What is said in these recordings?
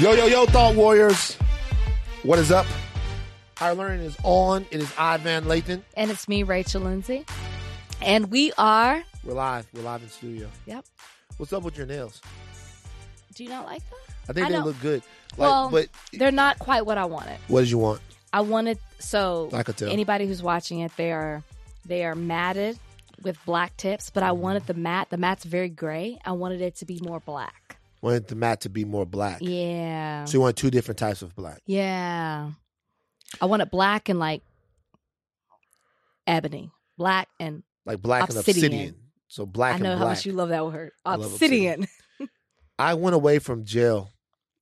Yo, yo, yo, Thought Warriors. What is up? Higher Learning is on. It is I, Van Lathan. And it's me, Rachel Lindsay. And we are. We're live. We're live in studio. Yep. What's up with your nails? Do you not like them? I think I they look good. Like, well, but they're not quite what I wanted. what did you want? I wanted so I could tell. anybody who's watching it, they are they are matted with black tips, but I wanted the matte. The matte's very gray. I wanted it to be more black. Wanted the mat to be more black. Yeah. So you want two different types of black. Yeah. I want it black and like ebony. Black and Like black Obsidian. and obsidian. So black I know how much you love that word. I Obsidian. I went away from gel.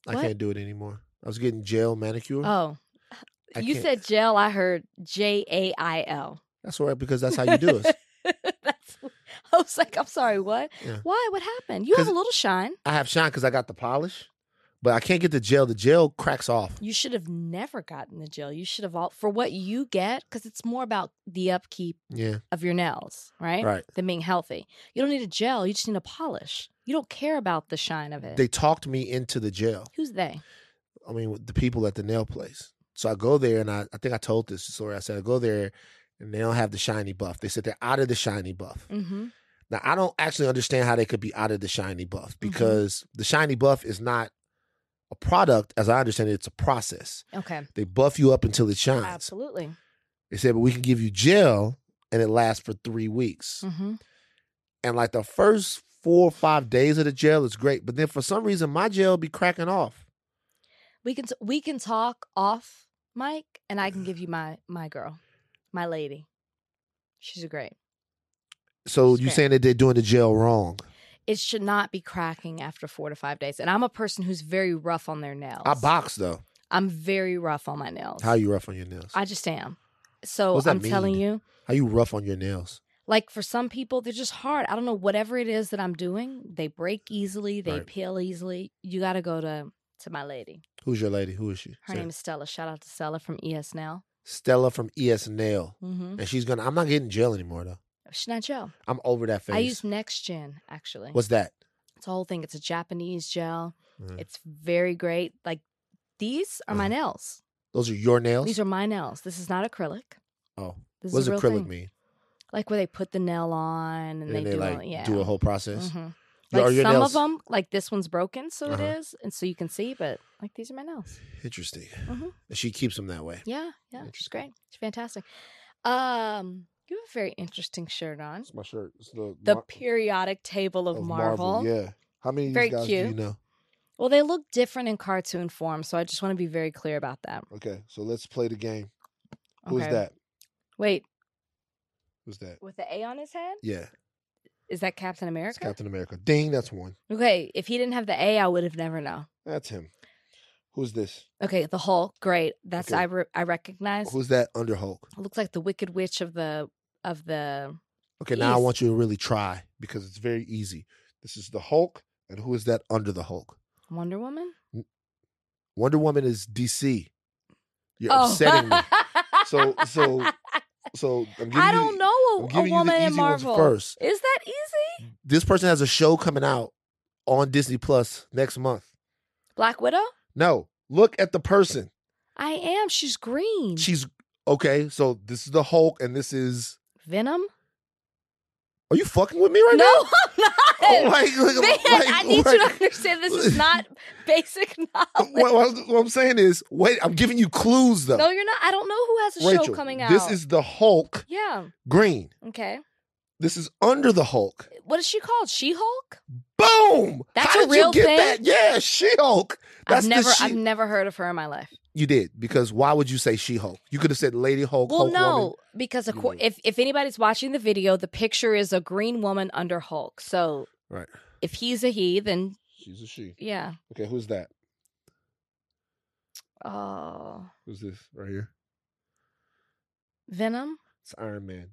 I What? can't do it anymore. I was getting gel manicure. Oh. I you can't- said gel, I heard J A I L. That's all right because that's how you do it. I was like, I'm sorry, what? Yeah. Why? What happened? You have a little shine. I have shine because I got the polish, but I can't get the gel. The gel cracks off. You should have never gotten the gel. You should have all for what you get because it's more about the upkeep Yeah, of your nails, right? right. Than being healthy. You don't need a gel. You just need a polish. You don't care about the shine of it. They talked me into the gel. Who's they? I mean, with the people at the nail place. So I go there and I, I think I told this story. I said I go there and they don't have the shiny buff. They said they're out of the shiny buff. Mm-hmm. Now I don't actually understand how they could be out of the shiny buff Mm-hmm. because the shiny buff is not a product, as I understand it. It's a process. Okay. They buff you up until it shines. Absolutely. They said, but we can give you gel and it lasts for three weeks. Mm-hmm. And like the first four or five days of the gel is great, but then for some reason my gel be cracking off. We can t- we can talk off Mike, and I can give you my my girl, my lady. She's great. So It's you great. saying that they're doing the gel wrong? It should not be cracking after four to five days. And I'm a person who's very rough on their nails. I box though. I'm very rough on my nails. How you rough on your nails? I just am. So I'm telling you, How you rough on your nails? like for some people, they're just hard. I don't know whatever it is that I'm doing. They break easily. They Right. peel easily. You got to go to to my lady. Who's your lady? Who is she? Her Say name it. is Stella. Shout out to Stella from ES Nail. Stella from ES Nail, Mm-hmm. and she's gonna. I'm not getting jail anymore though. She's not gel. I'm over that phase. I use Next Gen actually. What's that? It's a whole thing. It's a Japanese gel. Mm. It's very great. Like these are my Uh, nails. Those are your nails. These are my nails. This is not acrylic. oh, This what does acrylic thing. mean? Like where they put the nail on and, And they, they do like all, yeah. do a whole process. Mhm. Like some nails of them, like this one's broken, so Uh-huh. it is, and so you can see. But like these are my nails. interesting? Mhm. And she keeps them that way. Yeah, yeah, she's great. She's fantastic. Um, you have a very interesting shirt on. It's my shirt. It's the, The Mar- periodic table of, Marvel. Yeah. How many of Very these guys do you know? Well, they look different in cartoon form, so I just want to be very clear about that. Okay, so let's play the game. Who's Okay. that? Wait, Who's that? with the A on his head, Yeah, is that Captain it's America? Captain America. Ding, that's one. Okay, if he didn't have the A, I would have never known. That's him. Who's this? Okay, the Hulk, great. That's Okay. I re- I recognize. Who's that under Hulk? looks like the Wicked Witch of the of the. Okay, now I want you to really try because it's very easy. This is the Hulk, and who is that under the Hulk? Wonder Woman? Wonder Woman is DC. You're Oh. upsetting me. So, so, so I'm giving I don't the- know a, a you woman in Marvel. first. Is that easy? This person has a show coming out on Disney Plus next month. Black Widow? No, look at the person. I am. She's green. She's okay. So this is the Hulk, and this is. Venom? Are you fucking with me right no, now? No, I'm not. Oh, like, like, Man, like, I need you to understand this is not basic knowledge. what, what- what I'm saying is, wait, I'm giving you clues though. No, you're not. I don't know who has a Rachel, show coming out. this is the Hulk Yeah. green. Okay. This is under the Hulk. What is she called? She Hulk? Boom! That's How a did real you get thing? that? Yeah, She Hulk. That's I've never I've never heard of her in my life. You did because why would you say She Hulk? You could have said Lady Hulk. Well, Hulk no, Woman. because You acco- if if anybody's watching the video, the picture is a green woman under Hulk. So Right. if he's a he, then She's a she. yeah. Okay, who's that? Oh, Who's this right here? Venom. It's Iron Man.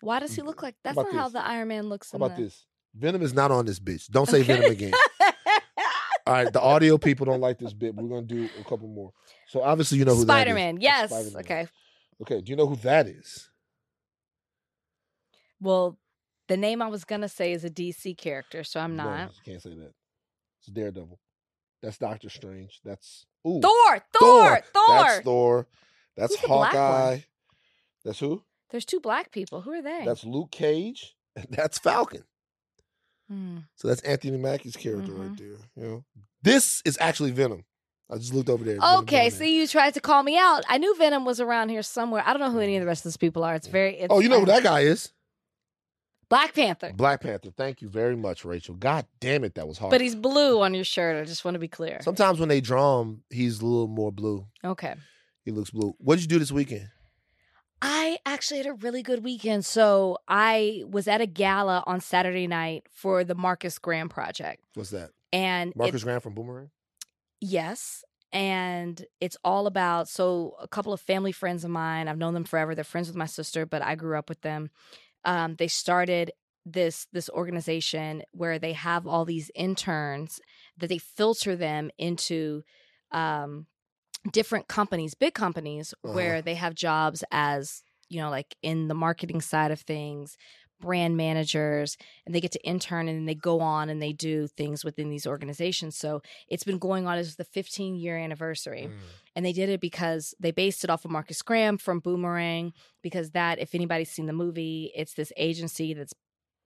Why does he mm-hmm. look like? That's about not how the Iron Man looks. How in about the... this? Venom is not on this bitch. Don't say Okay. Venom again. All right, the audio people don't like this bit. We're gonna do a couple more. So obviously you know who Spider Man. Yes. Spider-Man. Okay. Okay. Do you know who that is? Well, the name I was gonna say is a DC character, so I'm No, not. you can't say that. It's Daredevil. That's Doctor Strange. That's ooh. Thor, Thor, Thor. That's Thor. That's Who's the black one? Hawkeye. That's who? There's two black people. Who are they? That's Luke Cage. That's Falcon. Hmm. So that's Anthony Mackie's character right Mhm. there. You know, this is actually Venom. I just looked over there. Okay, see, you tried to call me out. I knew Venom was around here somewhere. I don't know who any of the rest of those people are. It's very. It's, Oh, you know who that guy is? Black Panther. Black Panther. Thank you very much, Rachel. God damn it, that was hard. But he's blue on your shirt. I just want to be clear. Sometimes when they draw him, he's a little more blue. Okay. He looks blue. What did you do this weekend? I actually had a really good weekend. So I was at a gala on Saturday night for the Marcus Graham project. What's that? And Marcus it- Graham from Boomerang. yes. And it's all about so a couple of family friends of mine, I've known them forever. They're friends with my sister, but I grew up with them. Um, they started this this organization where they have all these interns that they filter them into um, different companies, big companies, Uh-huh. where they have jobs as you know, like in the marketing side of things, brand managers, and they get to intern and then they go on and they do things within these organizations. So it's been going on as the 15 year anniversary. Mm. And they did it because they based it off of Marcus Graham from Boomerang, because that, if anybody's seen the movie, it's this agency that's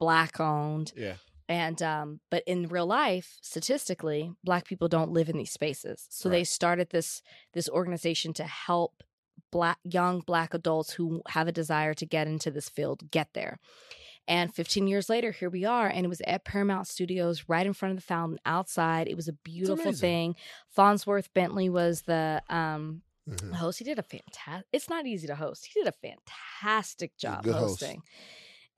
black owned. Yeah. And um, but in real life, statistically, black people don't live in these spaces. So they started this this organization to help black young black adults who have a desire to get into this field get there. And 15 years later, here we are. And it was at Paramount Studios, right in front of the fountain outside. It was a beautiful thing. Fonzworth Bentley was the um, Mhm. host. He did a fantastic. It's not easy to host. He did a fantastic job good host. hosting,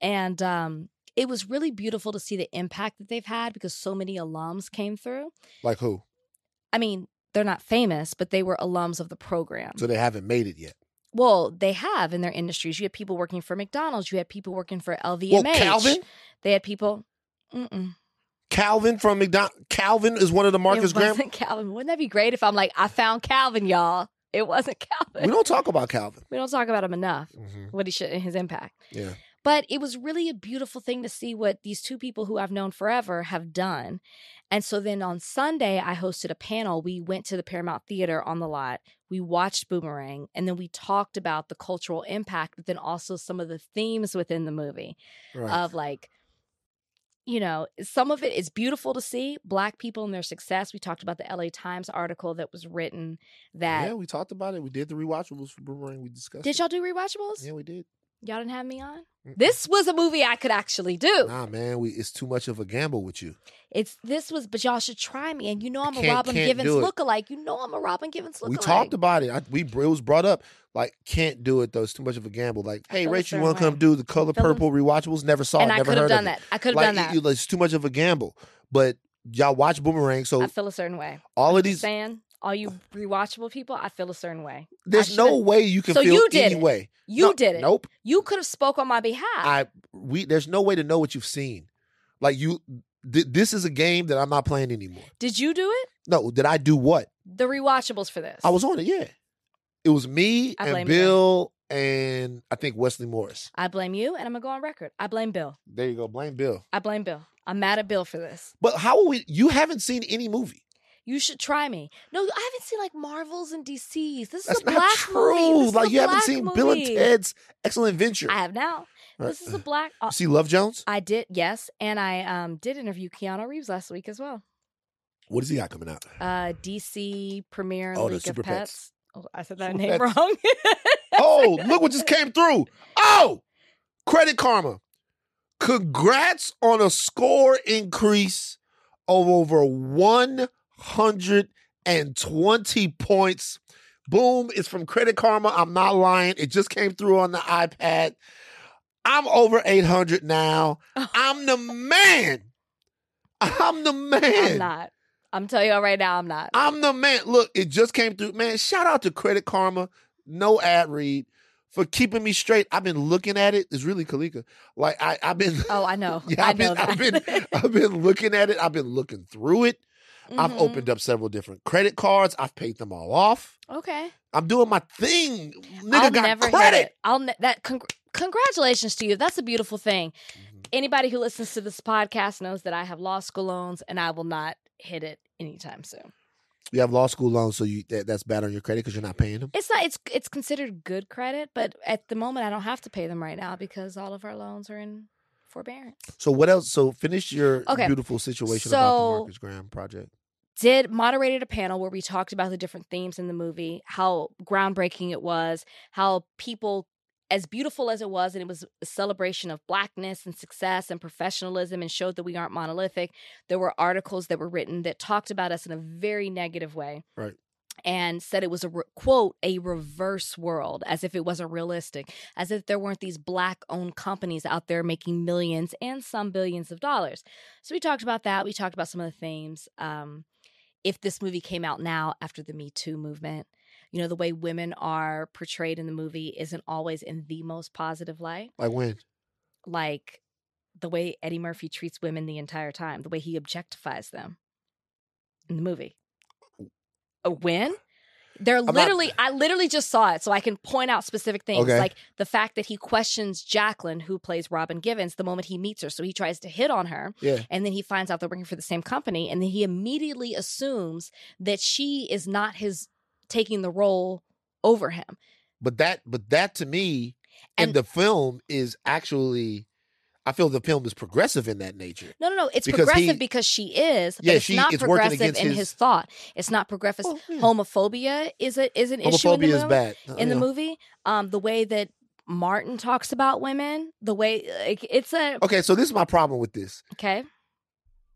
and um, it was really beautiful to see the impact that they've had because so many alums came through. Like who? I mean, they're not famous, but they were alums of the program. So they haven't made it yet. well, they have in their industries. You had people working for McDonald's. You had people working for LVMH. Well, Calvin. They had people. Mm-mm. Calvin from McDonald. Calvin is one of the Marcus it Graham. Calvin. Wouldn't that be great if I'm like, I found Calvin, y'all? It wasn't Calvin. We don't talk about Calvin. we don't talk about him enough. hmm What he should, his impact. Yeah. But it was really a beautiful thing to see what these two people who I've known forever have done. And so then on Sunday, I hosted a panel. We went to the Paramount Theater on the lot. We watched Boomerang, and then we talked about the cultural impact, but then also some of the themes within the movie Right. of like, you know, some of it is beautiful to see Black people and their success. We talked about the LA Times article that was written that. yeah, we talked about it. We did the rewatchables for Boomerang. We discussed. Did it. y'all do rewatchables? Yeah, we did. Y'all didn't have me on? This was a movie I could actually do. Nah, man, we it's too much of a gamble with you. It's this was, but y'all should try me. And you know I'm a Robin Givens it. lookalike. You know I'm a Robin Givens lookalike. We talked about it. I, we it was brought up. Like, can't do it though. It's too much of a gamble. Like, hey, Rachel, you want to come do the color purple rewatchables? Never saw and it. I Never could have heard done of that. it. I could have Like, done that. you- it's too much of a gamble. But y'all watch Boomerang, so I feel a certain way. all of I'm these. saying all you rewatchable people, I feel a certain way. There's no way you can So feel you did any it. way. You No, did it. Nope. You could have spoke on my behalf. I we there's no way to know what you've seen. Like you, th- this is a game that I'm not playing anymore. Did you do it? No, did I do what? The rewatchables for this. I was on it. Yeah, it was me I and blame you. Bill and I think Wesley Morris. I blame you, and I'm gonna go on record. I blame Bill. There you go. Blame Bill. I blame Bill. I'm mad at Bill for this. But how are we? You haven't seen any movie. You should try me. No, I haven't seen like Marvels and DCs. This is That's a not black true. movie. This is like you haven't seen Bill and. Ted's Excellent Adventure. I have now. This is a black. uh, You see Love Jones? I did, yes, and I um did interview Keanu Reeves last week as well. What does he got coming out? Uh, DC premiere Oh, the League Super of Pets. Pets. Oh, I said that Super name Pets. wrong. Oh, look what just came through. Oh, Credit Karma. Congrats on a score increase of over 120 points. Boom, it's from Credit Karma. I'm not lying. It just came through on the iPad. I'm over 800 now. I'm the man. I'm the man. I'm not. I'm telling you right now, I'm not. I'm the man. Look, it just came through. Man, shout out to Credit Karma, no ad read, for keeping me straight. I've been looking at it. It's really Kalika. Like I, I've been. Oh, I know. Yeah, I I've know been. I've been, I've been looking at it. I've been looking through it. I've Mhm. opened up several different credit cards. I've paid them all off. Okay. I'm doing my thing. Nigga I'll got never hit credit. it. I'll ne- that. Cong- congratulations to you. That's a beautiful thing. Mhm. Anybody who listens to this podcast knows that I have law school loans, and I will not hit it anytime soon. You have law school loans, so you that, that's bad on your credit because you're not paying them. It's not. It's it's considered good credit, but at the moment, I don't have to pay them right now because all of our loans are in forbearance. So what else? So finish your Okay. beautiful situation about the Marcus Graham project. Did moderated a panel where we talked about the different themes in the movie, how groundbreaking it was, how people. As beautiful as it was, and it was a celebration of blackness and success and professionalism, and showed that we aren't monolithic. There were articles that were written that talked about us in a very negative way. Right. and said it was a re- quote a reverse world as if it wasn't realistic as if there weren't these black owned companies out there making millions and some billions of dollars so we talked about that we talked about some of the themes um, if this movie came out now after the me too movement you know the way women are portrayed in the movie isn't always in the most positive light. Like when? like the way eddie murphy treats women the entire time the way he objectifies them in the movie. A uh, win they're not- literally i literally just saw it so i can point out specific things Okay. like the fact that he questions jacqueline who plays robin givens the moment he meets her so he tries to hit on her Yeah. and then he finds out they're working for the same company and then he immediately assumes that she is not his taking the role over him But that, but that to me, in And- the film is actually, I feel the film is progressive in that nature. no no no it's Because progressive he- because she is but Yeah, it's she not is working progressive in his- his, thought it's not progressive Oh, yeah. homophobia is a is an issue in the Homophobia movie is bad in the movie um the way that martin talks about women the way like, it's a Okay, so this is my problem with this. okay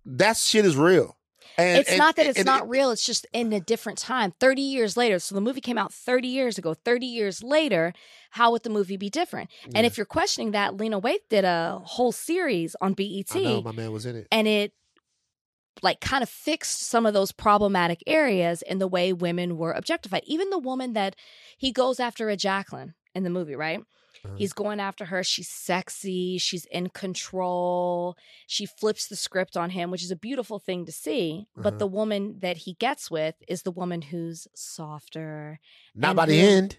That shit is real. And, it's and- not that it's and not real it's just in a different time 30 years later. So the movie came out 30 years ago 30 years later how would the movie be different? And if you're questioning that lena waithe did a whole series on bet I know my man was in it. and it like kind of fixed some of those problematic areas in the way women were objectified. Even the woman that he goes after a jacqueline in the movie right Uh-huh. he's going after her she's sexy she's in control she flips the script on him which is a beautiful thing to see Uh-huh. but the woman that he gets with is the woman who's softer Not by the him- end.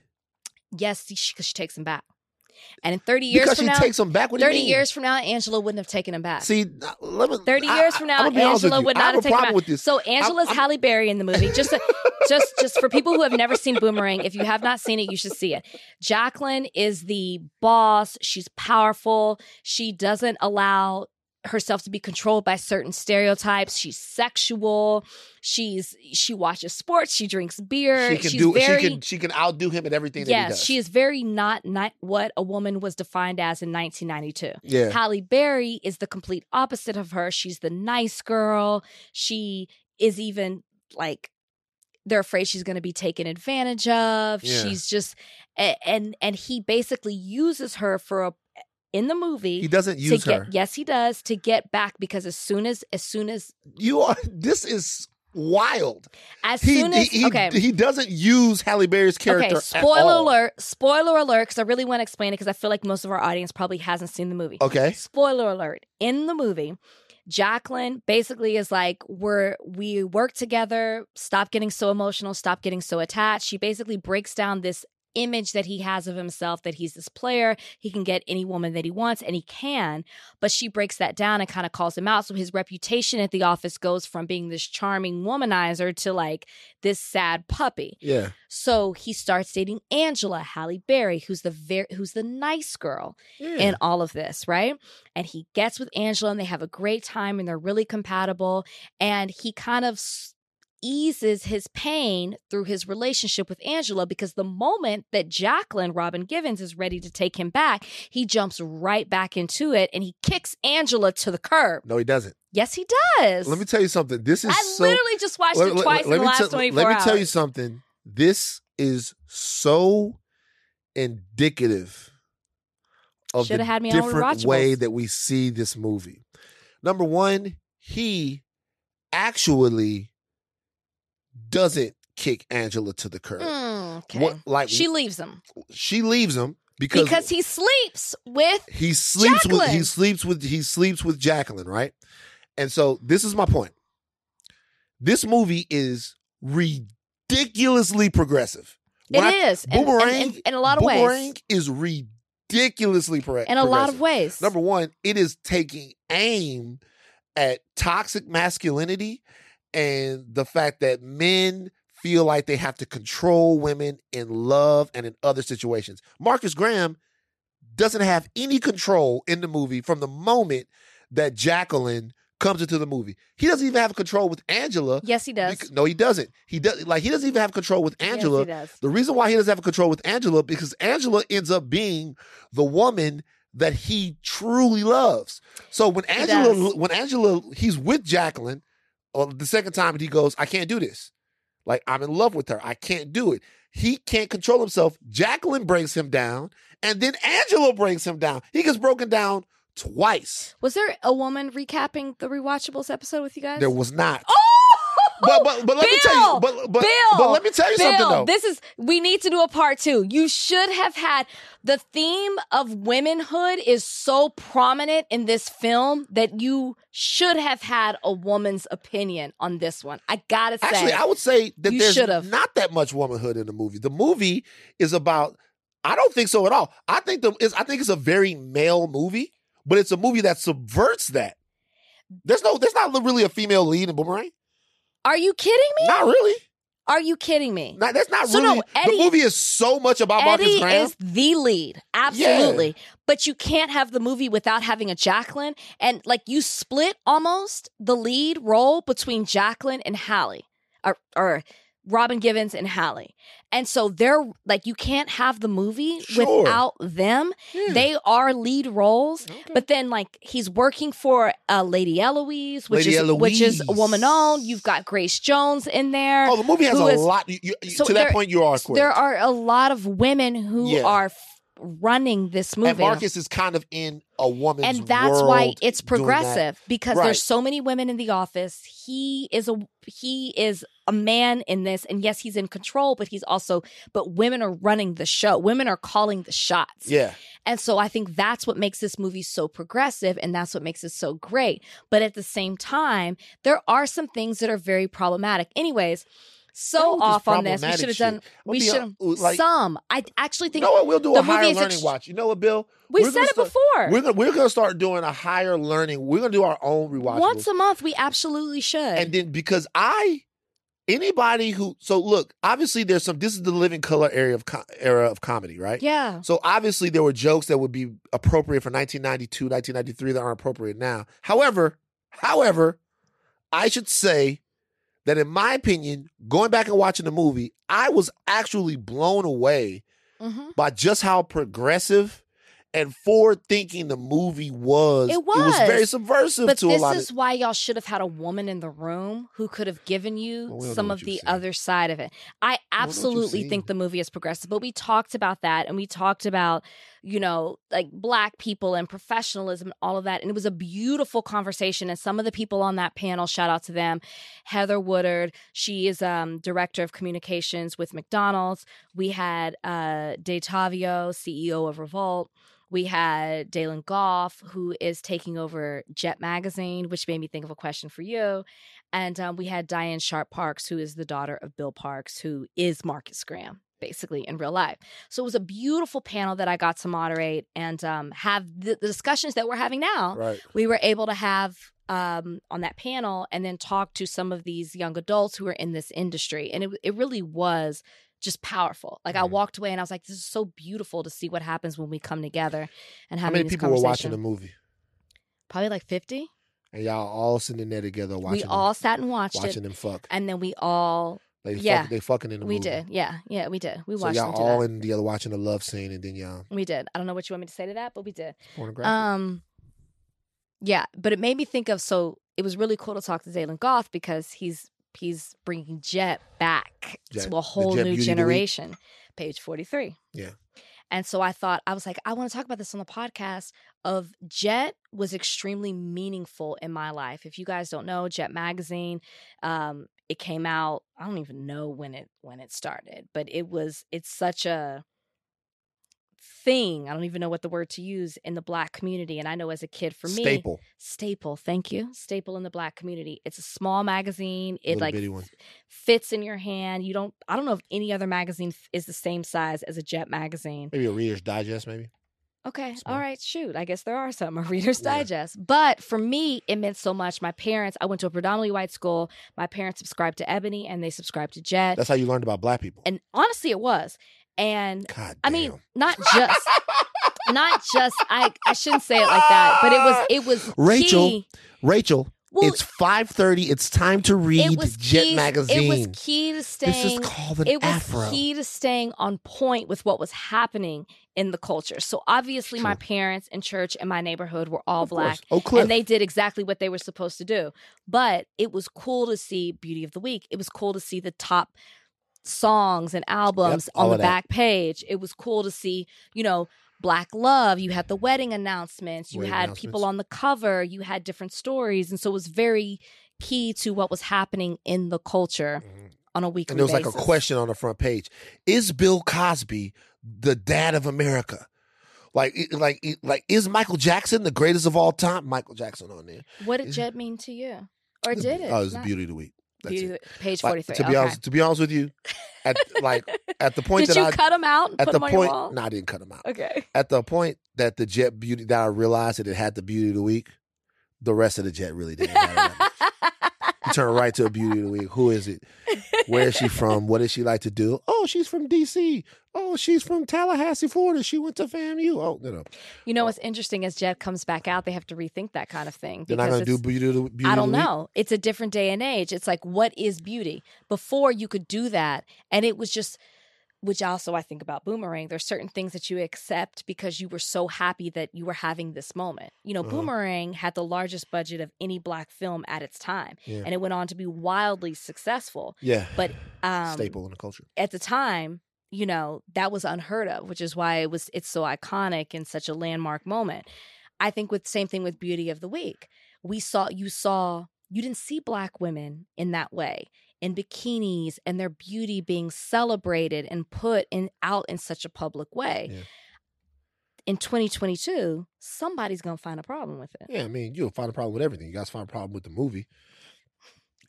yes because she, she takes him back and in 30 years Because from she now takes him back. What do you 30 mean? years from now angela wouldn't have taken him back See, let me, 30 I- years from now, gonna be honest with Angela would not have have taken him back. with this. So Angela's I'm- Halle Berry in the movie. Just, just, just for people who have never seen Boomerang, if you have not seen it, you should see it. Jacqueline is the boss. She's powerful. She doesn't allow herself to be controlled by certain stereotypes. She's sexual. She's she watches sports. She drinks beer. She can She's do. very she can. She can outdo him at everything that he yes. does. She is very not, not what a woman was defined as in 1992. Yeah. Halle Berry is the complete opposite of her. She's the nice girl. She is even like they're afraid she's going to be taken advantage of. Yeah. She's just and and he basically uses her for a in the movie He doesn't use get her. yes he does to get back because as soon as as soon as You are. This is wild. as He soon as he, he, okay he doesn't use Halle Berry's character. okay spoiler alert spoiler alert because I really want to explain it because I feel like most of our audience probably hasn't seen the movie Okay. spoiler alert in the movie jacqueline basically is like we're we work together. Stop getting so emotional. Stop getting so attached. She basically breaks down this image that he has of himself that he's this player he can get any woman that he wants and he can but she breaks that down and kind of calls him out so his reputation at the office goes from being this charming womanizer to like this sad puppy Yeah. so he starts dating Angela Halle Berry, who's the very who's the nice girl Yeah. in all of this, right? And he gets with Angela and they have a great time and they're really compatible. And he kind of eases his pain through his relationship with Angela because the moment that Jacqueline Robin Givens is ready to take him back, he jumps right back into it and he kicks Angela to the curb. no, he doesn't. Yes, he does. Let me tell you something. This is I so. literally just watched let- it let- twice let in the last tell- 24 Let me hours. tell you something. This is so indicative of Shoulda the had me on different way that we see this movie. Number one, he actually doesn't kick Angela to the curb. Mm, okay. What, like she leaves him she leaves him because, because he sleeps with he sleeps with he sleeps with he sleeps with Jacqueline, right? And so this is my point. This movie is ridiculously progressive. It I- is in- in, Boomerang, in, in a lot of Boomerang ways. is ridiculously pro- In a lot of ways. Number one, it is taking aim at toxic masculinity and the fact that men feel like they have to control women in love and in other situations. Marcus Graham doesn't have any control in the movie from the moment that Jacqueline comes into the movie. He doesn't even have control with Angela. Yes, he does. Bec- no, he doesn't. He does like he doesn't even have control with Angela. Yes, he does. The reason why he doesn't have control with Angela because Angela ends up being the woman that he truly loves. So when Angela when Angela he's with Jacqueline, or the second time he goes, I can't do this. Like I'm in love with her. I can't do it. He can't control himself. Jacqueline brings him down, and then Angela brings him down. He gets broken down twice. Was there a woman recapping the rewatchables episode with you guys? There was not. Oh, But but but let me tell you. But but, Bill! but let me tell you Bill, something though. this is we need to do a part two. You should have had the theme of womanhood is so prominent in this film that you should have had a woman's opinion on this one. I gotta say, Actually, I would say that there's should've. not that much womanhood in the movie. The movie is about. I don't think so at all. I think the is I think it's a very male movie, but it's a movie that subverts that. There's no, there's not really a female lead in Boomerang. Are you kidding me? Not really. Are you kidding me? That's not So no, really. Eddie- the movie is so much about Marcus Eddie Graham. is the lead, absolutely. But you can't have the movie without having a Jacqueline, and like you split almost the lead role between Jacqueline and Halle, or, or Robin Givens and Halle, and so they're like you can't have the movie Sure. without them. Yeah. They are lead roles, Okay. but then like he's working for uh, Lady Eloise, which Lady is which is Eloise. woman owned. You've got Grace Jones in there. oh, the movie has a is- lot. You, you- So to that point, you are correct. there are a lot of women who Yeah. are f- running this movie. and Marcus is kind of in a woman's and that's why it's progressive because Right. there's so many women in the office he is a he is a man in this and yes he's in control but he's also but women are running the show women are calling the shots Yeah, and so i think that's what makes this movie so progressive and that's what makes it so great but at the same time there are some things that are very problematic anyways so Not with this off on this we should have done we should have like- some i actually you think know what? We'll do a higher learning ex- watch. You know what, Bill? we said it start- before We're gonna, we're gonna start doing a higher learning. We're gonna do our own rewatch. once a month we absolutely should and then because I anybody who so look obviously there's some this is the living color area of co- era of comedy right? Yeah. So obviously there were jokes that would be appropriate for 1992 1993 that aren't appropriate now. However however I should say that in my opinion going back and watching the movie I was actually blown away hmm by just how progressive and forward thinking the movie was. It It was very subversive But to a this is of. why y'all should have had a woman in the room who could have given you Well, some of the seen. other side of it. I absolutely think the movie is progressive, but we talked about that and we talked about, you know, like black people and professionalism and all of that. And it was a beautiful conversation. And some of the people on that panel, shout out to them, Heather Woodard, she is um, director of communications with McDonald's. We had uh, Detavio, CEO of Revolt. We had Dalen Goff, who is taking over Jet Magazine, which made me think of a question for you. And um, we had Diane Sharp Parks, who is the daughter of Bill Parks, who is Marcus Graham, basically in real life. So it was a beautiful panel that I got to moderate and um, have the, the discussions that we're having now. Right. We were able to have um, on that panel and then talk to some of these young adults who are in this industry. And it, it really was just powerful. Like I Mhm. walked away and I was like, this is so beautiful to see what happens when we come together and How having many people were watching the movie? Probably like 50. And y'all all sitting there together watching we them, all sat and watched watching it. them fuck. And then we all, They yeah. fuck, they fucking in the we movie. did. Yeah. Yeah, we did. We so watched y'all them do all that. in together watching the love scene, and then y'all we did. I don't know what you want me to say to that, but we did. pornographic. Um, yeah, but it made me think of so it was really cool to talk to Dalen Goff because he's he's bringing Jet back Jet- to a whole new Beauty the generation. Page forty three. Yeah. And so I thought I was like I want to talk about this on the podcast. Of Jet was extremely meaningful in my life. If you guys don't know, Jet magazine, um, it came out. I don't even know when it when it started, but it was it's such a thing. I don't even know what the word to use in the black community. And I know as a kid, for me, staple, staple. Thank you, staple in the black community. It's a small magazine. It little like fits in your hand. You don't. I don't know if any other magazine is the same size as a Jet magazine. Maybe a Reader's Digest, maybe. Okay. All right. Shoot. I guess there are some. A Reader's Yeah. Digest. But for me, it meant so much. My parents, I went to a predominantly white school. My parents subscribed to Ebony and they subscribed to Jet. That's how you learned about black people. and honestly, it was. And God I mean, not just, not just, I, I shouldn't say it like that, but it was, it was Rachel, key. Rachel, Well, it's 5.30. It's time to read Jet key, Magazine. It was key to staying. this is called an it was afro. key to staying on point with what was happening in the culture. So obviously, my parents in church in my neighborhood were all Of black. Oak And they did exactly what they were supposed to do. But it was cool to see Beauty of the Week. It was cool to see the top songs and albums all on the back page. It was cool to see, you know, Black Love. You had the wedding announcements. You Wedding had people on the cover. You had different stories. And so it was very key to what was happening in the culture Mhm. on a weekly And there was like a question on the front page: Is Bill Cosby the dad of America? Like, like, like, is Michael Jackson the greatest of all time? Michael Jackson on there. What did Jet mean to you? Or did it? Oh, it's the beauty of the week. That's Beauty- it. Page Like, 43. to be okay. honest, to be honest with you, at like at the point Did that you I cut them out and at put the point, no, I didn't cut them out. Okay. At the point that the Jet beauty that I realized that it had the beauty of the week, the rest of the Jet really didn't matter. You turn right to a beauty of the week. Who is it? Where is she from? What does she like to do? Oh, she's from D.C. Oh, she's from Tallahassee, Florida. She went to FAMU. Oh, no, no. You know what's interesting as Jet comes back out, they have to rethink that kind of thing. They're not going to do beauty of the, beauty I don't know. It's a different day and age. It's like, what is beauty? Before you could do that, and it was just, which also I think about Boomerang. There's certain things that you accept because you were so happy that you were having this moment. You know, Uh-huh. Boomerang had the largest budget of any black film at its time, Yeah. and it went on to be wildly successful. Yeah. But um, Staple in the culture. at the time, you know, that was unheard of, which is why it was it's so iconic and such a landmark moment. I think with same thing with Beauty of the Week. We saw you saw you didn't see black women in that way in bikinis and their beauty being celebrated and put in out in such a public way. Yeah. In 2022, somebody's to find a problem with it. Yeah, I mean, you'll find a problem with everything. You guys find a problem with the movie.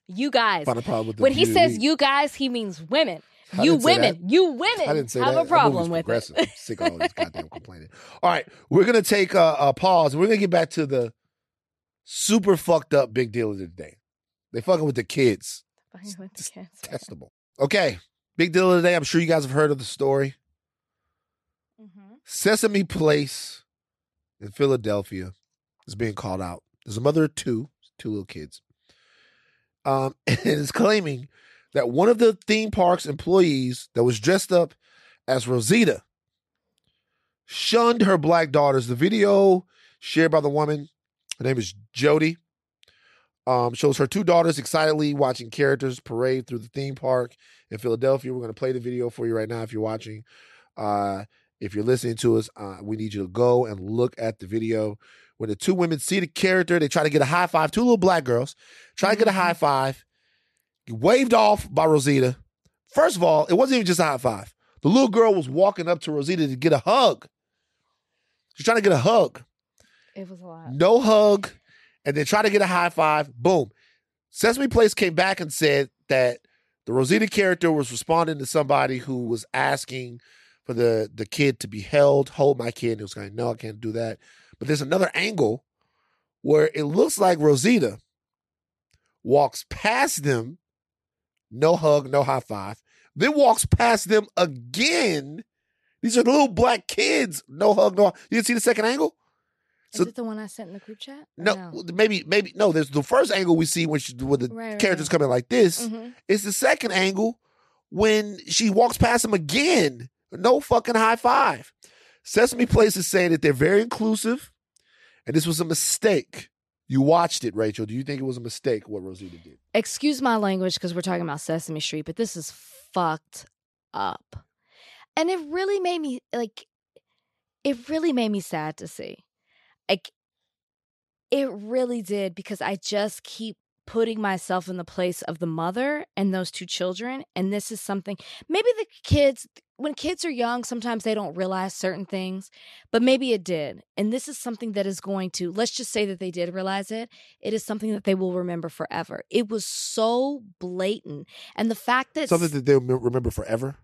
You guys, Find a problem with the when he beauty of the says you guys, he means women. I You women, you women I didn't say have that. a problem with progressive. it. I'm sick of all this goddamn complaining. All right, we're gonna take a, a pause. We're gonna get back to the super fucked up big deal of the day. They fucking with the kids. Fucking with the Just. Testable. Okay, big deal of the day. I'm sure you guys have heard of the story. Mhm. Sesame Place in Philadelphia is being called out. There's a mother of two, two little kids. Um, and is claiming that one of the theme park's employees that was dressed up as Rosita shunned her black daughters. The video shared by the woman, her name is Jody, um, shows her two daughters excitedly watching characters parade through the theme park in Philadelphia. We're going to play the video for you right now if you're watching. Uh, if you're listening to us, uh, we need you to go and look at the video. When the two women see the character, they try to get a high five. Two little black girls try to get a Mhm. high five. Waved off by Rosita. First of all, it wasn't even just a high five. The little girl was walking up to Rosita to get a hug. She's trying to get a hug. It was a lot. No hug, and then try to get a high five. Boom. Sesame Place came back and said that the Rosita character was responding to somebody who was asking for the the kid to be held, hold my kid. And it was going, no, I can't do that. But there's another angle where it looks like Rosita walks past them, no hug, no high five, then walks past them again. These are the little black kids, no hug, no. You see the second angle? Is So- it the one I sent in the group chat? Or No, maybe, maybe no. There's the first angle we see when she, when the Right, characters right. in like this. Mhm. It's the second angle when she walks past him again. No fucking high five. Sesame Place is saying that they're very inclusive, and this was a mistake. You watched it, Rachel. Do you think it was a mistake what Rosita did? Excuse my language because we're talking about Sesame Street, but this is fucked up. And it really made me like it really made me sad to see. Like it really did because I just keep putting myself in the place of the mother and those two children and this is something maybe the kids when kids are young sometimes they don't realize certain things but maybe it did and this is something that is going to let's just say that they did realize it it is something that they will remember forever it was so blatant and the fact that Something that they'll remember forever.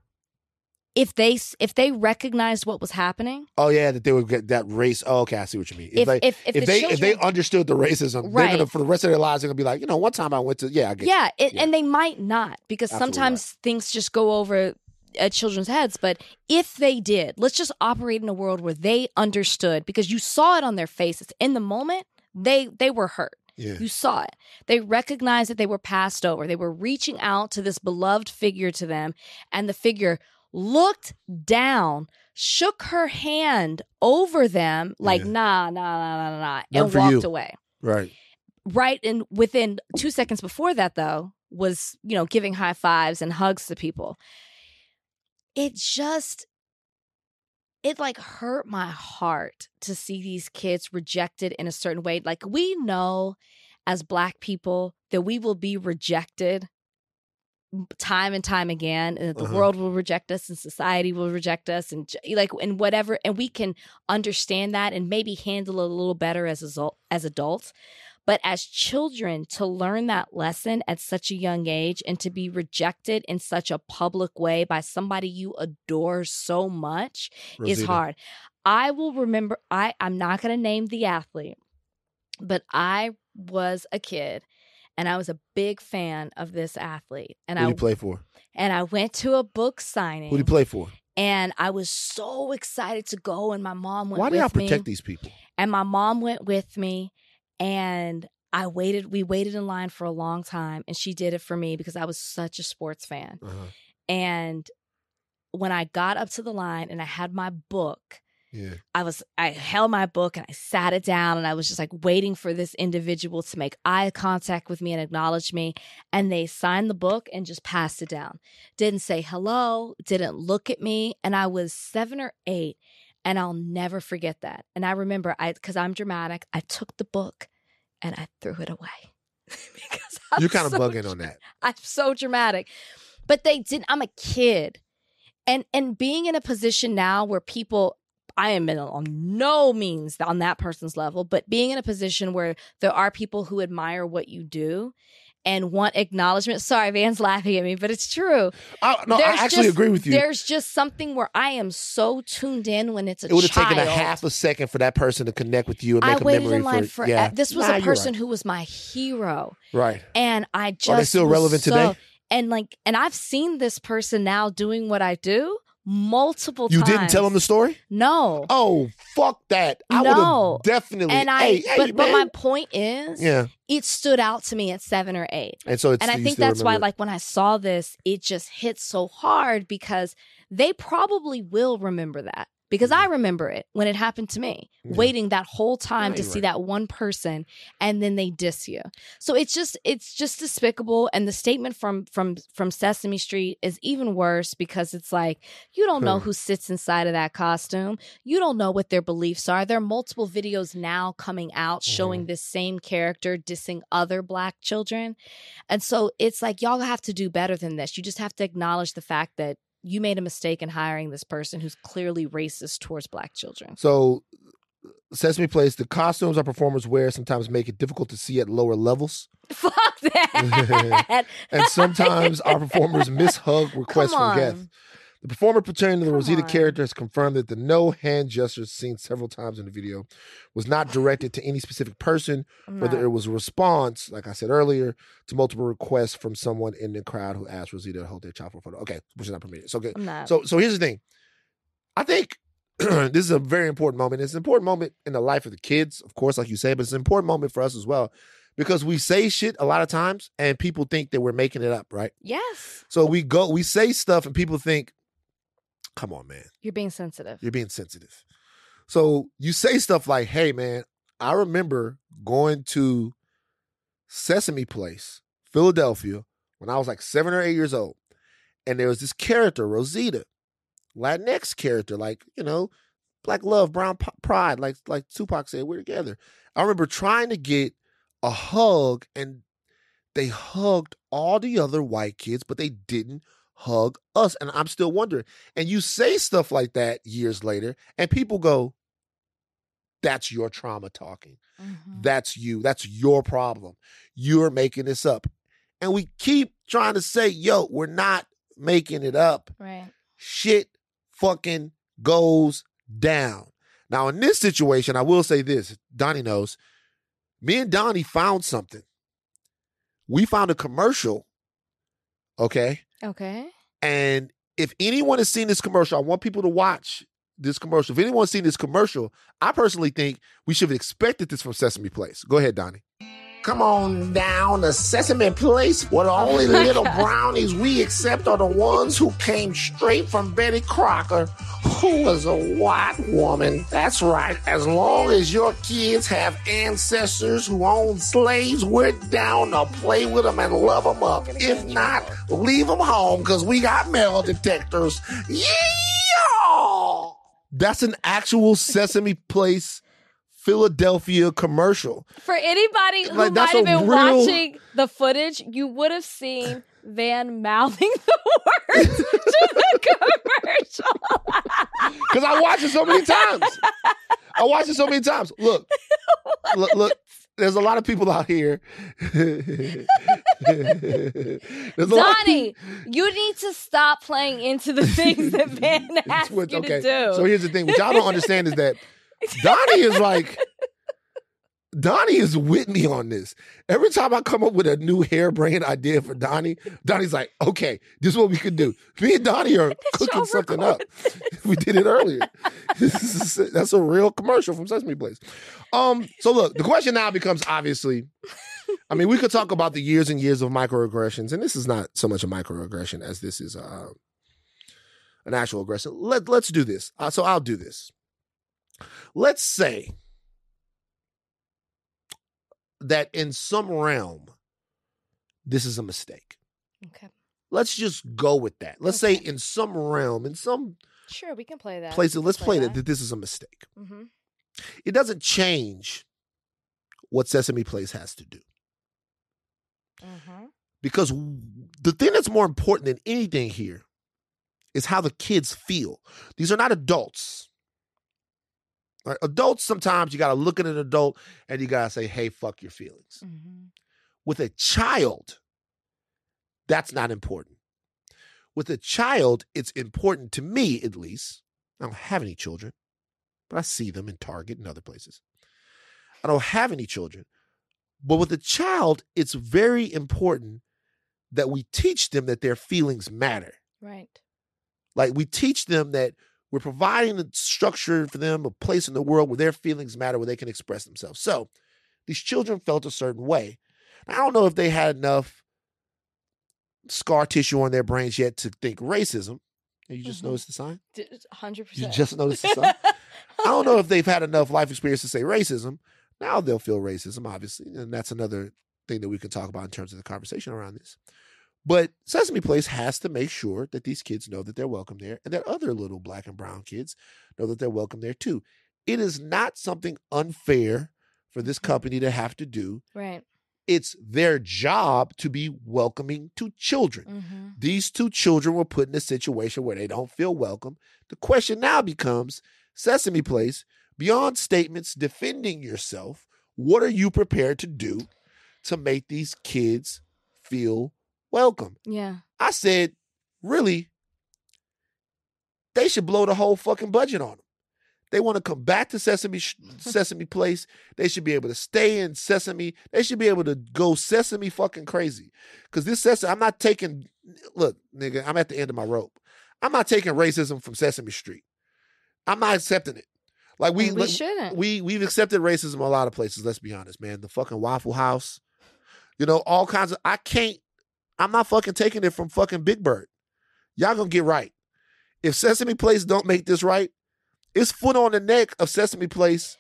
If they if they recognized what was happening, Oh yeah, that they would get that race. Oh, okay, I see what you mean. If, if they if, if, if, the they children, if they understood the racism, they're Right. gonna for the rest of their lives they're gonna be like, you know, one time I went to yeah, I get yeah, it, Yeah. and they might not because Absolutely sometimes things just go over at children's heads. But if they did, let's just operate in a world where they understood because you saw it on their faces in the moment. They they were hurt. yeah. You saw it. They recognized that they were passed over. They were reaching out to this beloved figure to them, and the figure looked down, shook her hand over them, like, Yeah. nah, nah, nah, nah, nah, and walked you. away. Right. Right. And within two seconds before that, though, was, you know, giving high fives and hugs to people. It just, it like hurt my heart to see these kids rejected in a certain way. Like we know as black people that we will be rejected time and time again and that the Uh-huh. world will reject us and society will reject us and like and whatever and we can understand that and maybe handle it a little better as adult, as adults but as children to learn that lesson at such a young age and to be rejected in such a public way by somebody you adore so much is hard. I will remember I I'm not going to name the athlete, but I was a kid and I was a big fan of this athlete and Who I you play for? and I went to a book signing. Who do you play for? and I was so excited to go and my mom went Why do y'all protect me these people? and my mom went with me and I waited we waited in line for a long time and she did it for me because I was such a sports fan Uh-huh. and when I got up to the line and I had my book Yeah. I was I held my book and I sat it down and I was just like waiting for this individual to make eye contact with me and acknowledge me and they signed the book and just passed it down. Didn't say hello, didn't look at me and I was 7 or 8 and I'll never forget that. And I remember I cuz I'm dramatic, I took the book and I threw it away. because I'm You're kind of so bugging on that. I'm so dramatic. But they didn't I'm a kid. And and being in a position now where people I am in on no means on that person's level, but being in a position where there are people who admire what you do and want acknowledgement. Sorry, Van's laughing at me, but it's true. I, no, I actually just- agree with you. There's just something where I am so tuned in when it's a It would have taken a half a second for that person to connect with you and make a waited memory in line for, for yeah. this was Nah, a person right. who was my hero. Right. and I just Are they still relevant so- today? And like, and I've seen this person now doing what I do multiple times You times. didn't tell him the story? no. Oh, fuck that. I would No. have definitely. and I, hey, hey, but but my point is, Yeah. it stood out to me at seven or eight, And so it's and I think that's why, it. like, when I saw this, it just hit so hard because they probably will remember that because I remember it when it happened to me, Yeah. waiting that whole time to see right. that one person, and then they diss you. So it's just it's just despicable. And the statement from from from Sesame Street is even worse because it's like you don't know who sits inside of that costume. You don't know what their beliefs are. There are multiple videos now coming out Mm-hmm. showing this same character dissing other black children. And so it's like y'all have to do better than this. You just have to acknowledge the fact that you made a mistake in hiring this person who's clearly racist towards black children. So, Sesame Place, the costumes our performers wear sometimes make it difficult to see at lower levels. Fuck that. And sometimes our performers miss hug requests from guests. The performer portraying the Come Rosita on. character has confirmed that the no hand gestures seen several times in the video was not directed to any specific person, I'm whether not- it was a response, like I said earlier, to multiple requests from someone in the crowd who asked Rosita to hold their child for a photo. Okay, which is not permitted. So good. So so here's the thing. I think this is a very important moment. It's an important moment in the life of the kids, of course, like you say, but it's an important moment for us as well. Because we say shit a lot of times and people think that we're making it up, right? yes, So we go, we say stuff and people think, come on, man, you're being sensitive. you're being sensitive. So you say stuff like, hey, man, I remember going to Sesame Place, Philadelphia, when I was like seven or eight years old. And there was this character, Rosita, Latinx character, like, you know, black love, brown p- pride, like like Tupac said, we're together. I remember trying to get a hug and they hugged all the other white kids, but they didn't hug us. And I'm still wondering. And you say stuff like that years later, and people go, That's your trauma talking. Mhm. That's you. That's your problem. You're making this up. And we keep trying to say, Yo, we're not making it up. Right. Shit fucking goes down. Now, in this situation, I will say this Donnie knows. Me and Donnie found something. We found a commercial, okay? Okay. And if anyone has seen this commercial, I want people to watch this commercial. If anyone's seen this commercial, I personally think we should have expected this from Sesame Place. Go ahead, Donnie. Come on down to Sesame Place, where the only little brownies we accept are the ones who came straight from Betty Crocker, who was a white woman. That's right. As long as your kids have ancestors who owned slaves, we're down to play with them and love them up. If not, leave them home because we got metal detectors. Yeah! That's an actual Sesame Place Philadelphia commercial. For anybody who Like, might have been real- watching the footage, you would have seen Van mouthing the words to the commercial. Because I watched it so many times. I watched it so many times. Look, look, look. There's a lot of people out here. Donnie, you need to stop playing into the things that Van asked Which- you okay, to do. So here's the thing: what y'all don't understand is that Donnie is like Donnie is with me on this. Every time I come up with a new harebrained idea for Donnie, Donnie's like, "Okay, this is what we could do." Me and Donnie are cooking something up. we did it earlier. This is- That's a real commercial from Sesame Place. Um. So look, the question now becomes obviously. I mean, we could talk about the years and years of microaggressions, and this is not so much a microaggression as this is uh, an actual aggression. Let Let's do this. Uh, so I'll do this. Let's say that in some realm, this is a mistake. Okay. Let's just go with that. Let's say in some realm, in some Sure, we can play that. place, let's play that, that this is a mistake. hmm It doesn't change what Sesame Place has to do. hmm Because the thing that's more important than anything here is how the kids feel. These are not adults. Right? Adults, sometimes you got to look at an adult and you got to say, hey, fuck your feelings. hmm With a child, that's not important. With a child, it's important to me, at least. I don't have any children, but I see them in Target and other places. I don't have any children. But with a child, it's very important that we teach them that their feelings matter. Right. Like we teach them that we're providing a structure for them, a place in the world where their feelings matter, where they can express themselves. So these children felt a certain way. I don't know if they had enough scar tissue on their brains yet to think racism. You just Mhm. noticed the sign? 100%. You just noticed the sign? I don't know if they've had enough life experience to say racism. Now they'll feel racism, obviously, and that's another thing that we could talk about in terms of the conversation around this. But Sesame Place has to make sure that these kids know that they're welcome there and that other little black and brown kids know that they're welcome there too. It is not something unfair for this company to have to do. Right. It's their job to be welcoming to children. hmm These two children were put in a situation where they don't feel welcome. The question now becomes Sesame Place, beyond statements defending yourself, what are you prepared to do to make these kids feel welcome? Yeah. I said, really, they should blow the whole fucking budget on them. They want to come back to Sesame Sesame Place. They should be able to stay in Sesame. They should be able to go Sesame fucking crazy. Cause this Sesame, I'm not taking. Look, nigga, I'm at the end of my rope. I'm not taking racism from Sesame Street. I'm not accepting it. Like we, we like, shouldn't. we we've accepted racism a lot of places. Let's be honest, man. The fucking Waffle House, you know, all kinds of. I can't. I'm not fucking taking it from fucking Big Bird. Y'all gonna get right. If Sesame Place don't make this right, it's foot on the neck of Sesame Place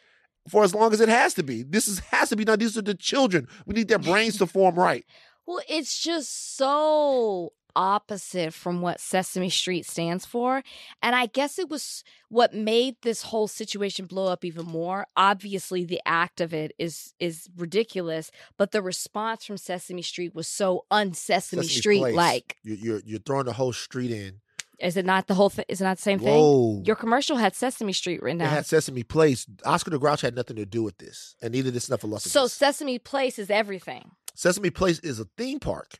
for as long as it has to be. This is has to be done. These are the children. We need their brains to form right. Well, it's just so opposite from what Sesame Street stands for. And I guess it was what made this whole situation blow up even more. Obviously, the act of it is is ridiculous, but the response from Sesame Street was so un Sesame Street like. You're, you're throwing the whole street in. Is it not the whole thing? Is it not the same thing? Your commercial had Sesame Street written down. It had Sesame Place. Oscar the Grouch had nothing to do with this, and neither did Snuffleupagus. So Sesame Place is everything. Sesame Place is a theme park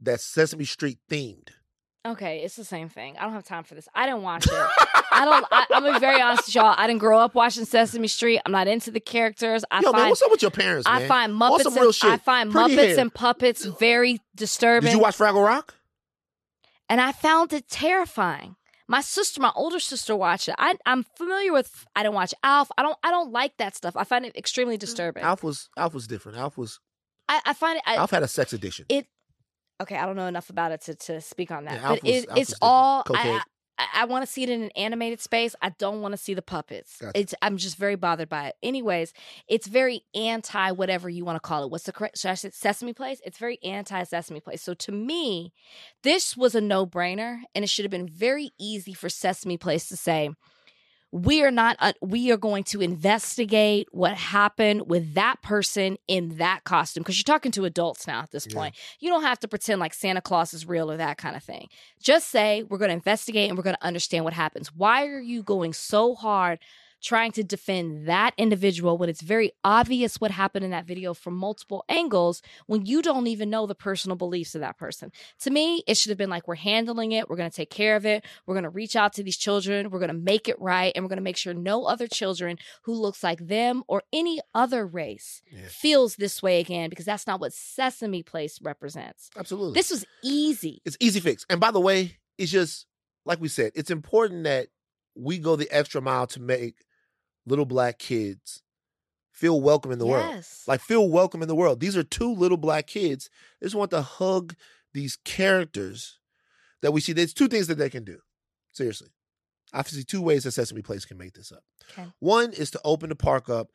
that's Sesame Street themed. Okay, it's the same thing. I don't have time for this. I didn't watch it. I don't. I, I'm gonna be very honest with y'all. I didn't grow up watching Sesame Street. I'm not into the characters. I Yo, man, find what's up with your parents, man? I find Muppets. some real and, I find Pretty Muppets hair. and puppets very disturbing. Did you watch Fraggle Rock? and I found it terrifying. My sister, my older sister, watched it. I, I'm familiar with. I didn't watch Alf. I don't. I don't like that stuff. I find it extremely mm, disturbing. Alf was Alf was different. Alf was I, I find it. I, Alf had a sex addiction. it. Okay, I don't know enough about it to, to speak on that. Yeah, but it, it's different. all. Cocaine. I, I, I want to see it in an animated space. I don't want to see the puppets. Gotcha. It's. I'm just very bothered by it. Anyways, it's very anti whatever you want to call it. What's the correct? Should I say Sesame Place? It's very anti Sesame Place. So to me, this was a no brainer, and it should have been very easy for Sesame Place to say. We are not. Uh, we are going to investigate what happened with that person in that costume because you're talking to adults now at this Yeah. point. You don't have to pretend like Santa Claus is real or that kind of thing. Just say we're going to investigate and we're going to understand what happens. Why are you going so hard trying to defend that individual when it's very obvious what happened in that video from multiple angles when you don't even know the personal beliefs of that person? To me, it should have been like we're handling it, we're going to take care of it, we're going to reach out to these children, we're going to make it right, and we're going to make sure no other children who looks like them or any other race Yeah. feels this way again because that's not what Sesame Place represents. Absolutely. This was easy. it's easy fix. And by the way, it's just like we said, it's important that we go the extra mile to make little black kids feel welcome in the world. Like feel welcome in the world. These are two little black kids. They just want to hug these characters that we see. There's two things that they can do. Seriously. I see two ways that Sesame Place can make this up. Okay. One is to open the park up,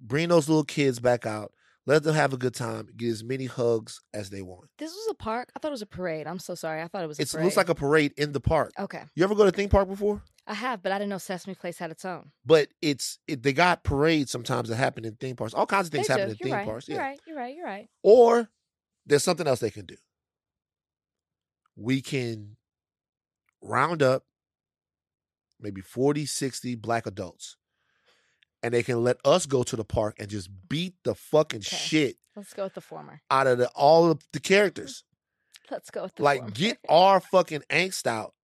bring those little kids back out, let them have a good time, get as many hugs as they want. This was a park. I thought it was a parade. I'm so sorry. I thought it was a It looks like a parade in the park. Okay. You ever go to theme park before? I have, but I didn't know Sesame Place had its own. But it's it, they got parades sometimes that happen in theme parks. All kinds of things happen in You're theme right. parks. You're Yeah. right. You're right. You're right. Or there's something else they can do. We can round up maybe 40, 60 black adults. And they can let us go to the park and just beat the fucking Okay. shit Let's go with the former. out of the, all of the characters. Let's go with the like former. get our fucking angst out.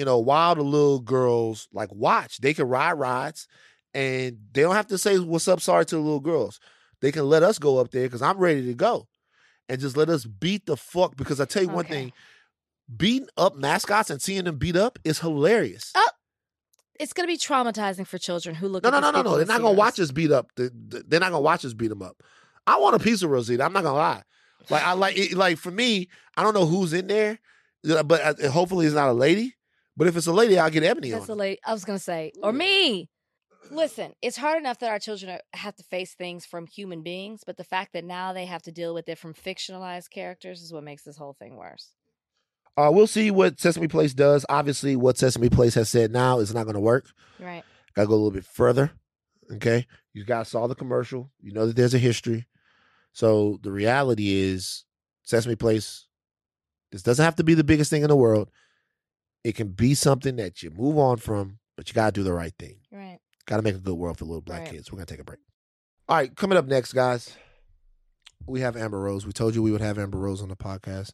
You know, while the little girls like watch, they can ride rides and they don't have to say what's up, sorry to the little girls. They can let us go up there because I'm ready to go. And just let us beat the fuck. Because I tell you one thing, beating up mascots and seeing them beat up is hilarious. Oh, it's going to be traumatizing for children who look no, at no, no, no, no. They're not gonna watch us beat up. The- the- They're not gonna watch us beat them up. I want a piece of Rosita. I'm not gonna lie. Like I like it, like for me, I don't know who's in there, uh, but uh, hopefully it's not a lady. But if it's a lady, I'll get Ebony That's on. a lady. I was going to say, or me. Listen, it's hard enough that our children are, have to face things from human beings, but the fact that now they have to deal with it from fictionalized characters is what makes this whole thing worse. Uh, we'll see what Sesame Place does. Obviously, what Sesame Place has said now is not going to work. Right. Got to go a little bit further. Okay, you guys saw the commercial. You know that there's a history. So the reality is, Sesame Place. This doesn't have to be the biggest thing in the world. It can be something that you move on from, but you got to do the right thing. Right. Got to make a good world for little black Right. kids. We're gonna take a break. All right, coming up next, guys. We have Amber Rose. We told you we would have Amber Rose on the podcast.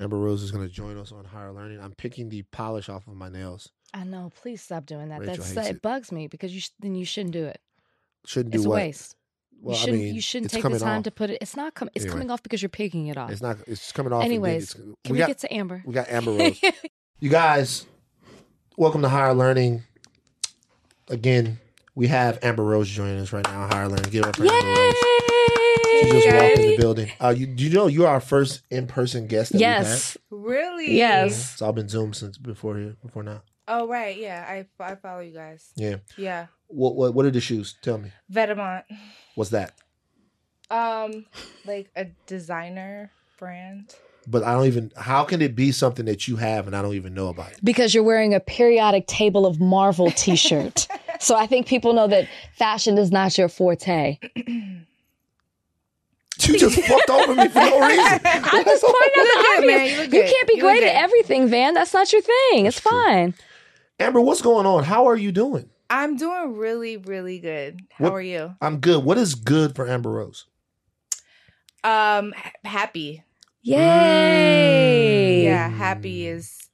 Amber Rose is going to join us on Higher Learning. I'm picking the polish off of my nails. I know. Please stop doing that. Rachel That's it, bugs me because you sh- then you shouldn't do it. Shouldn't do It's a what? waste. Well, you shouldn't. I mean, you shouldn't take the time off. to put it. It's not coming. It's Anyway. coming off because you're picking it off. It's not. It's coming off. Anyways, Can we, got get to Amber? we got Amber Rose. You guys, welcome to Higher Learning. Again, we have Amber Rose joining us right now. Higher Learning. Give it up for Amber Rose. She just walked in the building. Uh, you, do you know you're our first in-person guest that we've had? Yes. Really? Yes. It's all been Zoom since before here, before now. Oh right, yeah. I I follow you guys. Yeah. Yeah. What what what are the shoes? Tell me. Vetements. What's that? Um, like a designer brand. But I don't even. How can it be something that you have and I don't even know about it? Because you're wearing a periodic table of Marvel T-shirt, so I think people know that fashion is not your forte. You just fucked over me for no reason. I'm just pointing out the good, obvious. man. You You can't be You great at everything, Van. That's not your thing. That's it's true. fine. Amber, what's going on? How are you doing? I'm doing really, really good. How What- are you? I'm good. What is good for Amber Rose? Um, happy. Yay! Yeah, happy is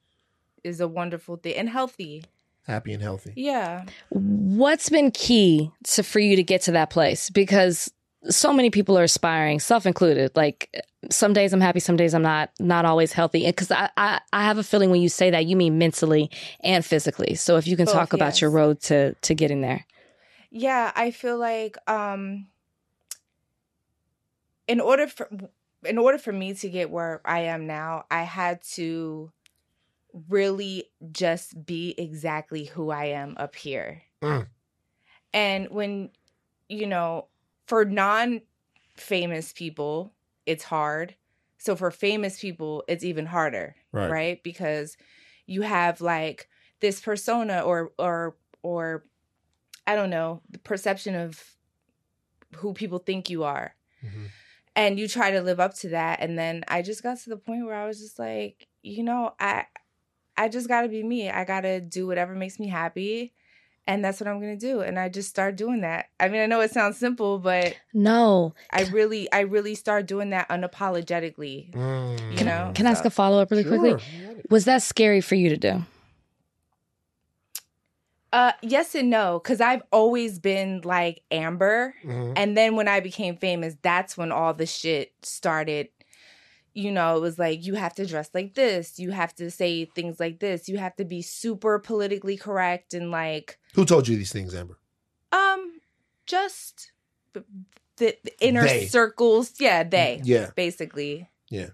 is a wonderful thing and healthy. Happy and healthy. Yeah. What's been key to for you to get to that place? Because so many people are aspiring, self included. Like some days I'm happy, some days I'm not. Not always healthy. Because I, I, I have a feeling when you say that, you mean mentally and physically. So if you can Both, talk about yes. your road to to getting there. Yeah, I feel like um in order for in order for me to get where I am now, I had to really just be exactly who I am up here. Mm. And when you know, for non famous people, it's hard. So for famous people, it's even harder, Right. right? Because you have like this persona or or or I don't know, the perception of who people think you are. Mhm. And you try to live up to that and then I just got to the point where I was just like, you know, I I just got to be me. I got to do whatever makes me happy. And that's what I'm going to do. And I just start doing that. I mean, I know it sounds simple, but No. I really I really start doing that unapologetically. Mm. You Can, know, can I ask a follow up really quickly? Was that scary for you to do? Uh yes and no cuz I've always been like Amber Mhm. and then when I became famous that's when all the shit started you know it was like you have to dress like this you have to say things like this you have to be super politically correct and like Who told you these things, Amber? um just the, the inner They. circles yeah they Yeah. basically Yeah.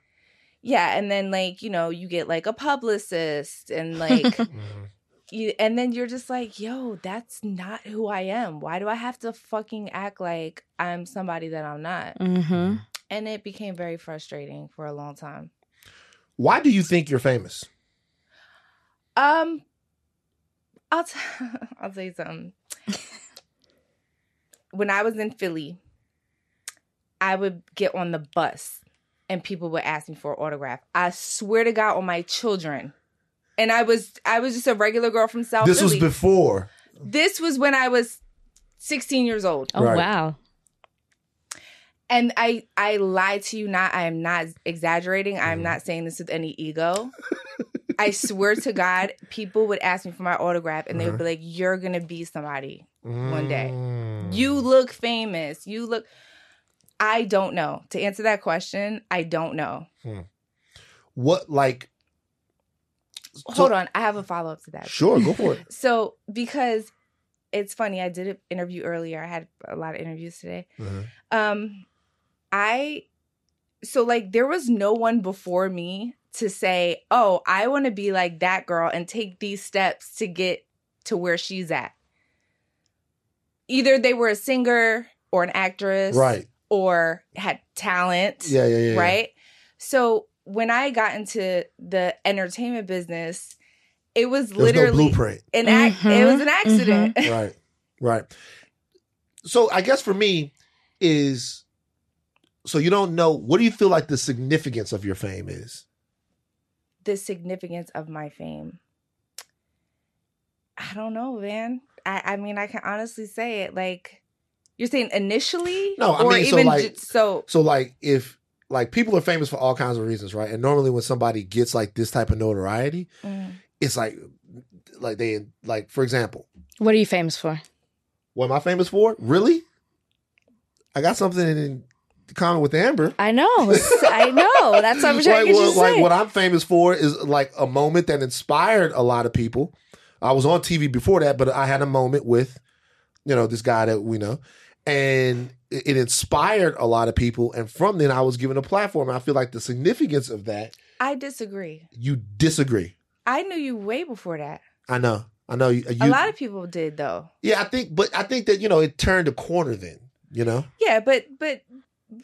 yeah and then like you know you get like a publicist and like Mhm. You, and then you're just like, yo, that's not who I am. Why do I have to fucking act like I'm somebody that I'm not? Mm-hmm. And it became very frustrating for a long time. Why do you think you're famous? Um, I'll t- I'll tell you something. when I was in Philly, I would get on the bus and people would ask me for an autograph. I swear to God on my children. And I was I was just a regular girl from South this Philly. was before. this was when I was 16 years old. Oh Right. wow. And I I lied to you not. I am not exaggerating. I'm Mhm. not saying this with any ego. I swear to God, people would ask me for my autograph and they would be like, You're gonna be somebody. One day. Mm. You look famous. You look I don't know. To answer that question, I don't know. what like? Hold on, I have a follow up to that. Sure, go for it. So because it's funny, I did an interview earlier. I had a lot of interviews today. Mhm. Um, I so like there was no one before me to say, "Oh, I want to be like that girl and take these steps to get to where she's at." Either they were a singer or an actress, Right. or had talent, Yeah, yeah, yeah. right? So when I got into the entertainment business, it was There's no literally blueprint. an ac- it mm-hmm. was an accident. Mm-hmm. right right so i guess for me is so you don't know what do you feel like the significance of your fame is the significance of my fame. I don't know, man. I, I mean, I can honestly say it. Like you're saying initially, No, I or mean, so, even like- ju- so. so like if like people are famous for all kinds of reasons right and normally when somebody gets like this type of notoriety mm, it's like like they like for example What are you famous for? what am i famous for really i got something in common with amber I know. I know. That's what I'm trying like, to what, like say. what I'm famous for is like a moment that inspired a lot of people. I was on TV before that, but I had a moment with, you know, this guy that we know, and it, inspired a lot of people. And from then, I was given a platform. I feel like the significance of that. I disagree. You disagree. I knew you way before that. I know. I know. You, a lot of people did though. yeah, I think, but I think that you know it turned a corner. Then you know, Yeah, but but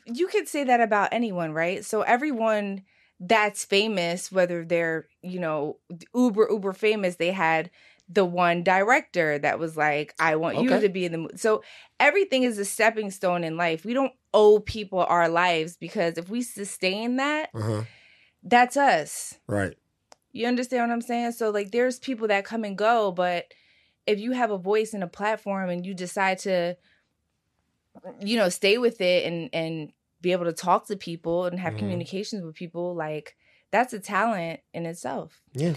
you could say that about anyone, right? So everyone that's famous, whether they're you know uber uber famous, they had the one director that was like, "I want you to be in the." Mo-. So everything is a stepping stone in life. We don't owe people our lives because if we sustain that, uh-huh. that's us. right? You understand what I'm saying? So like there's people that come and go, but if you have a voice and a platform and you decide to you know, stay with it and and be able to talk to people and have Mhm. communications with people, like that's a talent in itself. Yeah.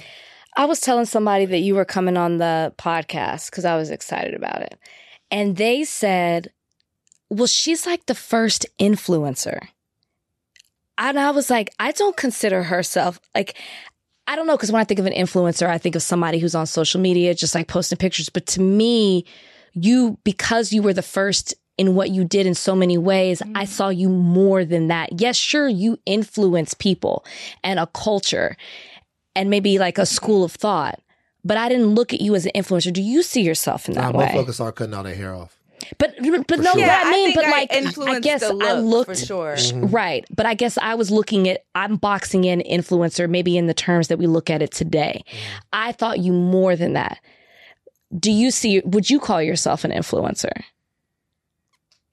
I was telling somebody that you were coming on the podcast because I was excited about it. And they said, well, she's like the first influencer. And I was like, I don't consider herself like, I don't know, because when I think of an influencer, I think of somebody who's on social media, just like posting pictures. But to me, you, because you were the first in what you did in so many ways, mm. I saw you more than that. Yes, sure, you influence people and a culture and maybe like a school of thought, but I didn't look at you as an influencer. Do you see yourself in that nah, way? Motherfuckers start cutting all their hair off. But but For no, sure. what Yeah, I I mean, think but I like I influenced guess the I looked for sure. Mhm. right, but I guess I was looking at I'm boxing in influencer maybe in the terms that we look at it today. I thought you more than that. Do you see? Would you call yourself an influencer?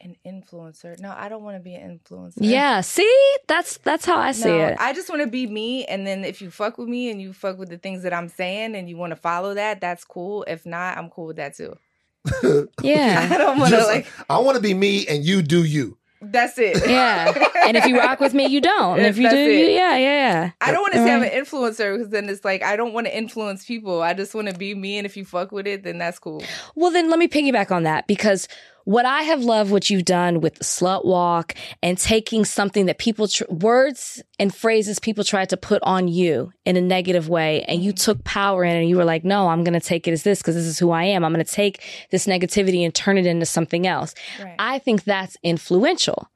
An influencer? No, I don't want to be an influencer. Yeah. See, that's that's how I see no, it. I just want to be me, and then if you fuck with me and you fuck with the things that I'm saying, and you want to follow that, that's cool. If not, I'm cool with that too. yeah. I don't want to like. I want to be me and you do you. That's it. Yeah. And if you rock with me, you don't. And if you do, you, yeah, yeah, yeah. I don't want to say I'm an influencer because then it's like I don't want to influence people. I just want to be me, and if you fuck with it, then that's cool. Well, then let me piggyback on that because what I have loved what you've done with the slut walk and taking something that people, tr- words and phrases people tried to put on you in a negative way, and you took power in it and you were like, no, I'm going to take it as this because this is who I am. I'm going to take this negativity and turn it into something else. Right. I think that's influential.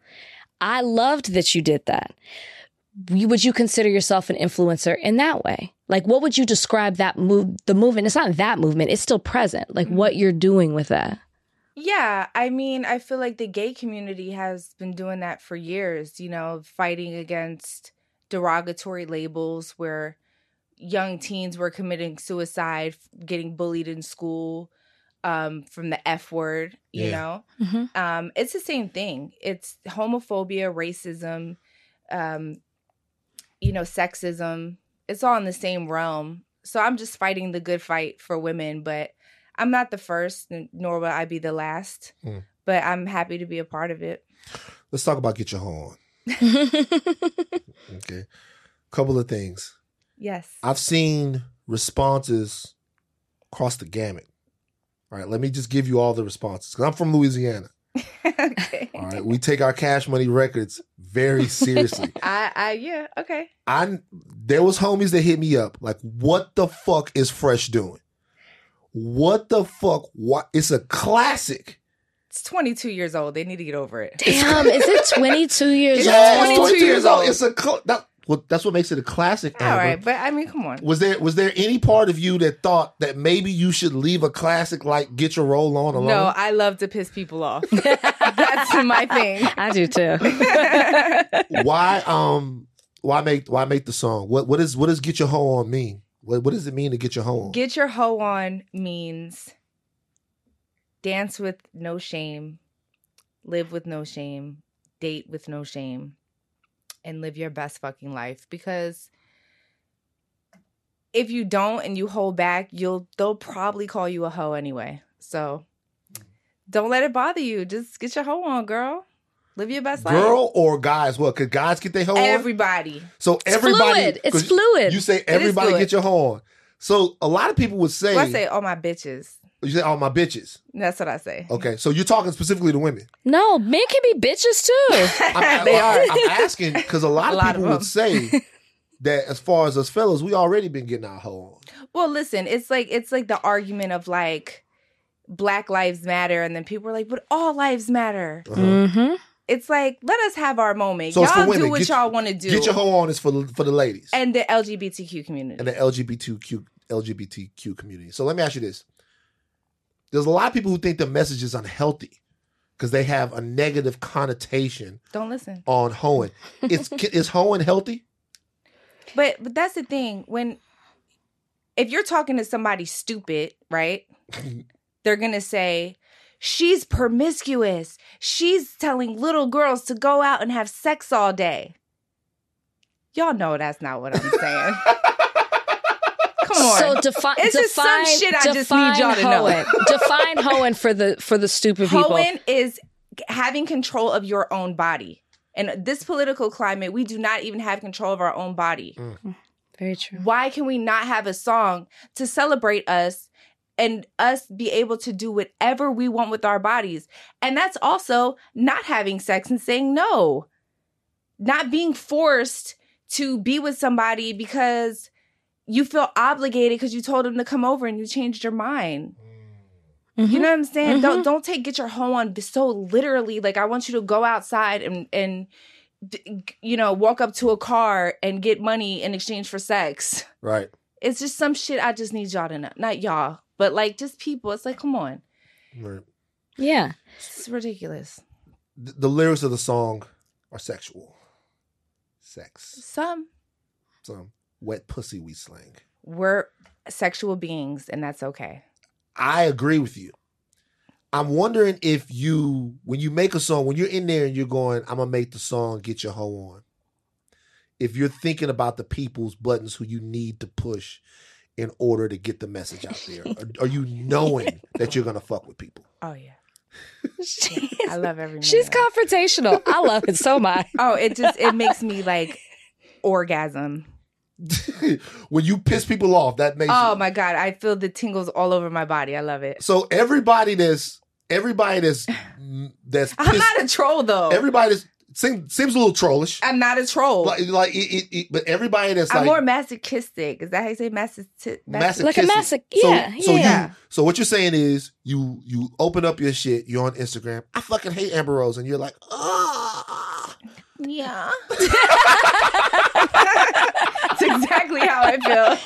I loved that you did that. Would you consider yourself an influencer in that way? Like, what would you describe that move, the movement? It's not that movement, it's still present. Like, Mhm. what you're doing with that. Yeah, I mean, I feel like the gay community has been doing that for years, you know, fighting against derogatory labels where young teens were committing suicide, getting bullied in school um, from the F word, you Yeah. know? Mm-hmm. Um, it's the same thing. It's homophobia, racism, um, you know, sexism. It's all in the same realm. So I'm just fighting the good fight for women, but I'm not the first, nor will I be the last. Mm. But I'm happy to be a part of it. Let's talk about get your hoe on. Okay. Couple of things. Yes. I've seen responses across the gamut. All right, let me just give you all the responses because I'm from Louisiana. okay. All right, we take our cash money records very seriously. I, I, yeah, okay. I there was homies that hit me up like, "What the fuck is Fresh doing? What the fuck? What? It's a classic. It's 22 years old. They need to get over it. Damn, is it 22 years It's old? Yeah, 22 years old. It's a cl- that, well, that's what makes it a classic. All Amber. right, but I mean, come on. Was there was there any part of you that thought that maybe you should leave a classic like Get Your Roll On alone? No, I love to piss people off. That's my thing. I do too. why um why make why make the song? What what is what does Get Your Hoe On mean? What what does it mean to get your hoe on? Get your hoe on means dance with no shame, live with no shame, date with no shame, and live your best fucking life. Because if you don't and you hold back, you'll they'll probably call you a hoe anyway. So don't let it bother you. Just get your hoe on, girl. Live your best life. Girl or guys? What could guys get their hoe on? Everybody. So It's everybody, fluid. It's 'cause fluid. You say everybody fluid. get your hoe on. So a lot of people would say, Well, I say all my bitches. you say, "Oh my bitches." That's what I say. Okay, so you're talking specifically to women. no, men can be bitches too. I'm, they I'm- are. I'm asking because a lot A of lot of people would say that as far as us fellas, we already been getting our hoe on. Well, listen, it's like it's like the argument of like Black Lives Matter, and then people are like, "But all lives matter." Uh-huh. mm-hmm. It's like let us have our moment. So y'all do what Get- y'all want to do. Get your hoe on is for the, for the ladies and the LGBTQ community. and the LGBTQ LGBTQ community. So let me ask you this: There's a lot of people who think the message is unhealthy because they have a negative connotation Don't listen. on hoeing. It's is hoeing healthy? But but that's the thing when if you're talking to somebody stupid, right? They're gonna say. She's promiscuous. She's telling little girls to go out and have sex all day. Y'all know that's not what I'm saying. Come on. So defi- It's just some define, shit I just need define y'all to know. hoeing. define hoeing for the for the stupid people. Hoeing is having control of your own body. In this political climate, we do not even have control of our own body. Mm. Very true. Why can we not have a song to celebrate us and us be able to do whatever we want with our bodies? And that's also not having sex and saying no, not being forced to be with somebody because you feel obligated because you told them to come over and you changed your mind. Mm-hmm. You know what I'm saying? Don't don't take get your hoe on so literally. Like I want you to go outside and and you know walk up to a car and get money in exchange for sex. Right. It's just some shit I just need y'all to know. Not y'all, but like just people. It's like come on, Right. Yeah. it's ridiculous. The, the lyrics of the song are sexual. Sex. Some Some wet pussy we slang. we're sexual beings, and that's okay. I agree with you. I'm wondering if you, when you make a song, when you're in there and you're going, I'm gonna make the song, get your hoe on. If you're thinking about the people's buttons who you need to push in order to get the message out there, are, are you knowing that you're gonna fuck with people? Oh yeah, I love every. Minute She's confrontational. I love it so much. Oh, it just it makes me like orgasm. when you piss people off, that makes. Oh you, my god, I feel the tingles all over my body. I love it. so everybody that's everybody that's that's I'm not a troll though. everybody that's seems, seems a little trollish. I'm not a troll. Like, like it, it, it, but everybody that's I'm like more masochistic. Is that how you say masochistic? masochistic. Like a masoch- So, yeah, so yeah. you, so what you're saying is you you open up your shit. You're on Instagram. I fucking hate Amber Rose, and you're like, ah. Yeah. That's exactly how I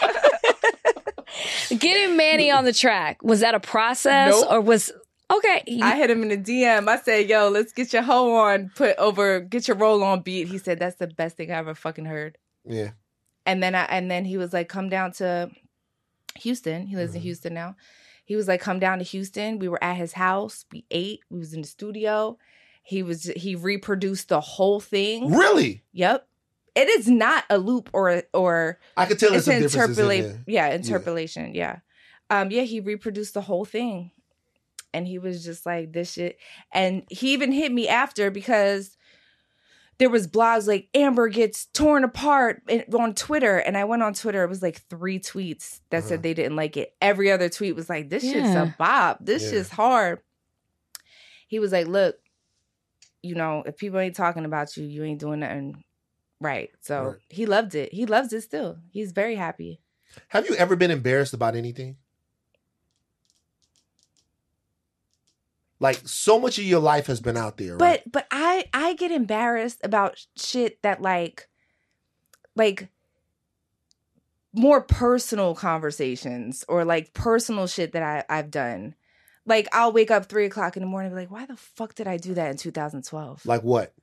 feel. Getting Mannie on the track, was that a process Nope. or was okay? I hit him in the DM. I said, "Yo, let's get your hoe on, put over, get your roll on beat." He said, "That's the best thing I ever fucking heard." Yeah. And then I and then he was like, "Come down to Houston." He lives in Mhm. Houston now. He was like, "Come down to Houston." We were at his house. We ate. We was in the studio. He was he reproduced the whole thing. Really? Yep. It is not a loop or or I could tell it's some differences in interpolate. there. Yeah, interpolation. Yeah. Um. Yeah. He reproduced the whole thing, and he was just like this shit. And he even hit me after because there was blogs like Amber gets torn apart on Twitter, and I went on Twitter. It was like three tweets that Uh-huh. said they didn't like it. Every other tweet was like, "This shit's a bop. This Yeah. shit's hard." He was like, "Look, you know, if people ain't talking about you, you ain't doing nothing." Right. So Right. he loved it. He loves it still. He's very happy. Have you ever been embarrassed about anything? Like so much of your life has been out there, right? But but I I get embarrassed about shit that like like more personal conversations or like personal shit that I, I've done. Like I'll wake up three o'clock in the morning and be like, why the fuck did I do that in 2012? like what?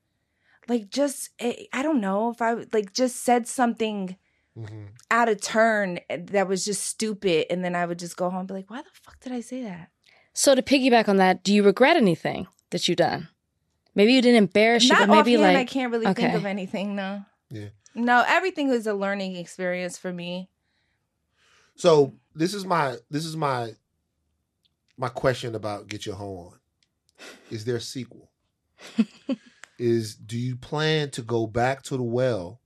Like just eh, I don't know if I like just said something hmm out of turn that was just stupid and then I would just go home and be like, why the fuck did I say that? So to piggyback on that, do you regret anything that you've done? Maybe you didn't embarrass you, Not but maybe offhand, I can't really think of anything. No. Yeah. No, everything was a learning experience for me. So this is my this is my my question about get your hoe on. Is there a sequel? is do you plan to go back to the well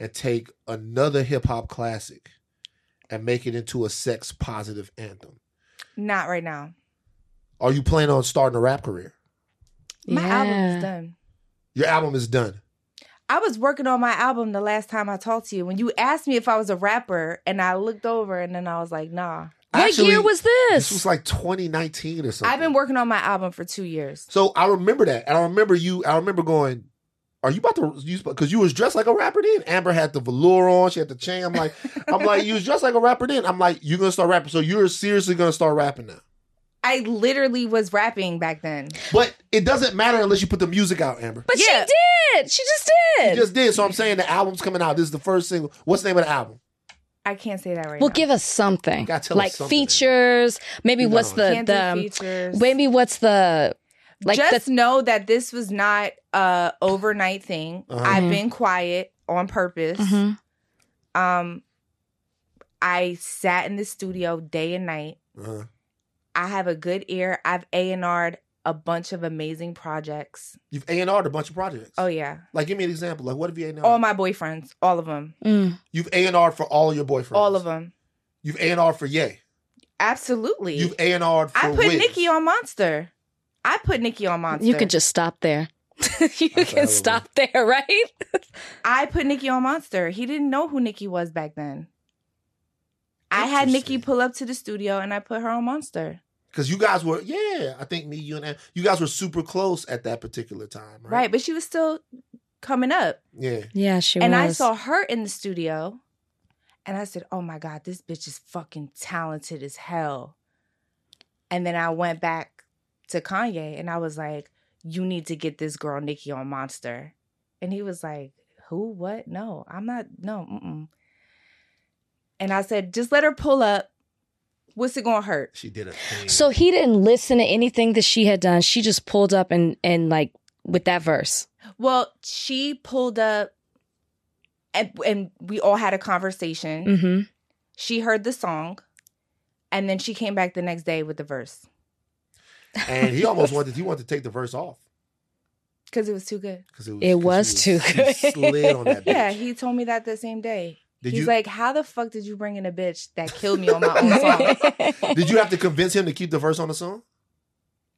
and take another hip hop classic and make it into a sex positive anthem? Not right now. Are you planning on starting a rap career? My album is done. Your album is done. I was working on my album the last time I talked to you. When you asked me if I was a rapper, and I looked over and then I was like, nah. What Actually, year was this? This was like 2019 or something. I've been working on my album for two years. So I remember that. And I remember you, I remember going, are you about to use because you was dressed like a rapper then? Amber had the velour on, she had the chain. I'm like, I'm like, you was dressed like a rapper then. I'm like, you're gonna start rapping. So you're seriously gonna start rapping now. I literally was rapping back then. But it doesn't matter unless you put the music out, Amber. but Yeah. she did. She just You did. just did. So I'm saying the album's coming out. This is the first single. What's the name of the album? I can't say that right well, now. give us something gotta tell us like something, man. features. Maybe You what's the Can't the um, features. maybe what's the like Just the know that this was not a overnight thing. Uh-huh. I've Mhm. been quiet on purpose. Mhm. Um, I sat in the studio day and night. Uh-huh. I have a good ear. I've A and R'd a bunch of amazing projects. You've A and R'd a bunch of projects. Oh yeah, Like, give me an example. Like, what have you A and R'd? all my boyfriends, all of them, Mm. You've A and R'd for all of your boyfriends. all of them. You've A and R'd for Yay. Absolutely. You've A and R'd for I put Wiz. Nicki on Monster. I put Nicki on Monster. You can just stop there. you That's a hell can of a- stop there, right? I put Nicki on Monster. He didn't know who Nicki was back then. I had Nicki Interesting. pull up to the studio and I put her on Monster. Because you guys were, yeah, I think me, you, and Ann- you guys were super close at that particular time, right? Right. But she was still coming up. Yeah. Yeah, she was. and I saw her in the studio and I said, Oh my God, this bitch is fucking talented as hell. And then I went back to Kanye and I was like, You need to get this girl Nicki on Monster. And he was like, Who? What? No, I'm not. No. Mm-mm. And I said, Just let her pull up. What's it gonna hurt? She did a thing. So he didn't listen to anything that she had done. She just pulled up and and like with that verse. Well, she pulled up and, and we all had a conversation. Mm-hmm. She heard the song and then she came back the next day with the verse and he almost wanted, he wanted to take the verse off. because it was too good. Because it was, It 'cause was she too she good. slid on that bitch. Yeah, he told me that the same day. Did He's you, like, How the fuck did you bring in a bitch that killed me on my own song? did you have to convince him to keep the verse on the song?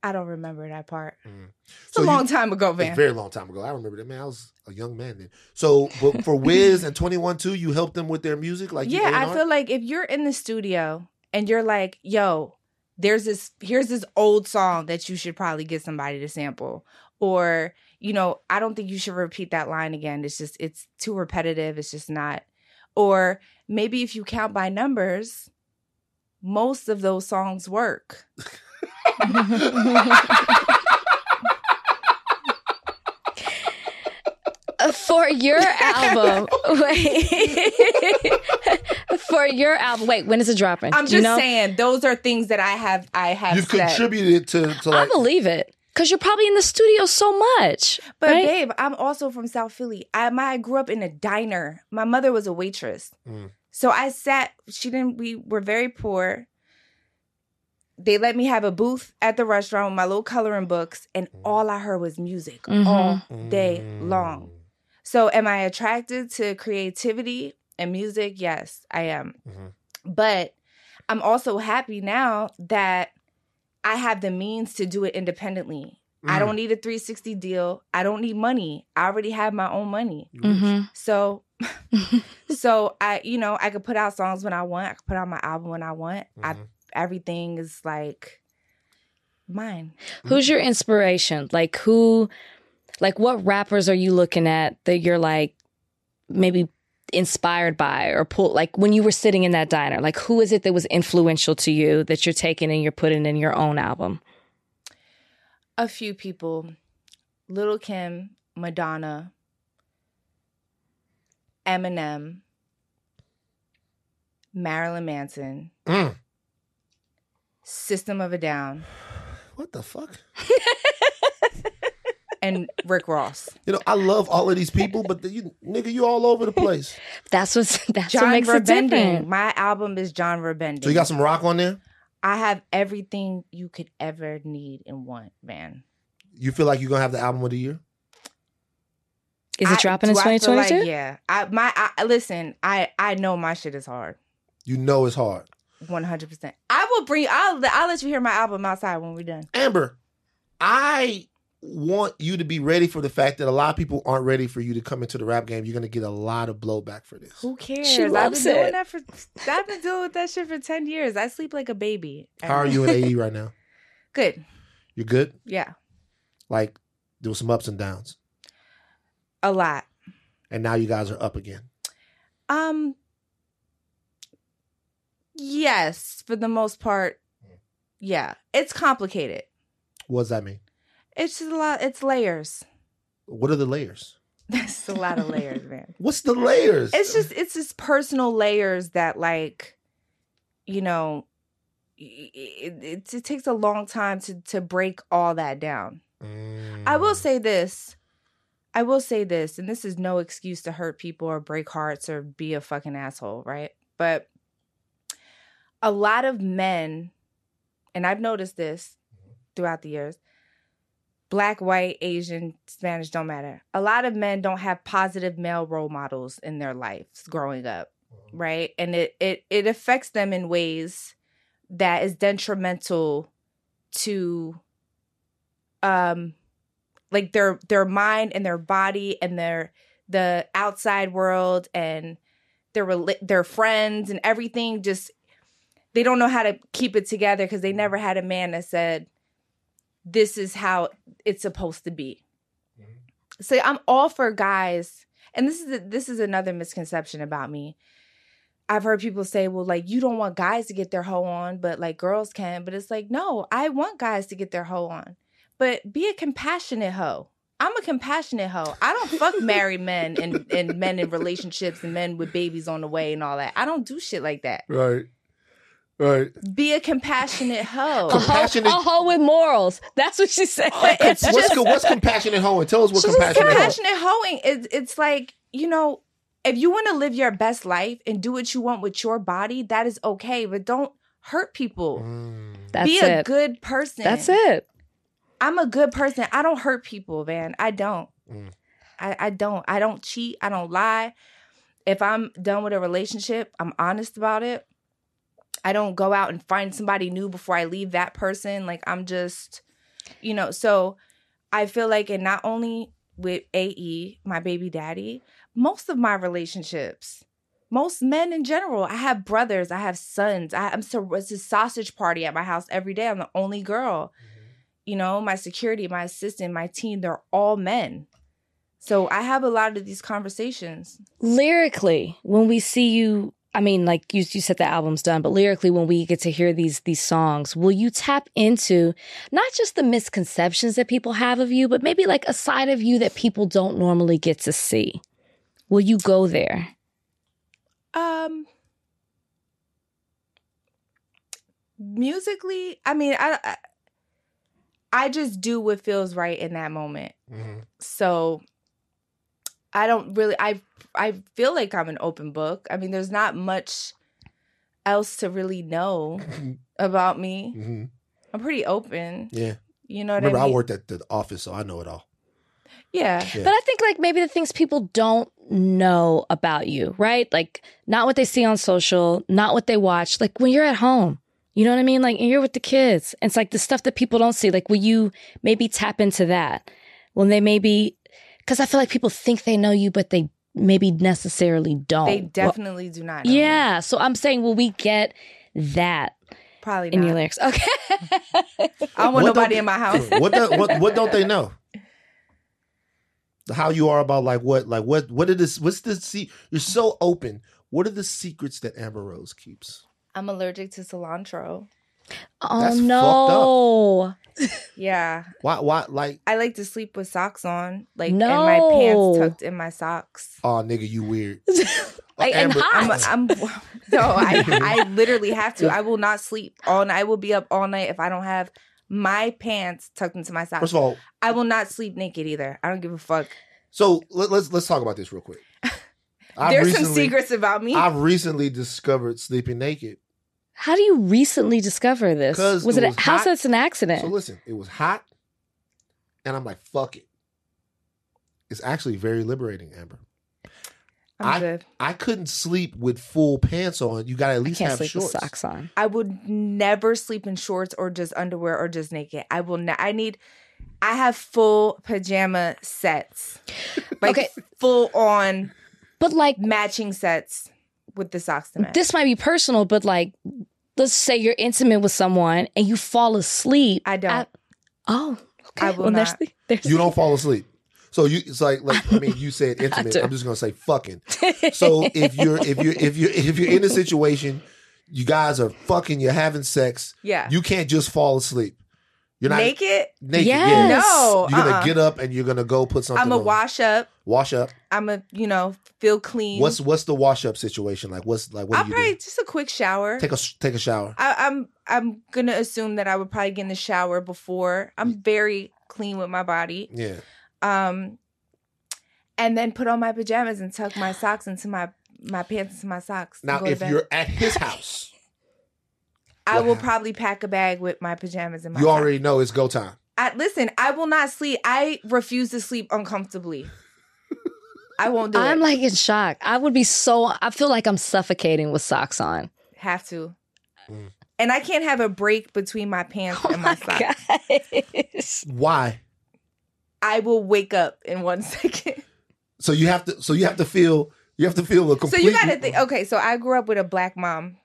I don't remember that part. Mm. It's So a you- long time ago, It's man. very long time ago. I remember that man. I was a young man then. So, but for Wiz and Twenty One Two, you helped them with their music, like yeah, I feel like if you're in the studio and you're like, yo, there's this, here's this old song that you should probably get somebody to sample. Or, you know, I don't think you should repeat that line again. It's just, it's too repetitive. It's just not. Or maybe if you count by numbers, most of those songs work. For your album, wait. for your album, wait. When is it dropping? I'm Do just you know? saying those are things that I have I have You've said. contributed to to I believe it because you're probably in the studio so much. But right? babe, I'm also from South Philly. I my I grew up in a diner. My mother was a waitress. Mm. So I sat, she didn't we were very poor. They let me have a booth at the restaurant with my little coloring books, and Mm. all I heard was music Mhm. all day Mm. long. So am I attracted to creativity and music? Yes, I am. Mhm. But I'm also happy now that I have the means to do it independently. I Mm. don't need a 360 deal. I don't need money. I already have my own money. Mm-hmm. So so I you know, I could put out songs when I want. I could put out my album when I want. I Mhm. everything is like mine. Who's your inspiration? Like who? Like what rappers are you looking at that you're like maybe inspired by or pull? Like when you were sitting in that diner, like who is it that was influential to you that you're taking and you're putting in your own album? A few people. Lil' Kim, Madonna, Eminem, Marilyn Manson, Mm. System of a Down, What the fuck? and Rick Ross. You know, I love all of these people, but the, you, nigga, you all over the place. That's what's that's what John makes it different. My album is genre-bending. So you got some rock on there. I have everything you could ever need and want, man. You feel like you're gonna have the album of the year? Is I- it dropping in do I 2022? Like, yeah. I my I, listen, I I know my shit is hard. You know it's hard. 100%. I will bring I'll I'll let you hear my album outside when we're done. Amber, I want you to be ready for the fact that a lot of people aren't ready for you to come into the rap game. You're gonna get a lot of blowback for this. Who cares? She I've loves been doing it. that for I've been dealing with that shit for 10 years. I sleep like a baby. How are you in AE right now? Good. You're good? Yeah. Like there was some ups and downs. A lot. And now you guys are up again. Um Yes, for the most part. Yeah. It's complicated. What does that mean? It's just a lot it's layers. What are the layers? That's a lot of layers, man. What's the layers? It's just it's just personal layers that like you know it, it, it takes a long time to to break all that down. I will Mm. say this. I will say this, and this is no excuse to hurt people or break hearts or be a fucking asshole, right? But a lot of men, and I've noticed this throughout the years, black, white, Asian, Spanish don't matter. A lot of men don't have positive male role models in their lives growing up, right? And it it it affects them in ways that is detrimental to um like their their mind and their body and their the outside world and their their friends and everything just they don't know how to keep it together because they never had a man that said this is how it's supposed to be mm-hmm. so i'm all for guys and this is this is another misconception about me i've heard people say well like you don't want guys to get their hoe on but like girls can but it's like no i want guys to get their hoe on but be a compassionate hoe I'm a compassionate hoe. I don't fuck married men and, and men in relationships and men with babies on the way and all that. I don't do shit like that. Right. Right. Be a compassionate hoe. A hoe, Compassionate- a hoe with morals. That's what she said. it's What's, just co- what's compassionate hoeing? Tell us what compassionate hoeing. compassionate hoeing. It's it's like you know, if you want to live your best life and do what you want with your body, that is okay. But don't hurt people. Mm. That's Be a it. good person. That's it. I'm a good person. I don't hurt people, man. I don't. Mm. I, I don't. I don't cheat. I don't lie. If I'm done with a relationship, I'm honest about it. I don't go out and find somebody new before I leave that person. Like I'm just, you know, so I feel like and not only with AE, my baby daddy, most of my relationships, most men in general, I have brothers, I have sons. I, I'm so it's a sausage party at my house every day. I'm the only girl mm-hmm. you know, my security, my assistant, my team, they're all men. So I have a lot of these conversations. Lyrically, when we see you, I mean, like you, you said the album's done, but lyrically, when we get to hear these these songs, will you tap into not just the misconceptions that people have of you, but maybe like a side of you that people don't normally get to see? Will you go there? Um musically, I mean, I I, I just do what feels right in that moment. Mhm. So I don't really I I feel like I'm an open book. I mean, there's not much else to really know about me. Mhm. I'm pretty open. Yeah. You know what Remember, I I worked at the office, so I know it all. yeah. Yeah. But I think like maybe the things people don't know about you, right? Like not what they see on social, not what they watch. Like when you're at home, you know what I mean? Like and you're with the kids. And it's like the stuff that people don't see. Like will you maybe tap into that when they maybe because I feel like people think they know you, but they maybe necessarily don't. They Well, definitely do not. Know me. yeah. So I'm saying, will we get that probably in not. your lyrics? Okay. I don't want What nobody don't- in my house. what, do, what what don't they know? How you are about like what like what what are this what's the see you're so open. What are the secrets that Amber Rose keeps? I'm allergic to cilantro. Oh That's fucked no. Yeah, Why why like I like to sleep with socks on, like No. and my pants tucked in my socks. oh nigga you weird. Like, and Amber- hot. I'm, I'm no, I I literally have to. I will not sleep all night. I will be up all night if I don't have my pants tucked into my socks. First of all, I will not sleep naked either. I don't give a fuck. so let, let's let's talk about this real quick. I've There's some secrets about me. I've recently discovered sleeping naked. How do you recently discover this? Was it it, was a house hot. that's an accident? So listen, it was hot, and I'm like, fuck it. It's actually very liberating, Amber. I'm I- good. I couldn't sleep with full pants on. You got to at I least can't have sleep shorts. with socks on. I would never sleep in shorts or just underwear or just naked. I will. Ne- I need. I have full pajama sets, like Okay. full on But like matching sets with the socks to match. this might be personal, but like let's say you're intimate with someone and you fall asleep. I don't. at- oh, okay. I will well, not. the- there's You don't fall asleep. So you, it's like, like I mean, you said intimate. I'm just gonna say fucking. So if you're, if you're, if you're, if you're in a situation, you guys are fucking, you're having sex. yeah. You can't just fall asleep. You're not naked? naked. Yes. Yeah. No. You're gonna uh-uh. get up and you're gonna go put something. I'm a on. wash up. Wash up. I'm a you know feel clean. What's what's the wash up situation like? What's like? What I'll do you probably do? just a quick shower. Take a take a shower. I, I'm I'm gonna assume that I would probably get in the shower before. I'm very clean with my body. Yeah. Um, and then put on my pajamas and tuck my socks into my my pants into my socks. Now, if you're at his house, I will probably pack a bag with my pajamas and my. you already know it's go time. I listen. I will not sleep. I refuse to sleep uncomfortably. I won't do it. I'm it. like in shock. I would be so. I feel like I'm suffocating with socks on. Have to. Mm. And I can't have a break between my pants Oh and my, my socks. gosh. Why? I will wake up in one second. So you have to. So you have to feel. You have to feel a complete. So you got to think. Okay, so I grew up with a black mom,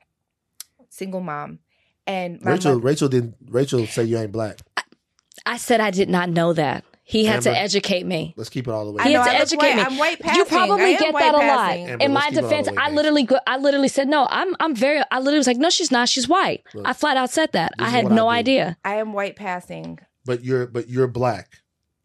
single mom, and my Rachel. mother- Rachel didn't. Rachel say you ain't black. I said I did not know that. He had to educate me. Let's keep it all the way. He had to I educate white. me. I'm white passing. You probably get white that a lot. Amber, In my keep it all defense, I babes. literally, go, I literally said no. I'm, I'm very. I literally was like, no, she's not. She's white. Look, I flat out said that. I had what I no idea, I am white passing. But you're. But you're black.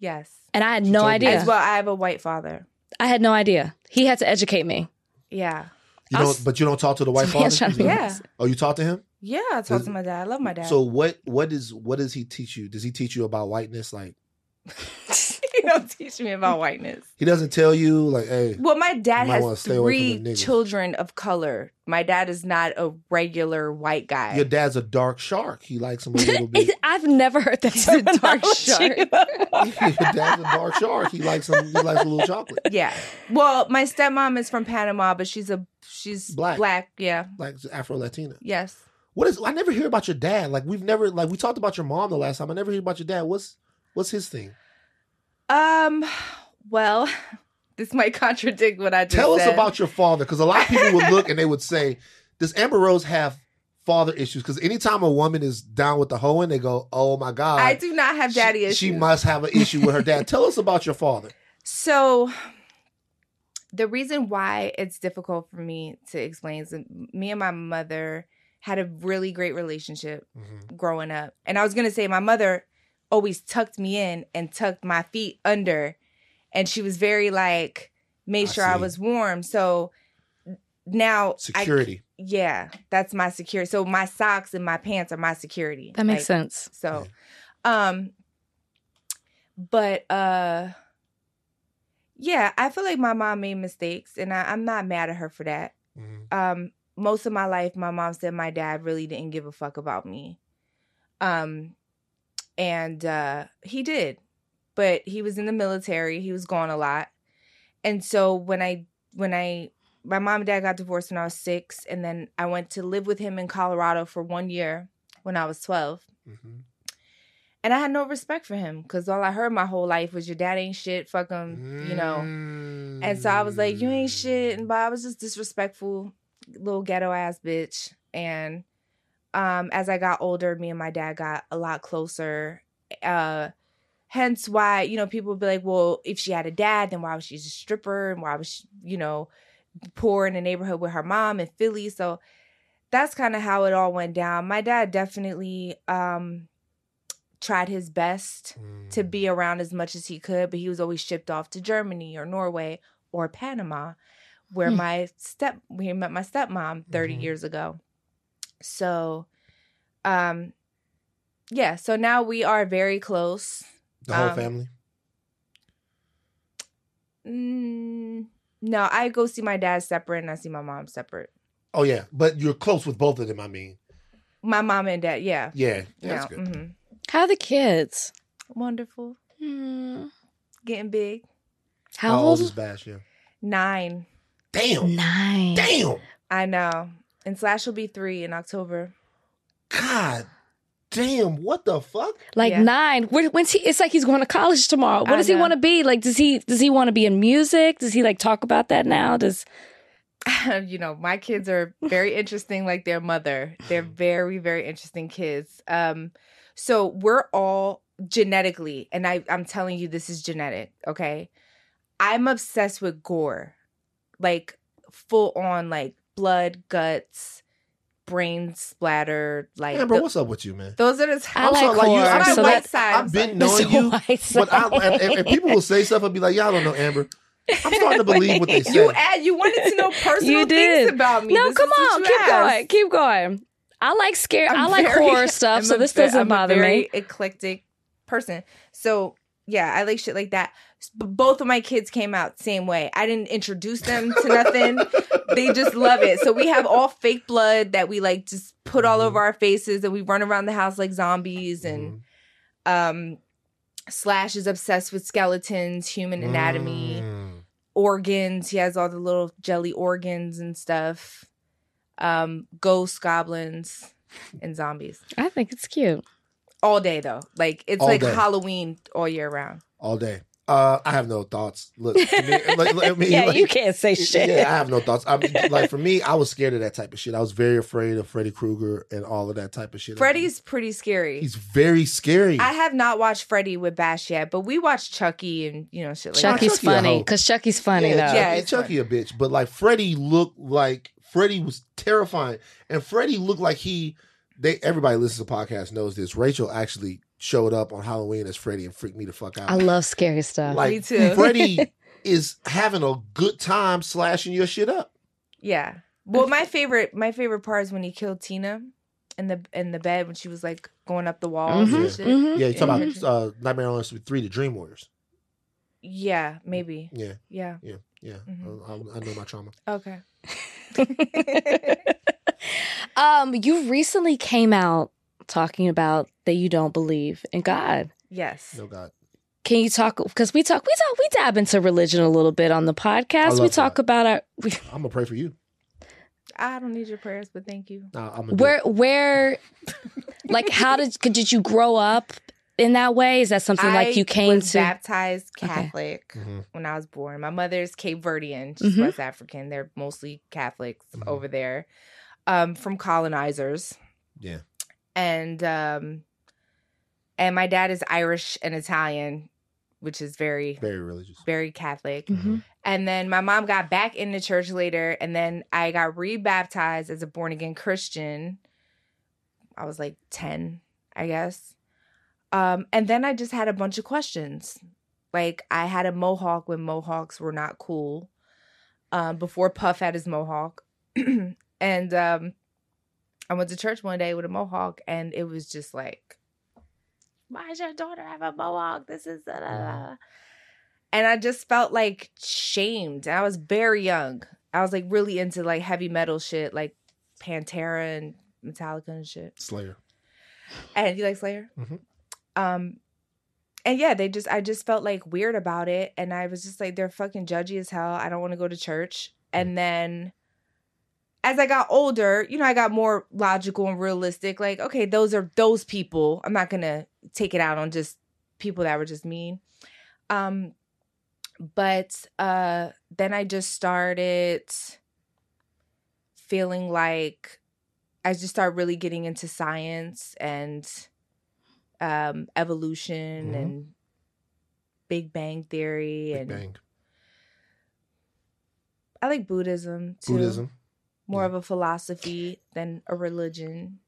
Yes. and I had She no told me. idea. As well, I have a white father. I had no idea. He had to educate me. Yeah. You don't. But you don't talk to the white father. trying to be Yeah. Oh, you talk to him. Yeah, I talk Does- to my dad. I love my dad. So what? What is? What does he teach you? Does he teach you about whiteness? Like he don't teach me about whiteness. he doesn't tell you. Like, hey, Well, my dad has stay away from three children of color. My dad is not a regular white guy. your dad's a dark shark. He likes him a little bit. I've never heard that He's a dark terminology. your dad's a dark shark. He likes him. He likes a little chocolate. yeah. Well, my stepmom is from Panama, but she's a she's Black. Black. Yeah. Like Afro Latina. Yes. What is? I never hear about your dad. Like we've never. Like we talked about your mom the last time. I never hear about your dad. What's What's his thing? Um. Well, this might contradict what I just Tell us about your father, because a lot of people would look and they would say, "Does Amber Rose have father issues?" Because anytime a woman is down with the hoeing, they go, "Oh my god, I do not have daddy she, issues. She must have an issue with her dad." Tell us about your father. So, the reason why it's difficult for me to explain is me and my mother had a really great relationship growing up. And I was going to say, my mother always tucked me in and tucked my feet under. And she was very like, made I sure I was warm. So now, I, Security. yeah, that's my security. So my socks and my pants are my security. That makes Like, sense. So, um, but uh, yeah, I feel like my mom made mistakes, and I, I'm not mad at her for that. Mhm. Um, most of my life, my mom said my dad really didn't give a fuck about me. Um, and uh, he did, but he was in the military. He was gone a lot, and so when I when I my mom and dad got divorced when I was six, and then I went to live with him in Colorado for one year when I was twelve. Mhm. And I had no respect for him because all I heard my whole life was your dad ain't shit, fuck him, you know. And so I was like, you ain't shit. And but I was just disrespectful, little ghetto ass bitch. And um, as I got older, me and my dad got a lot closer. Uh, hence why, you know, people would be like, well, if she had a dad, then why was she a stripper? And why was she, you know, poor in the neighborhood with her mom in Philly? So that's kind of how it all went down. My dad definitely um, tried his best to Mm. be around as much as he could, but he was always shipped off to Germany or Norway or Panama, where Hmm. my step we met my stepmom 30 Mhm. years ago. So um yeah, so now we are very close. the whole um, family. Mm, no, I go see my dad separate and I see my mom separate. Oh yeah, but you're close with both of them. I mean, My mom and dad, yeah. yeah, that's no, good. mhm. How are the kids? Wonderful. Hmm. Getting big. How, old old? is Bash? Yeah. Nine. Damn. Nine. Damn. I know. And Slash will be three in October. God. Damn. What the fuck? Like Yeah. nine. Where, when's he? It's like he's going to college tomorrow. What I does he want to be? Like, does he does he want to be in music? Does he like talk about that now? Does you know, my kids are very interesting like their mother. They're very, very interesting kids. Um, so we're all genetically, and I, I'm telling you, this is genetic, okay? I'm obsessed with gore. Like full on like blood, guts, brain splatter, like Amber, th- what's up with you, man? those are the I I'm like sorry, like, you- horror, I've been so white that- I've been knowing you, but I, and, and- and people will say stuff and be like, "Yeah, I don't know, Amber." I'm starting to believe what they say. You add, you wanted to know personal You things about me. no, This come on, keep asked. going, keep going. I like scare. I'm I like very- horror stuff, I'm so a this ve- doesn't I'm bother a very me. Eclectic person. So yeah, I like shit like that. S- b- Both of my kids came out same way. I didn't introduce them to nothing. they just love it. So we have all fake blood that we like just put all Mhm. over our faces, and we run around the house like zombies. And Mhm. um, Slash is obsessed with skeletons, human anatomy, Mm. organs. He has all the little jelly organs and stuff. Um, ghosts, goblins, and zombies. I think it's cute. All day though. Like it's All like day. Halloween all year round. all day. Uh, I have no thoughts. Look, to me, like, like, I mean, yeah, like- you can't say shit. Yeah, I have no thoughts. I mean, like for me, I was scared of that type of shit. I was very afraid of Freddy Krueger and all of that type of shit. Freddy's pretty scary. he's very scary. I have not watched Freddy with Bash yet, but we watched Chucky and you know shit like Chucky's Chucky a funny because Chucky's funny yeah, though. Chucky, Yeah, it's Chucky a bitch, but like Freddy looked like Freddy was terrifying, and Freddy looked like he. They everybody listens to podcast knows this. Rachel actually showed up on Halloween as Freddy and freaked me the fuck out. I love scary stuff. like Me too. Freddy is having a good time slashing your shit up. Yeah. Well, my favorite my favorite part is when he killed Tina in the in the bed when she was like going up the walls Mhm, and shit. mhm. Yeah, you talk Mhm. about uh, Nightmare on Elm Street three, the Dream Warriors. Yeah, maybe. Yeah, Yeah. yeah, yeah. Mhm. I, I know my trauma. Okay. um, you recently came out talking about that you don't believe in God. yes. No God. Can you talk? Because we talk, we talk, we dab into religion a little bit on the podcast. We talk God. about our we, I'm gonna pray for you. I don't need your prayers, but thank you. Nah, I'm gonna where, where, like, how did could- did you grow up in that way? Is that something like you came was to? baptized Okay. Catholic hmm when I was born. My mother's Cape Verdean, she's Mhm. West African. They're mostly Catholics Mhm. over there, um, from colonizers. Yeah. And um and my dad is Irish and Italian, which is very Very religious. very Catholic. Mhm. And then my mom got back into church later, and then I got rebaptized as a born again Christian. I was like ten, I guess. Um, and then I just had a bunch of questions. Like I had a mohawk when mohawks were not cool. Um, before Puff had his mohawk, and um, I went to church one day with a mohawk, and it was just like, "Why does your daughter have a mohawk? This is." Da, da, da. And I just felt like shamed. I was very young. I was like really into like heavy metal shit, like Pantera and Metallica and shit. Slayer. And you like Slayer? Mhm. Um, and yeah, they just I just felt like weird about it, and I was just like, they're fucking judgy as hell. I don't want to go to church. And then, as I got older, you know, I got more logical and realistic. Like, okay, those are those people. I'm not gonna take it out on just people that were just mean. Um, but uh, then I just started feeling like I just started really getting into science and um, evolution Mhm. and Big Bang Theory Big and Bang. I like Buddhism too. Buddhism. More yeah. of a philosophy than a religion.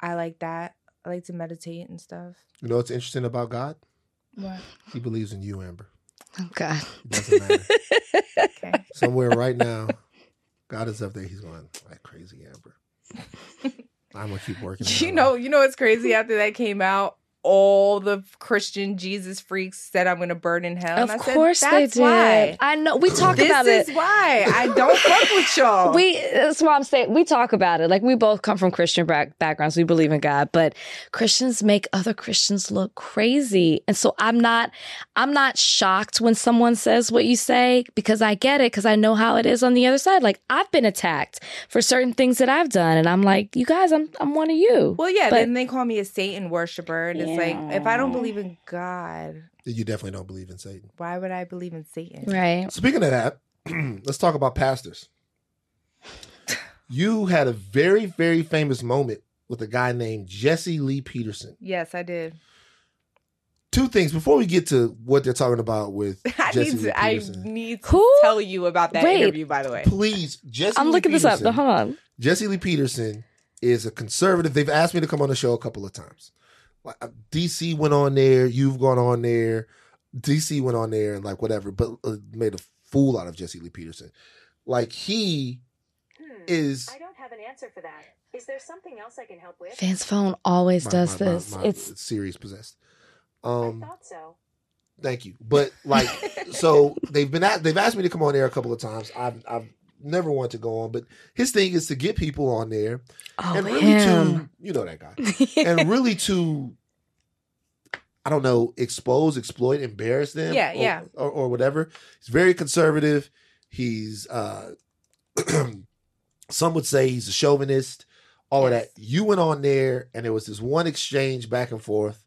I like that. I like to meditate and stuff. You know what's interesting about God? What? He believes in you, Amber. Oh God. It doesn't matter. Okay. Somewhere right now, God is up there. He's going, that crazy Amber. I'm gonna keep working. you know, you know what's crazy after that came out? All the Christian Jesus freaks said I'm gonna burn in hell. Of and I said, course they "That's did. Why. I know. We talk This about is it. why I don't fuck with y'all. We that's why I'm saying we talk about it. Like we both come from Christian back, backgrounds. We believe in God, but Christians make other Christians look crazy. And so I'm not I'm not shocked when someone says what you say because I get it because I know how it is on the other side. Like I've been attacked for certain things that I've done and I'm like, "You guys, I'm I'm one of you." well, yeah. But- then they call me a Satan worshiper, and like if I don't believe in God, You definitely don't believe in Satan. why would I believe in Satan? Right. Speaking of that, let's talk about pastors. You had a very, very famous moment with a guy named Jesse Lee Peterson. Yes, I did. Two things before we get to what they're talking about with I Jesse need Lee to. I Peterson. need to Who? tell you about that Wait. interview. By the way, Please, Jesse. I'm Lee looking this up. Peterson- Hold on. Jesse Lee Peterson is a conservative. They've asked me to come on the show a couple of times. Like uh, DC went on there, you've gone on there, DC went on there, and like whatever, but uh, made a fool out of Jesse Lee Peterson. Like he Hmm, is. I don't have an answer for that. Is there something else I can help with? Fan's phone always my- does my- my- this. my- it's Siri's possessed. I Um, thought so. thank you, but like, so they've been at, they've asked me to come on there a couple of times. I've I've never wanted to go on, but his thing is to get people on there oh and really to you know that guy and really to I don't know, expose, exploit, embarrass them. Yeah, or, yeah. Or, or whatever. He's very conservative. He's uh some would say he's a chauvinist, all of that. You went on there and there was this one exchange back and forth,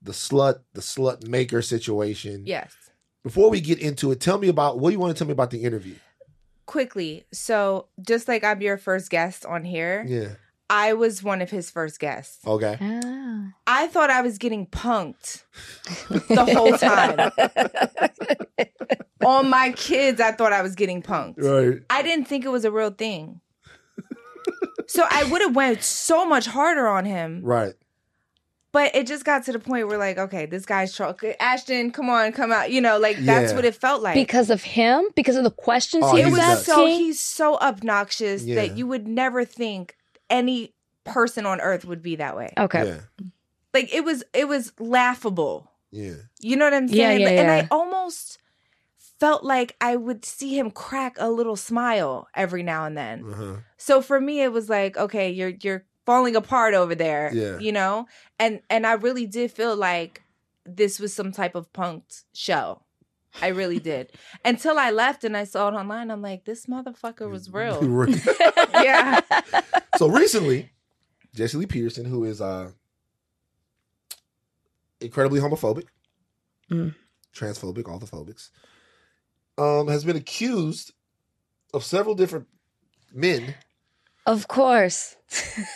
the slut, the slut maker situation. Yes. Before we get into it, tell me about what do you want to tell me about the interview? Quickly. So, just like I'm your first guest on here, Yeah. I was one of his first guests. Okay. Ah. I thought I was getting punked the whole time. on my kids, I thought I was getting punked. Right. I didn't think it was a real thing. so I would have went so much harder on him, Right. But it just got to the point where like, okay, this guy's tro- Ashton, come on, come out. You know, like that's Yeah. what it felt like. because of him, because of the questions Oh, he was asking. so he's so obnoxious Yeah. that you would never think any person on earth would be that way. okay. Yeah. Like it was it was laughable. Yeah. You know what I'm Yeah, saying? yeah, And I almost felt like I would see him crack a little smile every now and then. Uh-huh. So for me it was like, okay, you're you're falling apart over there. Yeah. You know? And and I really did feel like this was some type of punked show. I really did. Until I left and I saw it online, I'm like, this motherfucker was real. Yeah. so recently, Jesse Lee Peterson, who is uh incredibly homophobic, Mm. transphobic, all the phobics, um, has been accused of several different men Of course.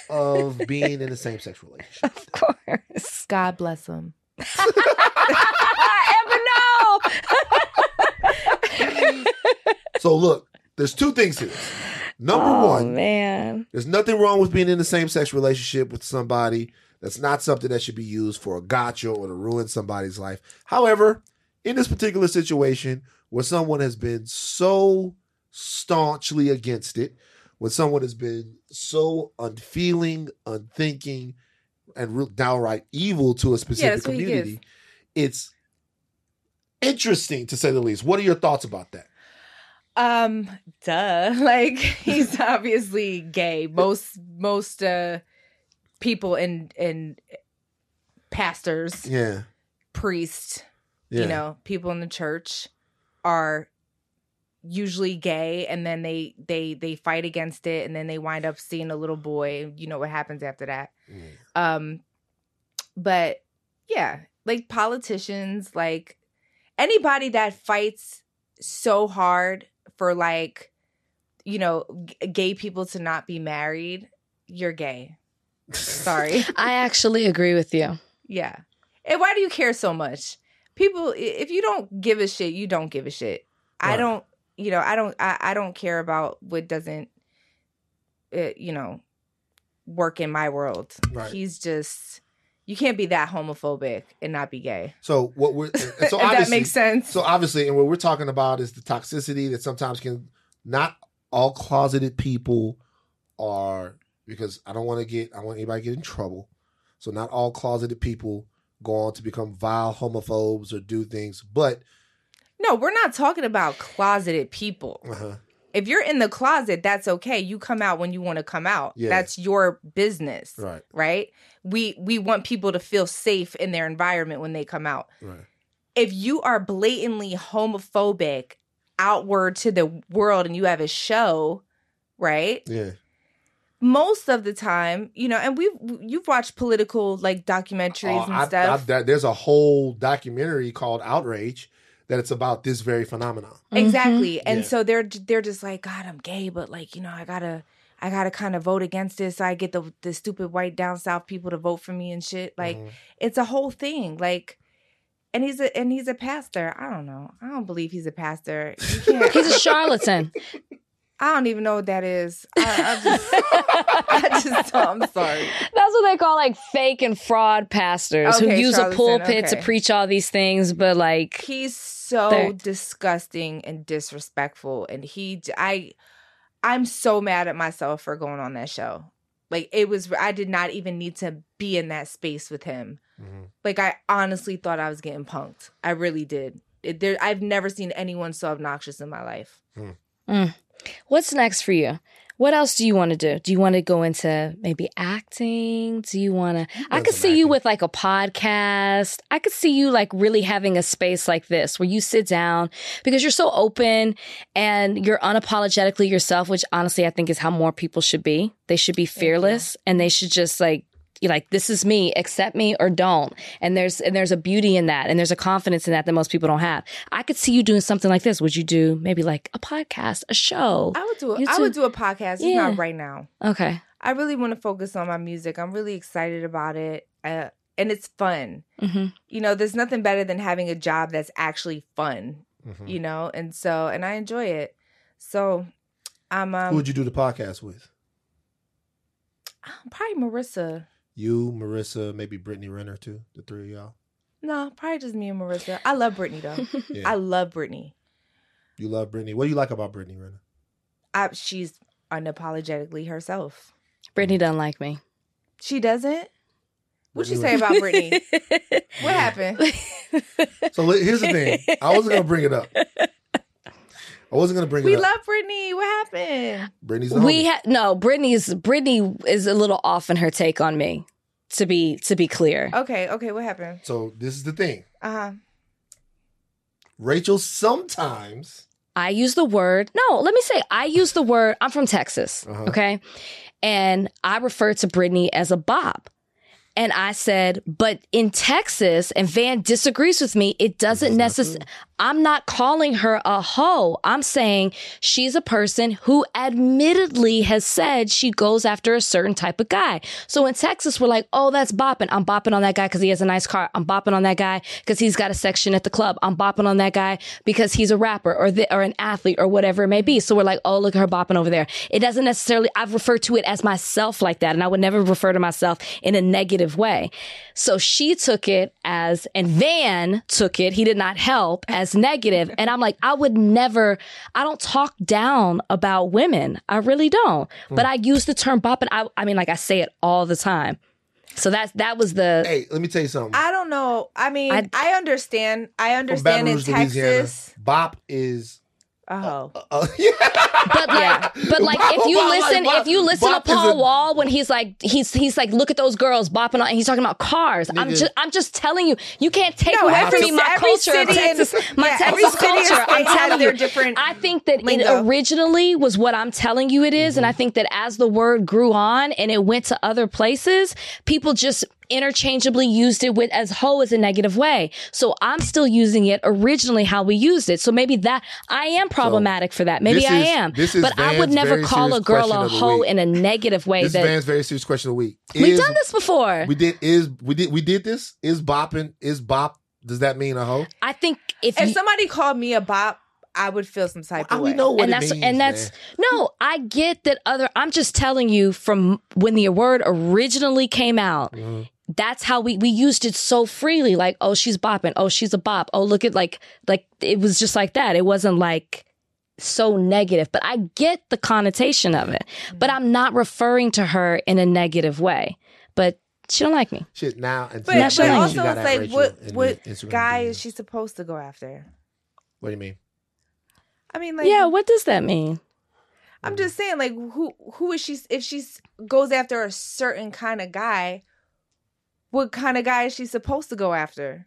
of being in a same sex relationship. Of course. God bless them. Ever no. So look, there's two things here. Number oh, one, man. There's nothing wrong with being in the same sex relationship with somebody. That's not something that should be used for a gotcha or to ruin somebody's life. However, in this particular situation where someone has been so staunchly against it, when someone has been so unfeeling, unthinking, and real downright evil to a specific he community, it's interesting to say the least. What are your thoughts about that? Um, duh. Like he's obviously gay. Most most uh people in in pastors, Yeah. priests, Yeah. you know, people in the church are usually gay and then they they they fight against it and then they wind up seeing a little boy. You know what happens after that. Mm. Um but yeah, like politicians, like anybody that fights so hard for like you know, g- gay people to not be married, you're gay. Sorry. I actually agree with you. yeah. And why do you care so much? People if you don't give a shit, you don't give a shit. I don't, you know, I don't I, I don't care about what doesn't uh, you know, work in my world. Right. He's just you can't be that homophobic and not be gay. So what we're so if that makes sense. so obviously and what we're talking about is the toxicity that sometimes can not all closeted people are because I don't want to get I want anybody to get in trouble. So not all closeted people go on to become vile homophobes or do things, but no, we're not talking about closeted people. uh-huh, If you're in the closet, that's okay. You come out when you want to come out. Yeah. That's your business. right, right? We we want people to feel safe in their environment when they come out. right. If you are blatantly homophobic outward to the world and you have a show, right? Yeah. Most of the time, you know, and we've you've watched political like documentaries Oh, and I- I- stuff. that- there's a whole documentary called Outrage that it's about this very phenomenon. Exactly. And Yeah. so they're they're just like, God, I'm gay, but like, you know, I gotta I gotta kind of vote against this so I get the the stupid white down south people to vote for me and shit. Like Mhm. it's a whole thing. Like and he's a and he's a pastor. I don't know. I don't believe he's a pastor. He's a charlatan. I don't even know what that is. I, I just, I just, I'm sorry. That's what they call like fake and fraud pastors who use charlatan, a pulpit to preach all these things, but like He's so They're- disgusting and disrespectful and he I, I'm so mad at myself for going on that show. Like it was I did not even need to be in that space with him. Mhm. Like I honestly thought I was getting punked. I really did. It, there, I've never seen anyone so obnoxious in my life. What's next for you? What else do you want to do? Do you want to go into maybe acting? Do you want to? I could see you with like a podcast. I could see you like really having a space like this where you sit down because you're so open and you're unapologetically yourself, which honestly I think is how more people should be. They should be fearless and they should just like like this is me accept me or don't and there's and there's a beauty in that and there's a confidence in that that most people don't have i could see you doing something like this would you do maybe like a podcast a show I would do it. You I would do a podcast. Yeah. not right now. okay I really want to focus on my music. I'm really excited about it. Uh, and it's fun. hmm You know, there's nothing better than having a job that's actually fun, Mhm. you know? And so, and I enjoy it. So, I'm um, Who would you do the podcast with? probably Marissa. You, Marissa, maybe Brittany Renner too. The three of y'all. No, probably just me and Marissa. I love Brittany though. Yeah. I love Brittany. you love Brittany. What do you like about Brittany Renner? I, she's unapologetically herself. brittany doesn't like me She doesn't. What you Brittany say about Brittany? What happened? So here's the thing. I wasn't gonna bring it up. I wasn't gonna bring We it up. love Brittany. What happened? Brittany's the we homie. ha- no brittany's brittany is a little off in her take on me to be to be clear Okay, okay. What happened? so this is the thing. Uh huh. Rachel sometimes I use the word, no, let me say, I use the word, I'm from Texas, Uh-huh. okay? And I refer to Brittany as a bop. And I said, but in Texas, and Van disagrees with me, it doesn't is necessarily, true. I'm not calling her a hoe. I'm saying she's a person who admittedly has said she goes after a certain type of guy. So in Texas, we're like, oh, that's bopping. I'm bopping on that guy because he has a nice car. I'm bopping on that guy because he's got a section at the club. I'm bopping on that guy because he's a rapper or the, or an athlete or whatever it may be. So we're like, oh, look at her bopping over there. It doesn't necessarily, I've referred to it as myself like that. And I would never refer to myself in a negative way. So she took it as, and Van took it, he did not help, as negative. And I'm like, I would never, I don't talk down about women. I really don't. But hmm. I use the term bopping. I, I mean, like I say it all the time. So that's, that was the, Hey, let me tell you something. I don't know. I mean, I- I, understand. I From understand Baton in Rouge, Louisiana, Texas. Bop is Oh, uh, yeah. Uh, uh, but like, Yeah. but like, Bop- if you Bop- listen, Bop- if you listen to Paul a- Wall when he's like, he's he's like, look at those girls bopping on, and he's talking about cars. I'm just, I'm just telling you, you can't take No, away from me my culture of city and- Texas, my yeah, Texas culture. I'm telling you, different I think that lingo. it originally was what I'm telling you it is, and mm-hmm. I think that as the word grew on and it went to other places, people just interchangeably used it with as hoe as a negative way. So I'm still using it originally how we used it. So maybe that I am problematic for that. Maybe this I is- am. this is but I would never call a girl a of the hoe in a negative way. This is Van's very serious question of the week. we've done this before. We did is we did we did this. Is bopping is bop? Does that mean a hoe? I think if, if you, somebody called me a bop, I would feel some type I of way. we know what and it that's means, and that's man. no, I get that other. I'm just telling you from when the word originally came out. Mhm. That's how we we used it so freely. Like, oh, she's bopping. Oh, she's a bop. Oh, look at like like it was just like that. It wasn't like so negative. But I get the connotation of it. Mm-hmm. But I'm not referring to her in a negative way. But she don't like me. Shit now. And But, Now but she also, got it's like, what what Instagram guy DM. is she supposed to go after? What do you mean? I mean, like, yeah. What does that mean? I'm just saying, like, who who is she? If she goes after a certain kind of guy, what kind of guy is she supposed to go after?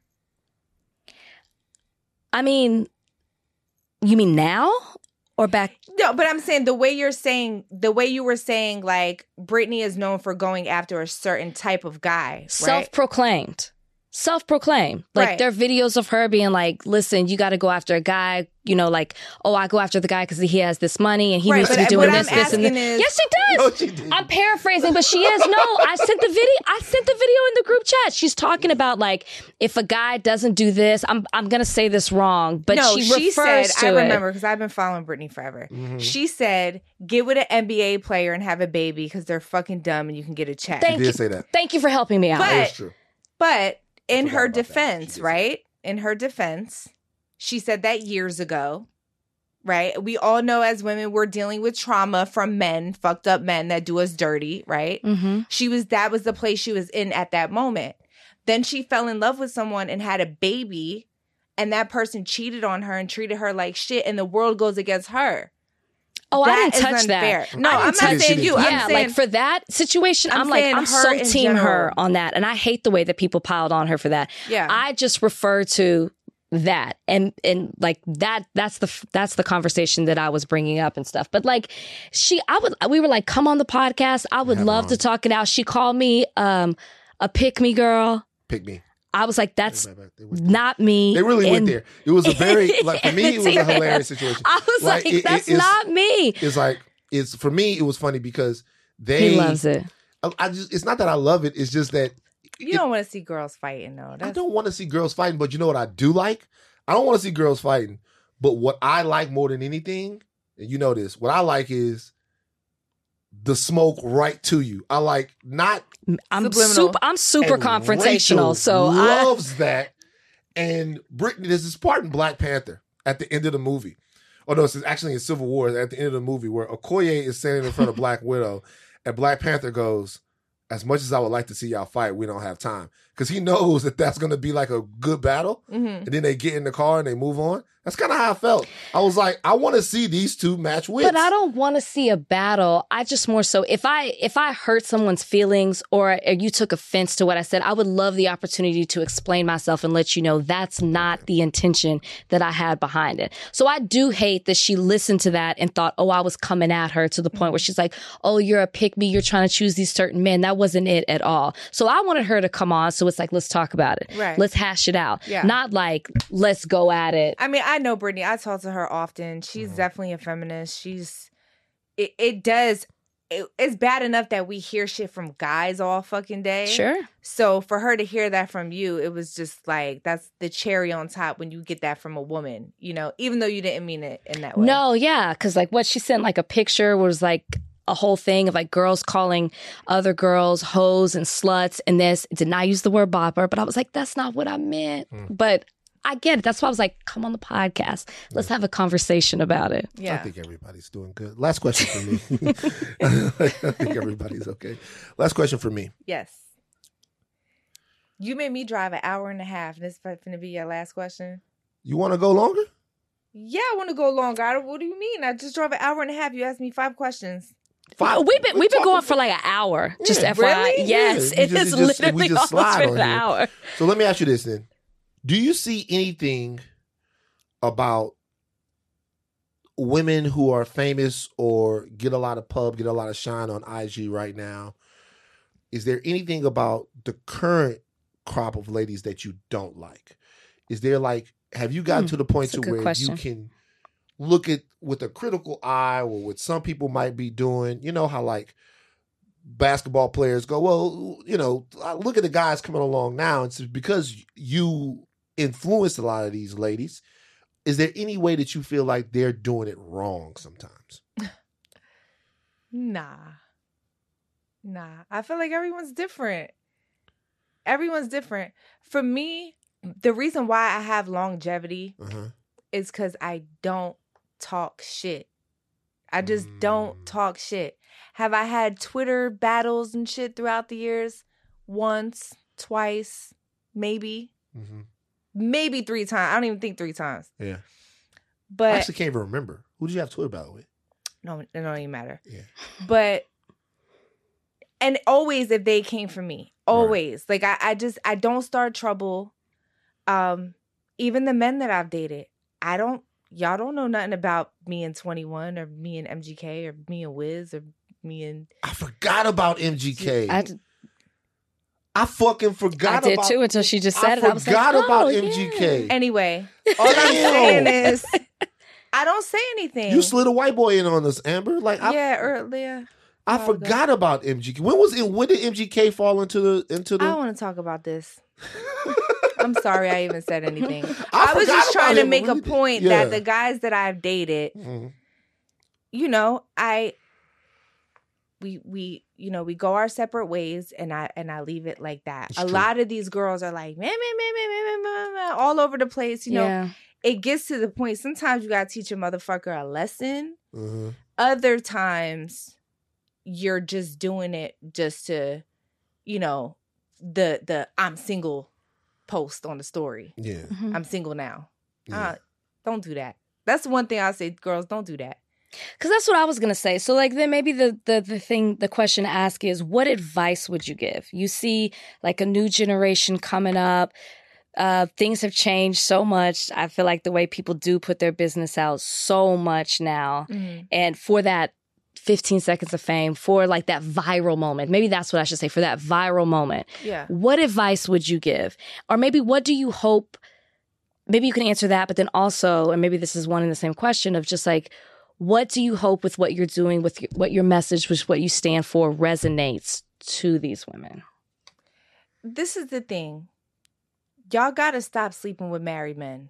I mean, you mean now or back? No, but I'm saying the way you're saying, the way you were saying, like, Brittany is known for going after a certain type of guy, right? Self-proclaimed self-proclaimed like Right. there are videos of her being like listen you got to go after a guy you know like oh i go after the guy because he has this money and he Right, needs to but be what doing I'm this this and this is- yes she does No, she didn't. i'm paraphrasing but she is no i sent the video i sent the video in the group chat she's talking about like if a guy doesn't do this i'm i'm gonna say this wrong but no, she, she, refers said, to I remember because I've been following Brittany forever. Mhm. She said, get with an NBA player and have a baby because they're fucking dumb and you can get a check. Thank She did you. say that. thank you for helping me out But- That is true. But in her about that. She defense, right? In her defense, she said that years ago, right? We all know as women, we're dealing with trauma from men, fucked up men that do us dirty, right? mm-hmm. She was, that was the place she was in at that moment. Then she fell in love with someone and had a baby, and that person cheated on her and treated her like shit, and the world goes against her. Oh, I didn't touch unfair. that. No, I I'm didn't not touch saying you. Yeah, yeah, I'm saying like for that situation, I'm I'm, like I'm so in team her on that, and I hate the way that people piled on her for that. yeah. I just refer to that and and like that that's the that's the conversation that I was bringing up and stuff. But like she I would we were like come on the podcast. I would Have her love to talk it out. She called me um a pick me girl. Pick me. I was like that's They went- they went there. not me. They really went there. It was a very like for me. It was a hilarious situation. I was Like, like, it- it- that's it's- not me. It's like it's for me. It was funny because they. He loves it. I, I just. It's not that I love it. It's just that you it- don't want to see girls fighting though. I don't want to see girls fighting, but you know what I do like? I don't want to see girls fighting. But what I like more than anything, and you know this, what I like is the smoke right to you. I like not I'm Subliminal. super I'm super and confrontational. Rachel So I loves that. And Brittany, there's this part in Black Panther at the end of the movie. Oh no, it's actually in Civil War at the end of the movie where Okoye is standing in front of Black Widow, and Black Panther goes, "As much as I would like to see y'all fight, we don't have time." Because he knows that that's going to be like a good battle, Mhm. and then they get in the car and they move on. That's kind of how I felt. I was like, I want to see these two match wits. But I don't want to see a battle. I just more so if I if I hurt someone's feelings or you took offense to what I said, I would love the opportunity to explain myself and let you know that's not the intention that I had behind it. So I do hate that she listened to that and thought, "Oh, I was coming at her to the point where she's like, "Oh, you're a pick me, you're trying to choose these certain men." That wasn't it at all. So I wanted her to come on so it's like, "Let's talk about it. Right. Let's hash it out." Yeah. Not like, "Let's go at it." I mean, I know Brittany. I talk to her often. She's Mhm. definitely a feminist. She's it. It does. It, it's bad enough that we hear shit from guys all fucking day. Sure. So for her to hear that from you, it was just like that's the cherry on top when you get that from a woman. You know, even though you didn't mean it in that way. No, yeah, because like what she sent, like a picture was like a whole thing of like girls calling other girls hoes and sluts and this. Did not use the word bopper, but I was like, that's not what I meant. Hmm. But I get it. That's why I was like, come on the podcast. Let's have a conversation about it. Yeah. I think everybody's doing good. Last question for me. I think everybody's okay. Last question for me. Yes. You made me drive an hour and a half. and This is going to be your last question. You want to go longer? Yeah, I want to go longer. I what do you mean? I just drove an hour and a half. You asked me five questions. Five. We've been We're we've been going for like an hour. Just Yeah. FYI. Really? Yes, Yeah, it we is just- just- literally just almost been an hour. So let me ask you this then. Do you see anything about women who are famous or get a lot of pub, get a lot of shine on IG right now? Is there anything about the current crop of ladies that you don't like? Is there like have you gotten Hmm, to the point to where question. you can look at with a critical eye or what some people might be doing? You know how like basketball players go, well, you know, look at the guys coming along now. It's because you influenced a lot of these ladies. Is there any way that you feel like they're doing it wrong sometimes? Nah. Nah. I feel like everyone's different. Everyone's different. For me, the reason why I have longevity Uh-huh. is because I don't talk shit. I just don't Mm. talk shit. Have I had Twitter battles and shit throughout the years? Once, twice, maybe, hmm maybe three times. I don't even think three times. Yeah. But I actually can't even remember. Who did you have Twitter battle with? no, it don't even matter. Yeah. But and always if they came for me, always like I, I just I don't start trouble. Um, even the men that I've dated, I don't. Y'all don't know nothing about me and Twenty One or me and MGK or me and Wiz or me and I forgot about MGK. I, I, fucking forgot I did about too until she just I said it. I was like, forgot oh, about oh, yeah. MGK. anyway. All I'm saying is, I don't say anything. You slid a white boy in on us, Amber. Like I, yeah, earlier. I while ago. forgot about MGK. When was it? When did MGK fall into the into I the? don't want to talk about this. I'm sorry I even said anything. I I, was just trying to make a point Yeah. that the guys that I've dated, Mhm. you know, I we we you know we go our separate ways and I and I leave it like that. It's a true. lot of these girls are like man, man, man, all over the place. You know, yeah. it gets to the point. Sometimes you gotta teach a motherfucker a lesson. Mhm. Other times, you're just doing it just to, you know, the the I'm single post on the story. Yeah. Mhm. I'm single now. yeah. Uh, don't do that. That's one thing I say, girls, don't do that. Because that's what I was gonna say. So, like, then maybe the the the thing, the question to ask is, what advice would you give? You see, like, a new generation coming up. Uh, things have changed so much. I feel like the way people do put their business out so much now, Mm-hmm. and for that 15 seconds of fame, for like that viral moment, maybe that's what I should say. For that viral moment, Yeah. what advice would you give? Or maybe what do you hope? Maybe you can answer that, but then also, and maybe this is one in the same question of just like, what do you hope with what you're doing, with your, what your message, with what you stand for, resonates to these women? This is the thing. Y'all gotta stop sleeping with married men.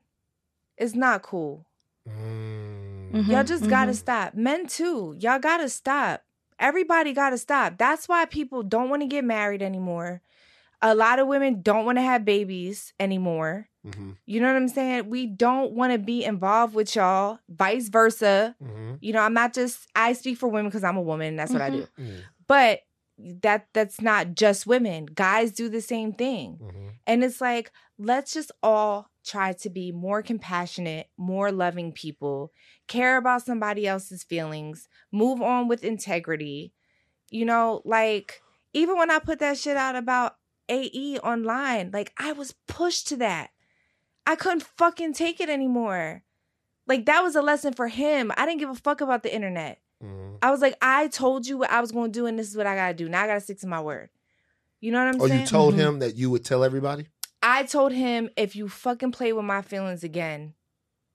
It's not cool. Mm. Mhm, Y'all just gotta mhm. stop. Men too. Y'all gotta stop. Everybody gotta stop. That's why people don't want to get married anymore. A lot of women don't want to have babies anymore. Mhm. You know what I'm saying? We don't want to be involved with y'all. Vice versa. Mhm. You know, I'm not just I speak for women because I'm a woman. That's what I do. Mm. But that that's not just women. Guys do the same thing. Mhm. And it's like, let's just all try to be more compassionate, more loving people, care about somebody else's feelings, move on with integrity. You know, like, even when I put that shit out about AE online, like, I was pushed to that. I couldn't fucking take it anymore. Like, that was a lesson for him. I didn't give a fuck about the internet. Mhm. I was like, I told you what I was going to do, and this is what I got to do. Now I got to stick to my word. You know what I'm Oh, saying? you told Mhm. him that you would tell everybody? I told him if you fucking play with my feelings again,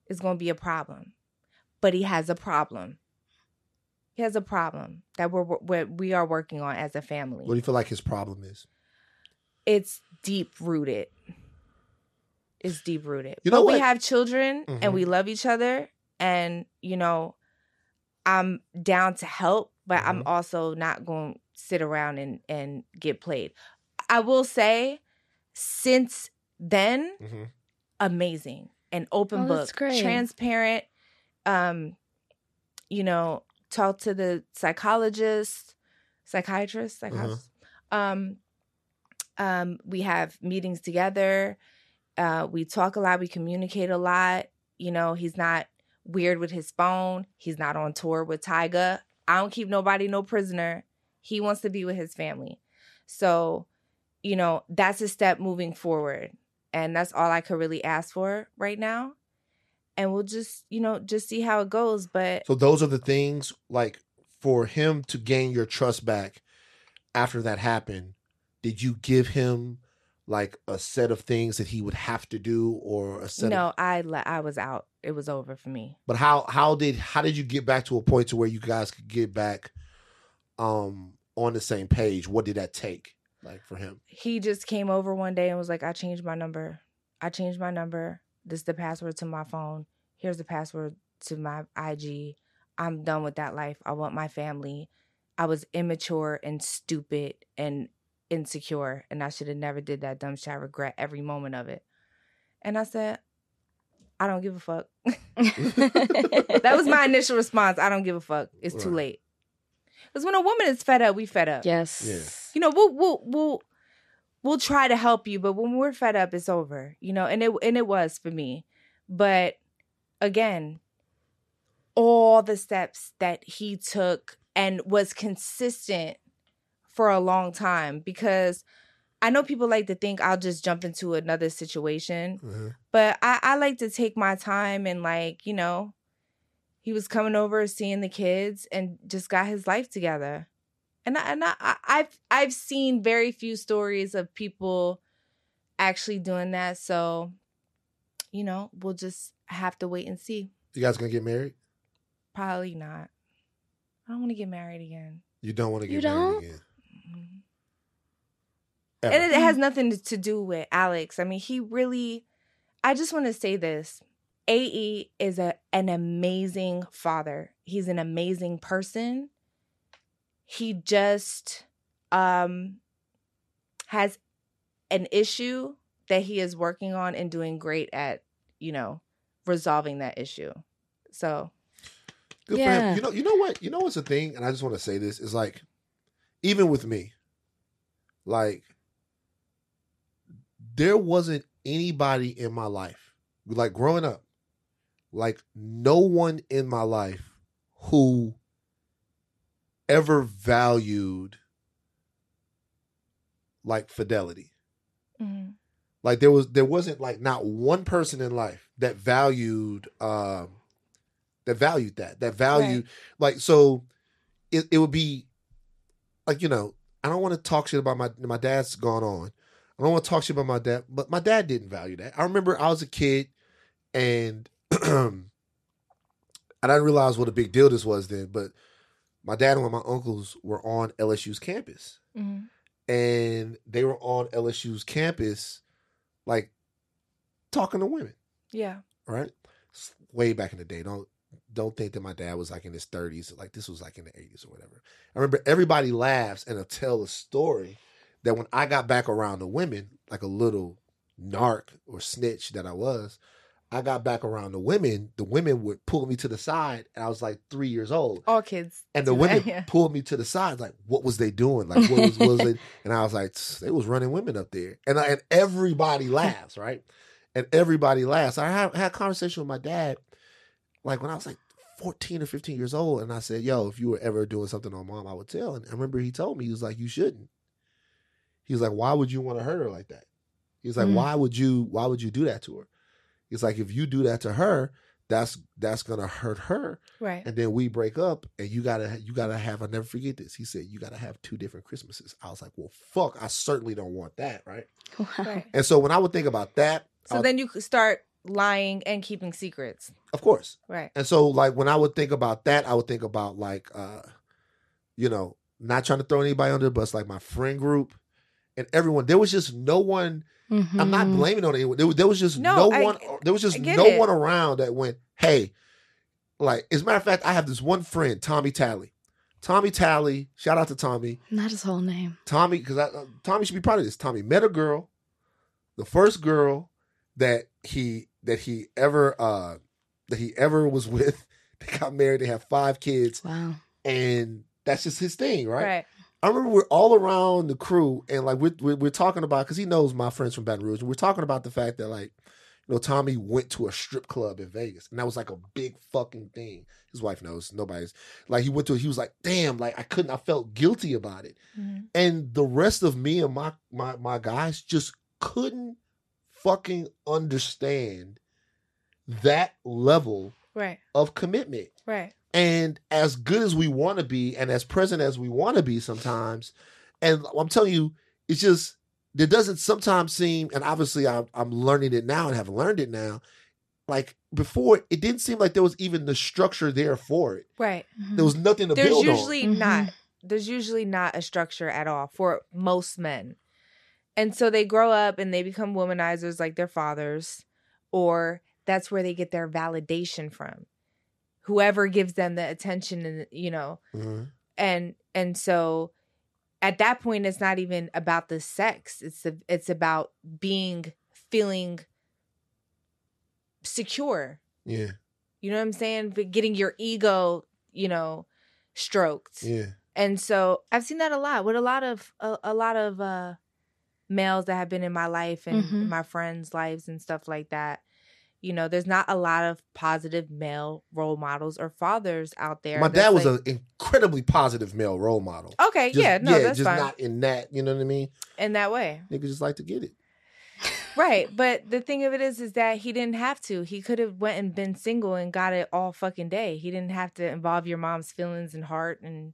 it's gonna be a problem. But he has a problem. He has a problem that we're, we're we are working on as a family. What do you feel like his problem is? It's deep rooted. It's deep rooted. You know but we have children Mhm. and we love each other, and you know, I'm down to help, but I'm Mhm. also not going to sit around and and get played. I will say, since then, Mhm. amazing. And open Oh, book great. transparent um you know talk to the psychologist psychiatrist psychiatrist um um we have meetings together. Uh we talk a lot. We communicate a lot. You know he's not weird with his phone. He's not on tour with Tyga. I don't keep nobody no prisoner. He wants to be with his family. So you know that's a step moving forward and that's all I could really ask for right now. And we'll just, you know, just see how it goes. But So those are the things like for him to gain your trust back after that happened, did you give him like a set of things that he would have to do or a set no, of I le- I was out. It was over for me. but how how did how did you get back to a point to where you guys could get back um on the same page? What did that take like for him? He just came over one day and was like, "I changed my number. I changed my number. This is the password to my phone. Here's the password to my IG. I'm done with that life. I want my family. I was immature and stupid and insecure, and I should have never did that dumb shit. I regret every moment of it." And I said, "I don't give a fuck." that was my initial response. I don't give a fuck. It's too late. Because when a woman is fed up, we fed up. yes. You know, we'll we'll we'll we'll try to help you, but when we're fed up, it's over. You know, and it and it was for me. But again, all the steps that he took and was consistent for a long time because I know people like to think I'll just jump into another situation Mhm. but I, I like to take my time and like you know he was coming over seeing the kids and just got his life together and I, and I, I- I've I've seen very few stories of people actually doing that so you know we'll just have to wait and see You guys gonna get married? probably not I don't want to get married again You don't want to get You married don't? again. Ever. and it has nothing to- to do with Alex. I mean, he really. I just want to say this: Ae is a an amazing father. He's an amazing person. He just um has an issue that he is working on and doing great at, you know, resolving that issue. So Good for Yeah. him. You know, you know what? You know what's the thing, and I just want to say this is like, even with me, like, there wasn't anybody in my life, like growing up, like no one in my life who ever valued like fidelity. Mhm. Like there was there wasn't like not one person in life that valued um that valued that. That valued like so it, it would be like, you know, I don't want to talk shit about my my dad's gone on. I don't want to talk shit about my dad, but my dad didn't value that. I remember I was a kid and I didn't realize what a big deal this was then, but my dad and one of my uncles were on LSU's campus. Mhm. And they were on LSU's campus, like talking to women, Yeah. right? It's way back in the day. Don't don't think that my dad was like in his 30s. Like this was like in the 80s or whatever. I remember everybody laughs and I tell a story that when I got back around the women, like a little narc or snitch that I was, I got back around the women. The women would pull me to the side, and I was like three years old. All kids. And the women that, yeah. pulled me to the side, like, what was they doing? Like, what was, what was they? And I was like, "Tsk, they was running women up there, and I, and everybody laughs, right? And everybody laughs. I had, had a conversation with my dad, like when I was like fourteen or fifteen years old, and I said, "Yo, if you were ever doing something on mom, I would tell." And I remember he told me he was like, "You shouldn't." He was like, "Why would you want to hurt her like that?" He was like, Mm. "Why would you? Why would you do that to her?" He's like, "If you do that to her." That's that's gonna hurt her, Right. and then we break up and you gotta you gotta have i'll never forget this he said you gotta have two different christmases i was like well fuck i certainly don't want that right Right. and so when i would think about that So I'll- then you could start lying and keeping secrets. of course Right. and so like when i would think about that i would think about like uh you know not trying to throw anybody under the bus like my friend group and everyone there was just no one i'm not Mhm. blaming on anyone there, was- there was just No, no, I- one there was just no it. one around that went hey like as a matter of fact i have this one friend tommy tally tommy tally shout out to tommy Not his whole name. Tommy, because uh, Tommy should be proud of this. Tommy met a girl, the first girl that he that he ever uh that he ever was with. They got married. They have five kids, Wow. and that's just his thing, right? Right. I remember we're all around the crew, and like we're we're, we're talking about because he knows my friends from Baton Rouge, and we're talking about the fact that like you know Tommy went to a strip club in Vegas, and that was like a big fucking thing. His wife knows. Nobody's like he went to. He was like, damn, like I couldn't. I felt guilty about it Mhm. and the rest of me and my my my guys just couldn't fucking understand that level Right. of commitment Right. And as good as we want to be and as present as we want to be sometimes and i'm telling you it's just there doesn't sometimes seem and obviously I'm, I'm learning it now and have learned it now like before it didn't seem like there was even the structure there for it Right. there was nothing to build on. There's build usually Mhm. not. There's usually not a structure at all for most men. And so they grow up and they become womanizers like their fathers, or that's where they get their validation from. Whoever gives them the attention and you know, on Mhm. and and so at that point it's not even about the sex. It's a, it's about being feeling secure. yeah You know what I'm saying? But getting your ego, you know, stroked. yeah And so I've seen that a lot with a lot of a, a lot of uh males that have been in my life and Mhm. my friends' lives and stuff like that. You know, there's not a lot of positive male role models or fathers out there. my dad was like- an incredibly positive male role model Okay, Just- yeah, no, that's just fine. not in that. You know what I mean? in that way. Niggas just like to get it. Right. But the thing of it is is that he didn't have to. He could have went and been single and got it all fucking day. He didn't have to involve your mom's feelings and heart and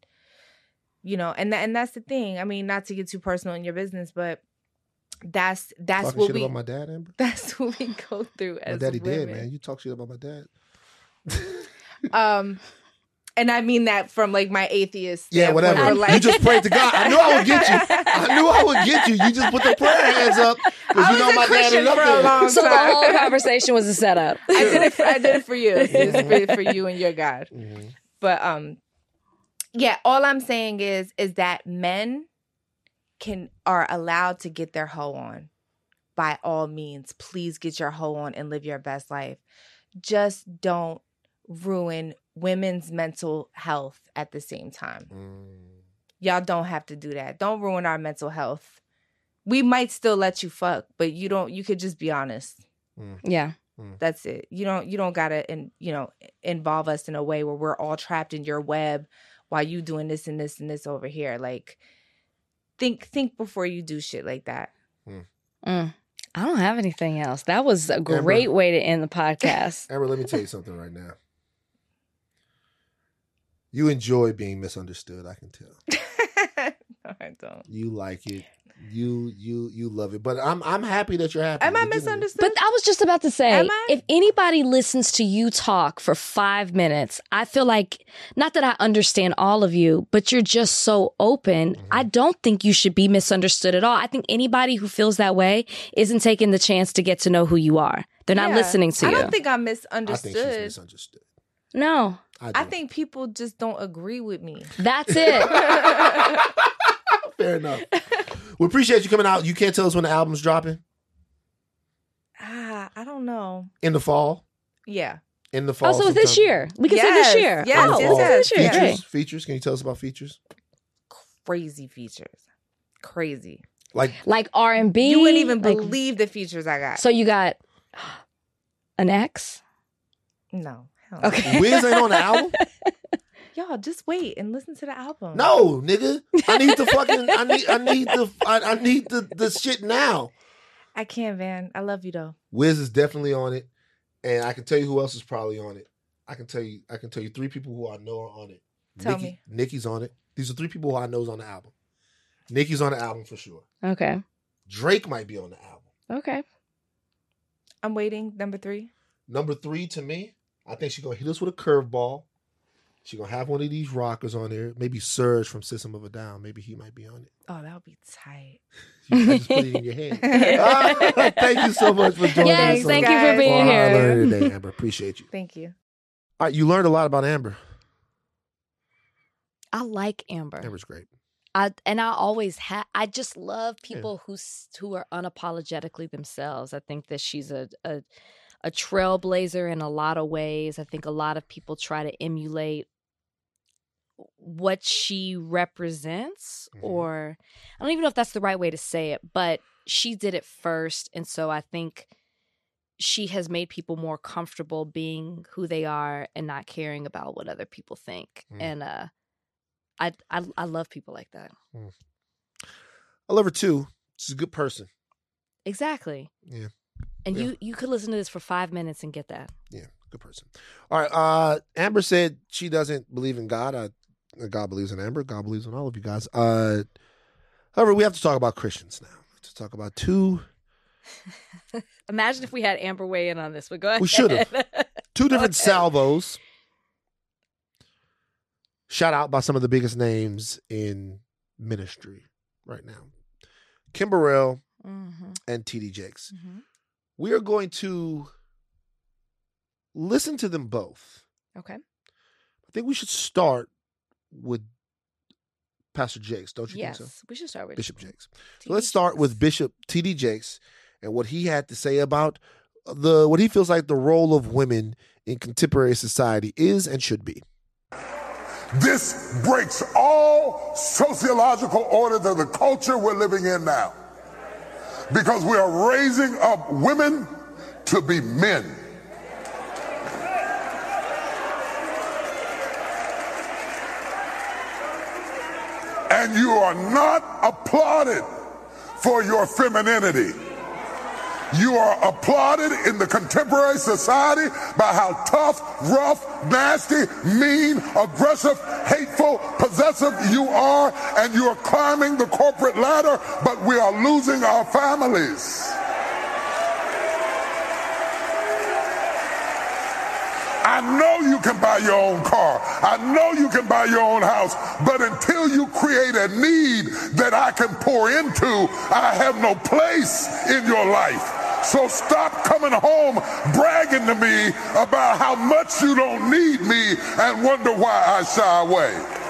you know, and that, and that's the thing. I mean, not to get too personal in your business, but that's that's Talking what shit we about my dad, Amber. that's what we go through as My daddy women. dead, man. You talk shit about my dad. Um and I mean that from like my atheist yeah, whatever. but, like- you just prayed to God. I knew I would get you. I knew I would get you. You just put the prayer hands up because I you know was a my dad Christian is up for a there. long So the whole conversation was a setup. I did it for, I did it for you. It's for, for you and your God. Mhm. But um yeah, all I'm saying is is that men can are allowed to get their hoe on. By all means, please get your hoe on and live your best life. Just don't ruin women's mental health at the same time. Mm. Y'all don't have to do that. Don't ruin our mental health. We might still let you fuck, but you don't you could just be honest. Yeah. Hmm. That's it. You don't you don't gotta in, you know involve us in a way where we're all trapped in your web while you doing this and this and this over here. Like think think before you do shit like that. Mm. I don't have anything else. That was a great way to end the podcast. Amber, let me tell you something right now. You enjoy being misunderstood, I can tell. no, I don't. You like it. You you you love it. But I'm I'm happy that you're happy. Am I misunderstood? But I was just about to say, Am I? if anybody listens to you talk for five minutes, I feel like, not that I understand all of you, but you're just so open. Mhm. I don't think you should be misunderstood at all. I think anybody who feels that way isn't taking the chance to get to know who you are. They're not Yeah. listening to I you. I don't think I'm I think she's misunderstood. misunderstood. no, I, I think people just don't agree with me. that's it. fair enough. We appreciate you coming out. You can't tell us when the album's dropping ah, I don't know. in the fall. Yeah. In the fall. also, this sometime. year. We can say this year. yes, oh, In the we can say this year. yes. Great. Features. Features. Can you tell us about features? Crazy features. Crazy. Like Like R and B. You wouldn't even like- believe the features I got. So you got an X. no. no. Okay. Wiz ain't on the album. Y'all just wait and listen to the album. No, nigga. I need the fucking. I need. I need the. I, I need the the shit now. I can't, man. I love you though. Wiz is definitely on it, and I can tell you who else is probably on it. I can tell you. I can tell you three people who I know are on it. Tell Nicki, me. Nicki's on it. These are three people who I know is on the album. Nicki's on the album for sure. Okay. Drake might be on the album. Okay. I'm waiting. Number three. Number three to me, I think she's gonna hit us with a curveball. She's gonna have one of these rockers on there. Maybe Serj from System of a Down. Maybe he might be on it. Oh, that would be tight. You I just put it in your head. Ah, thank you so much for joining us. Yes, us. thank on you for being On How I here. Learned Today, Amber. Appreciate you. Thank you. All right, you learned a lot about Amber. I like Amber. Amber's great. I and I always have. I just love people who who are unapologetically themselves. I think that she's a, a a trailblazer in a lot of ways. I think a lot of people try to emulate what she represents, Mhm. or I don't even know if that's the right way to say it, but she did it first, and so I think she has made people more comfortable being who they are and not caring about what other people think. Mm. And uh, I, I I love people like that. I love her too. She's a good person. Exactly. Yeah. And Yeah. you you could listen to this for five minutes and get that. Yeah, good person. All right. Uh Amber said she doesn't believe in God. I, God believes in Amber. God believes in all of you guys. Uh however, we have to talk about Christians now. We have to talk about two Imagine if we had Amber weigh in on this. We go ahead. We should've. two different Okay. salvos. Shout out by some of the biggest names in ministry right now. Kim Burrell Mhm, and TD Jakes. mhm. We are going to listen to them both. Okay. I think we should start with Pastor Jakes, don't you Yes, think so? we should start with Bishop Jakes. So let's start with Bishop TD Jakes and what he had to say about uh, the what he feels like the role of women in contemporary society is and should be. This breaks all sociological orders of the culture we're living in now. Because we are raising up women to be men. And you are not applauded for your femininity. You are applauded in the contemporary society by how tough, rough, nasty, mean, aggressive, hateful, possessive you are, and you are climbing the corporate ladder, but we are losing our families. I know you can buy your own car. I know you can buy your own house. But until you create a need that I can pour into, I have no place in your life. So stop coming home bragging to me about how much you don't need me and wonder why I shy away.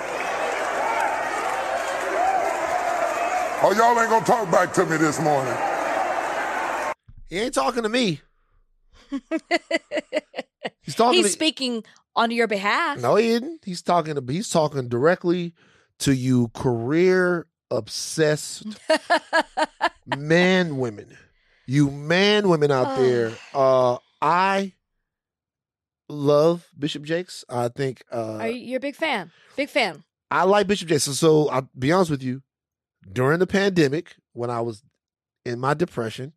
Oh, y'all ain't gonna talk back to me this morning. He ain't talking to me. He's talking He's to speaking on your behalf. No, he isn't. He's talking to he's talking directly to you career obsessed man women. You man women out there uh I love Bishop Jakes. I think uh, Are you, you're a big fan? Big fan. I like Bishop Jakes. So, so I'll be honest with you. During the pandemic, when I was in my depression,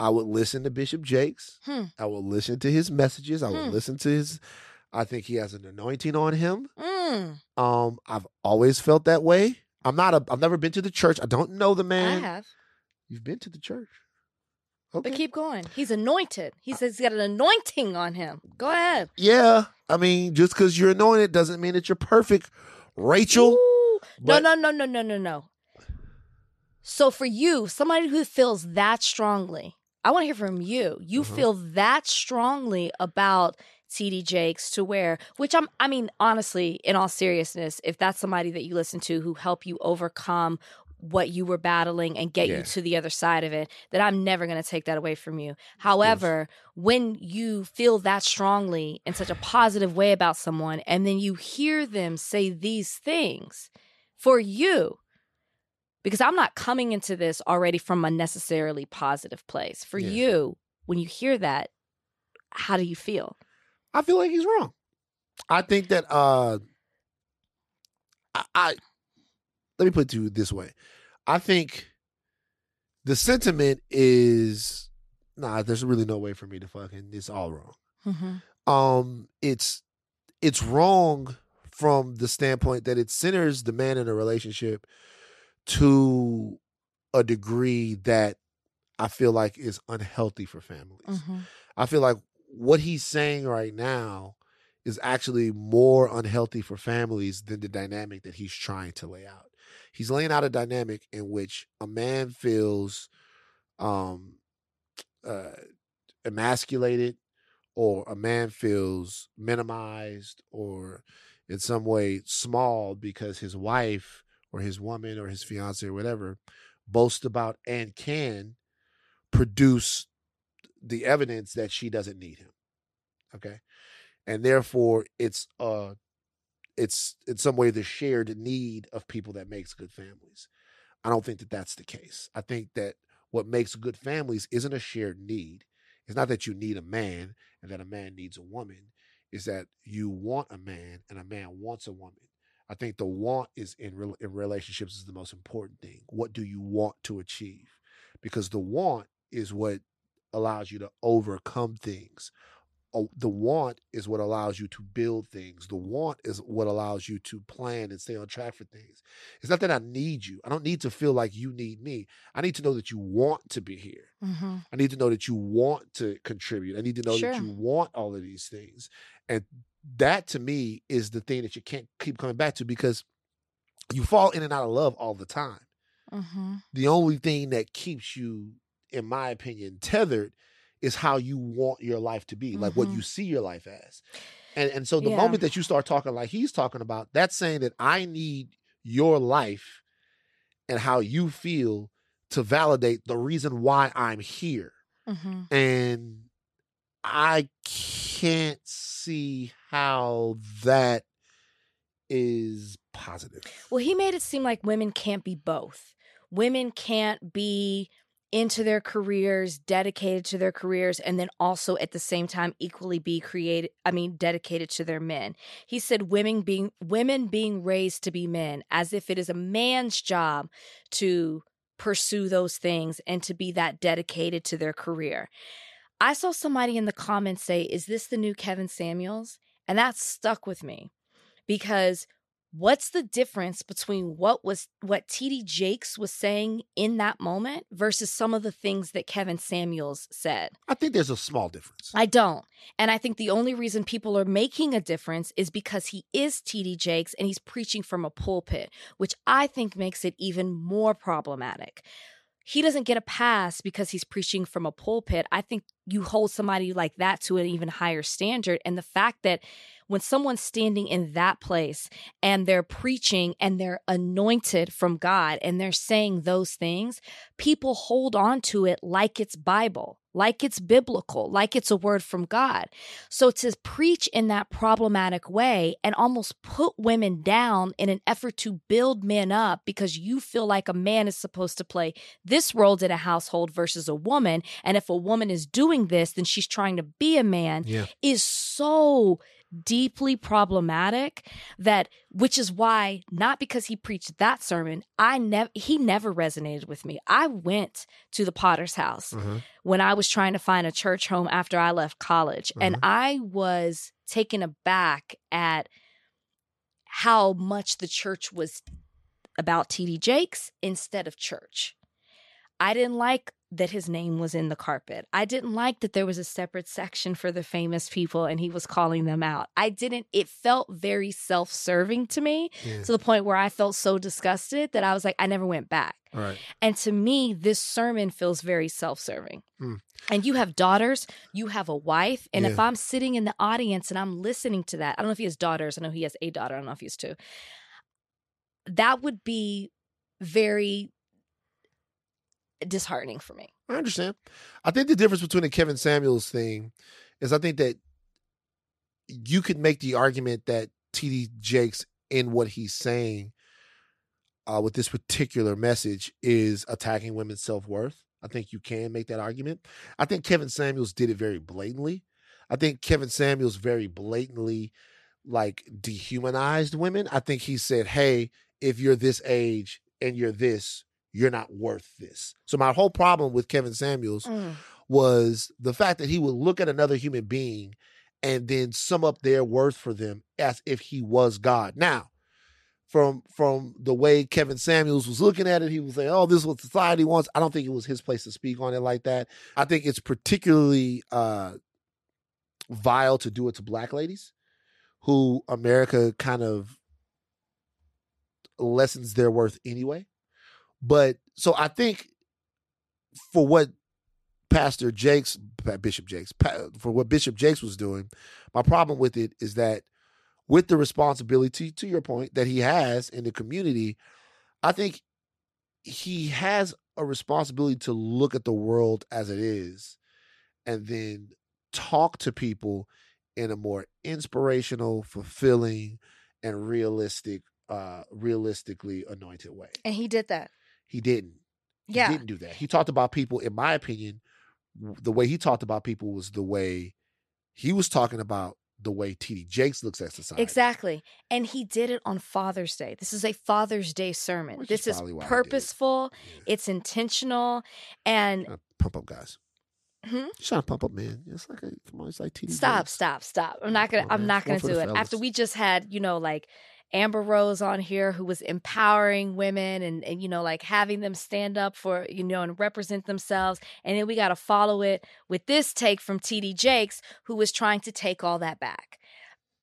I would listen to Bishop Jakes. Hmm. I would listen to his messages. I would Hmm. listen to his. I think he has an anointing on him. Mm, Um, I've always felt that way. I'm not a. I've never been to the church. I don't know the man. I have. You've been to the church. Okay. But keep going. He's anointed. He says he's got an anointing on him. Go ahead. yeah, I mean, just because you're anointed doesn't mean that you're perfect, Rachel. Ooh. but- no, no, no, no, no, no, no. So for you, somebody who feels that strongly, I want to hear from you. You Uh-huh. feel that strongly about TD Jakes to where, which I'm, I mean, honestly, in all seriousness, if that's somebody that you listen to who help you overcome what you were battling and get Yeah. you to the other side of it, that I'm never going to take that away from you. However, when you feel that strongly in such a positive way about someone and then you hear them say these things for you, because I'm not coming into this already from a necessarily positive place. For Yeah. you, when you hear that, how do you feel? I feel like he's wrong. I think that uh I, I let me put it to you this way. I think the sentiment is nah, there's really no way for me to fucking it's all wrong. Mm-hmm. Um it's it's wrong from the standpoint that it centers the man in a relationship to a degree that I feel like is unhealthy for families. Mm-hmm. I feel like what he's saying right now is actually more unhealthy for families than the dynamic that he's trying to lay out. He's laying out a dynamic in which a man feels um uh emasculated or a man feels minimized or in some way small because his wife or his woman or his fiance or whatever boast about and can produce the evidence that she doesn't need him okay? And therefore it's uh it's in some way the shared need of people that makes good families. I don't think that that's the case. I think that what makes good families isn't a shared need. It's not that you need a man and that a man needs a woman. Is that you want a man and a man wants a woman i think the want is in, rel in relationships is the most important thing what do you want to achieve because the want is what allows you to overcome things. Oh, The want is what allows you to build things. The want is what allows you to plan and stay on track for things. It's not that I need you. I don't need to feel like you need me. I need to know that you want to be here. Mm-hmm. I need to know that you want to contribute. I need to know Sure. that you want all of these things. And that to me is the thing that you can't keep coming back to because you fall in and out of love all the time Mm-hmm. the only thing that keeps you, in my opinion, tethered is how you want your life to be, like what Mhm. you see your life as. And and so the Yeah. moment that you start talking like he's talking about, that's saying that I need your life and how you feel to validate the reason why I'm here. Mm-hmm. And I can't see how that is positive. Well, he made it seem like women can't be both. Women can't be into their careers, dedicated to their careers, and then also at the same time equally be created. I mean, dedicated to their men. He said women being women being raised to be men, as if it is a man's job to pursue those things and to be that dedicated to their career. I saw somebody in the comments say, "Is this the new Kevin Samuels?" And that stuck with me because what's the difference between what was what TD Jakes was saying in that moment versus some of the things that Kevin Samuels said? I think there's a small difference. I don't. And I think the only reason people are making a difference is because he is TD Jakes and he's preaching from a pulpit, which I think makes it even more problematic. He doesn't get a pass because he's preaching from a pulpit. I think you hold somebody like that to an even higher standard. And the fact that when someone's standing in that place and they're preaching and they're anointed from God and they're saying those things, people hold on to it like it's Bible. Like it's biblical, like it's a word from God. So to preach in that problematic way and almost put women down in an effort to build men up because you feel like a man is supposed to play this role in a household versus a woman. And if a woman is doing this, then she's trying to be a man Yeah. is so deeply problematic that which is why not because he preached that sermon i never he never resonated with me i went to the potter's house Uh-huh. when i was trying to find a church home after i left college and Mhm. i was taken aback at how much the church was about td jakes instead of church I didn't like that his name was in the carpet. I didn't like that there was a separate section for the famous people and he was calling them out. I didn't, it felt very self serving to me Yeah. to the point where I felt so disgusted that I was like, I never went back. Right. And to me, this sermon feels very self serving. Hmm. And you have daughters, you have a wife. And if I'm sitting in the audience and I'm listening to that, I don't know if he has daughters. I know he has a daughter. I don't know if he has two. That would be very disheartening for me. I understand. I think the difference between the Kevin Samuels thing is I think that you could make the argument that TD Jakes in what he's saying uh, with this particular message is attacking women's self worth. I think you can make that argument. I think Kevin Samuels did it very blatantly. I think Kevin Samuels very blatantly like dehumanized women. I think he said, "Hey, if you're this age and you're this, you're not worth this." So my whole problem with Kevin Samuels was the fact that he would look at another human being and then sum up their worth for them as if he was God. Now, from from the way Kevin Samuels was looking at it, he was saying, "Oh, this is what society wants." I don't think it was his place to speak on it like that. I think it's particularly uh, vile to do it to black ladies, who America kind of lessens their worth anyway. But so I think for what Pastor Jakes, Bishop Jakes, for what Bishop Jakes was doing, my problem with it is that with the responsibility, to your point, that he has in the community, I think he has a responsibility to look at the world as it is and then talk to people in a more inspirational, fulfilling, and realistic, uh, realistically anointed way. And he did that. He didn't. He Yeah. didn't do that. He talked about people, in my opinion, the way he talked about people was the way he was talking about the way TD Jakes looks at society. Exactly. And he did it on Father's Day. This is a Father's Day sermon. Which this is probably why he did it. purposeful, it's intentional, and pump up guys. Hmm? Trying to pump up, man. It's like a, come on, it's like TD. stop, Jakes. stop, stop. I'm not gonna Come I'm man. not gonna do it. After we just had, you know, like Amber Rose on here who was empowering women and, and you know, like having them stand up for, you know, and represent themselves. And then we gotta follow it with this take from TD Jakes, who was trying to take all that back.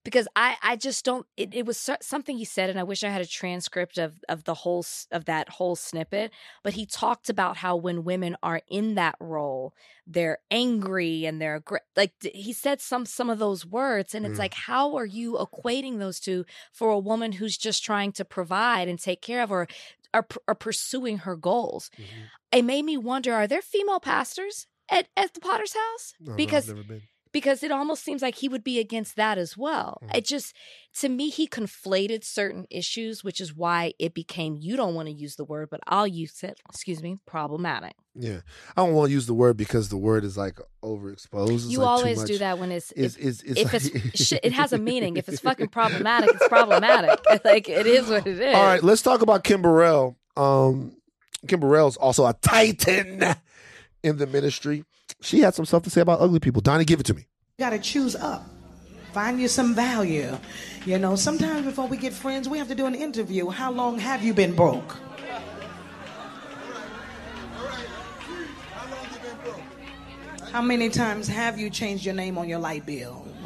Because I I just don't. It, it was something he said, and I wish I had a transcript of of the whole of that whole snippet. But he talked about how when women are in that role, they're angry and they're like he said some some of those words, and it's Mm. like how are you equating those two for a woman who's just trying to provide and take care of or are, are pursuing her goals? Mhm. It made me wonder: Are there female pastors at at the Potter's house? No, no, I've because never been. Because it almost seems like he would be against that as well. Mhm. It just, to me, he conflated certain issues, which is why it became, you don't want to use the word, but I'll use it, excuse me, problematic. Yeah, I don't want to use the word because the word is like overexposed. It's you like always do that when it's, It's, if, it's, it's if like- it's, it has a meaning. If it's fucking problematic, it's problematic. like, it is what it is. All right, let's talk about Kim Burrell. Um, Kim Burrell is also a titan in the ministry. She had some stuff to say about ugly people. Donnie, give it to me. You got to choose up. Find you some value. You know, sometimes before we get friends, we have to do an interview. How long have you been broke? How many times have you changed your name on your light bill?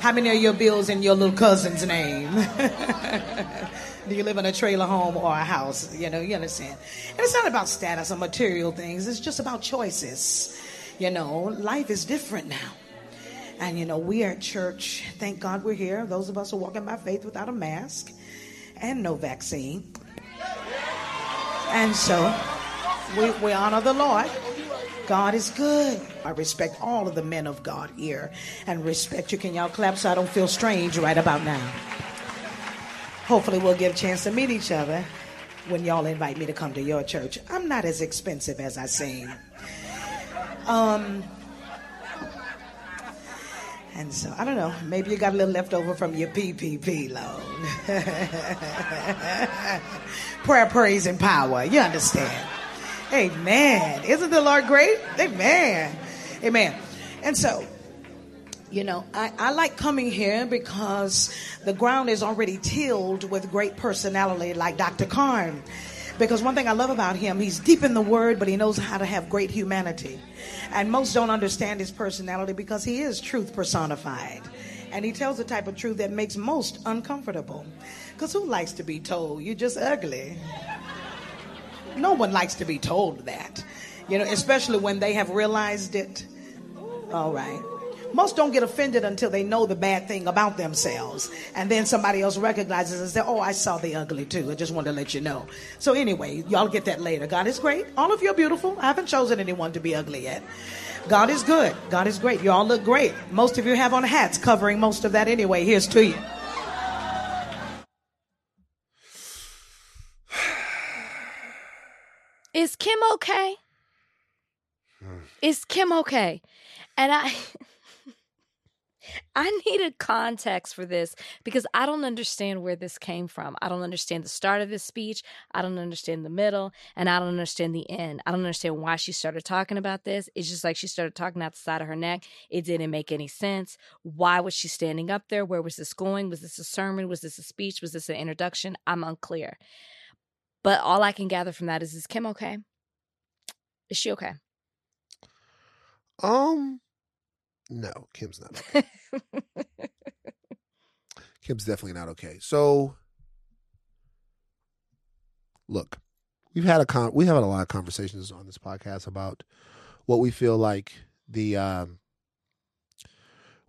How many of your bills in your little cousin's name? Do you live in a trailer home or a house? You know, you understand. And it's not about status or material things, it's just about choices. You know, life is different now. And you know, we are at church. Thank God we're here. Those of us who are walking by faith without a mask and no vaccine. And so We, we honor the Lord. God is good. I respect all of the men of God here and respect you. Can y'all clap so I don't feel strange right about now? Hopefully, we'll get a chance to meet each other when y'all invite me to come to your church. I'm not as expensive as I seem. Um, and so, I don't know, maybe you got a little left over from your PPP loan. Prayer, praise, and power. You understand? Amen. Isn't the Lord great? Amen. Amen. And so, you know, I, I like coming here because the ground is already tilled with great personality like Dr. Karn. Because one thing I love about him, he's deep in the word, but he knows how to have great humanity. And most don't understand his personality because he is truth personified. And he tells the type of truth that makes most uncomfortable. Because who likes to be told you're just ugly? No one likes to be told that. You know, especially when they have realized it. All right. Most don't get offended until they know the bad thing about themselves. And then somebody else recognizes and says, Oh, I saw the ugly too. I just wanted to let you know. So, anyway, y'all get that later. God is great. All of you are beautiful. I haven't chosen anyone to be ugly yet. God is good. God is great. You all look great. Most of you have on hats covering most of that anyway. Here's to you. Is Kim okay? Hmm. Is Kim okay? And I I needed context for this because I don't understand where this came from. I don't understand the start of this speech. I don't understand the middle, and I don't understand the end. I don't understand why she started talking about this. It's just like she started talking out the side of her neck. It didn't make any sense. Why was she standing up there? Where was this going? Was this a sermon? Was this a speech? Was this an introduction? I'm unclear. But all I can gather from that is is Kim okay? Is she okay? Um, no, Kim's not. Okay. Kim's definitely not okay. So, look, we've had a con- we have had a lot of conversations on this podcast about what we feel like the um,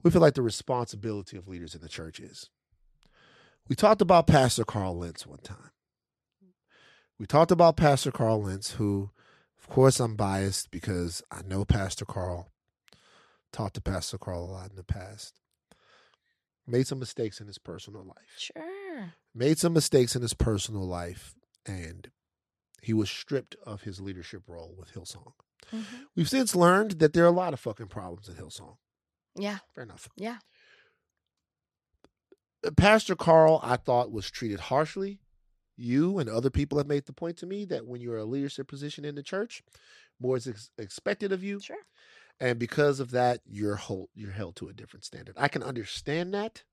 we feel like the responsibility of leaders in the church is. We talked about Pastor Carl Lentz one time. We talked about Pastor Carl Lentz, who, of course, I'm biased because I know Pastor Carl talked to Pastor Carl a lot in the past. Made some mistakes in his personal life. Sure. Made some mistakes in his personal life, and he was stripped of his leadership role with Hillsong. Mm-hmm. We've since learned that there are a lot of fucking problems at Hillsong. Yeah. Fair enough. Yeah. Pastor Carl, I thought, was treated harshly. You and other people have made the point to me that when you're a leadership position in the church, more is ex- expected of you. Sure. And because of that you're hold, you're held to a different standard. I can understand that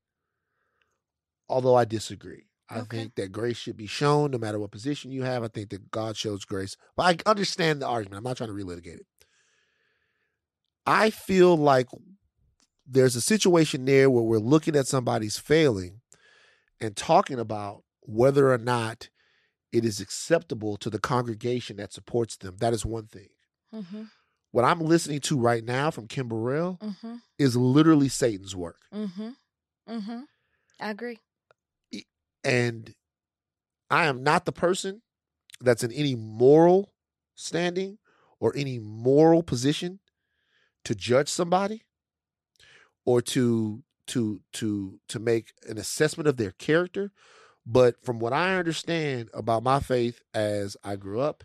although i disagree. I Okay. think that grace should be shown no matter what position you have. I think that god shows grace but i understand the argument. I'm not trying to relitigate it. I feel like there's a situation there where we're looking at somebody's failing and talking about whether or not it is acceptable to the congregation that supports them. That is one thing. Mm-hmm. What I'm listening to right now from Kim Burrell Mm-hmm. is literally Satan's work. Mm-hmm. Mm-hmm. I agree. And I am not the person that's in any moral standing or any moral position to judge somebody or to to to to make an assessment of their character but from what i understand about my faith as i grew up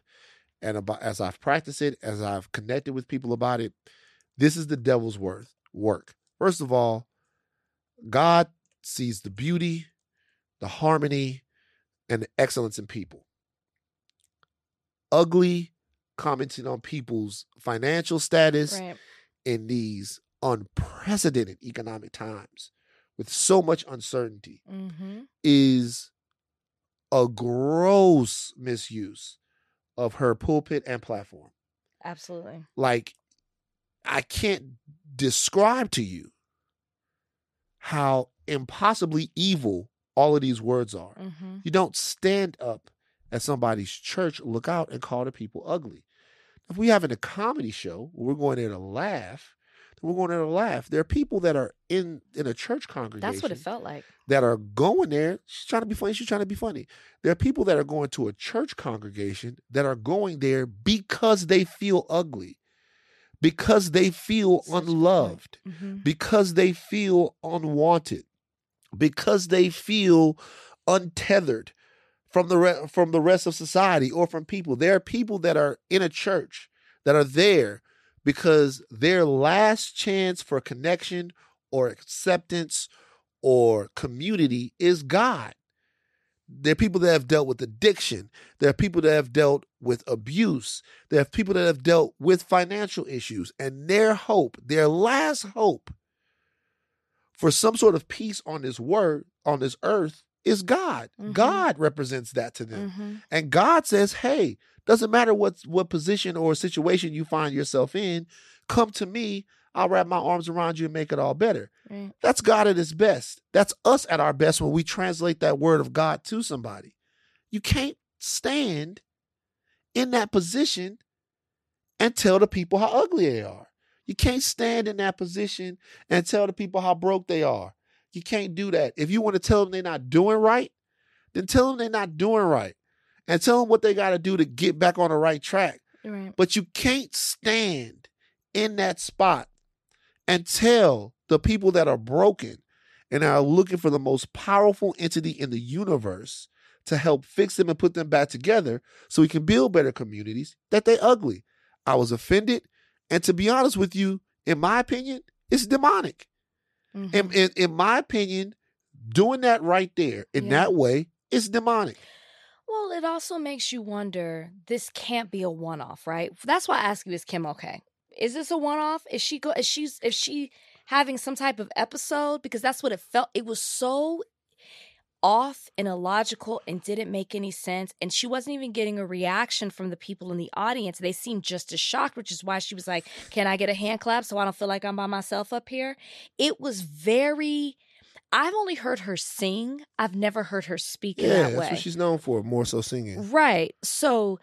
and about as i've practiced it as i've connected with people about it this is the devil's worth work first of all god sees the beauty the harmony and the excellence in people ugly commenting on people's financial status Right. in these unprecedented economic times with so much uncertainty Mm-hmm. is a gross misuse of her pulpit and platform. Absolutely. Like, I can't describe to you how impossibly evil all of these words are. Mm-hmm. You don't stand up at somebody's church, look out, and call the people ugly. If we're having a comedy show, we're going there to laugh. We're going there to laugh. There are people that are in in a church congregation. That's what it felt like. that are going there. She's trying to be funny. She's trying to be funny. There are people that are going to a church congregation that are going there because they feel ugly, because they feel Such a good point. unloved, hmm because they feel unwanted, because they feel untethered from the re- from the rest of society or from people. There are people that are in a church that are there because their last chance for connection or acceptance or community is God. There are people that have dealt with addiction. There are people that have dealt with abuse. There are people that have dealt with financial issues. And their hope, their last hope for some sort of peace on this word, on this earth, is God. Mhm. God represents that to them. hmm And God says, hey, doesn't matter what what position or situation you find yourself in, come to me. I'll wrap my arms around you and make it all better. Right. That's God at his best. That's us at our best when we translate that word of God to somebody. You can't stand in that position and tell the people how ugly they are. You can't stand in that position and tell the people how broke they are. You can't do that. If you want to tell them they're not doing right, then tell them they're not doing right and tell them what they got to do to get back on the right track. Right. But you can't stand in that spot and tell the people that are broken and are looking for the most powerful entity in the universe to help fix them and put them back together so we can build better communities that they ugly. I was offended. And to be honest with you, in my opinion, it's demonic. Mhm. In, in, in my opinion, doing that right there in Yeah. that way is demonic. Well, it also makes you wonder. This can't be a one-off, right? That's why I ask you: Is Kim okay? Is this a one-off? Is she go? Is she? Is she having some type of episode? Because that's what it felt. It was so off and illogical and didn't make any sense. And she wasn't even getting a reaction from the people in the audience. They seemed just as shocked, which is why she was like, Can I get a hand clap so I don't feel like I'm by myself up here? It was very. I've only heard her sing. I've never heard her speak in Yeah, that that's way. what she's known for, more so singing. Right. So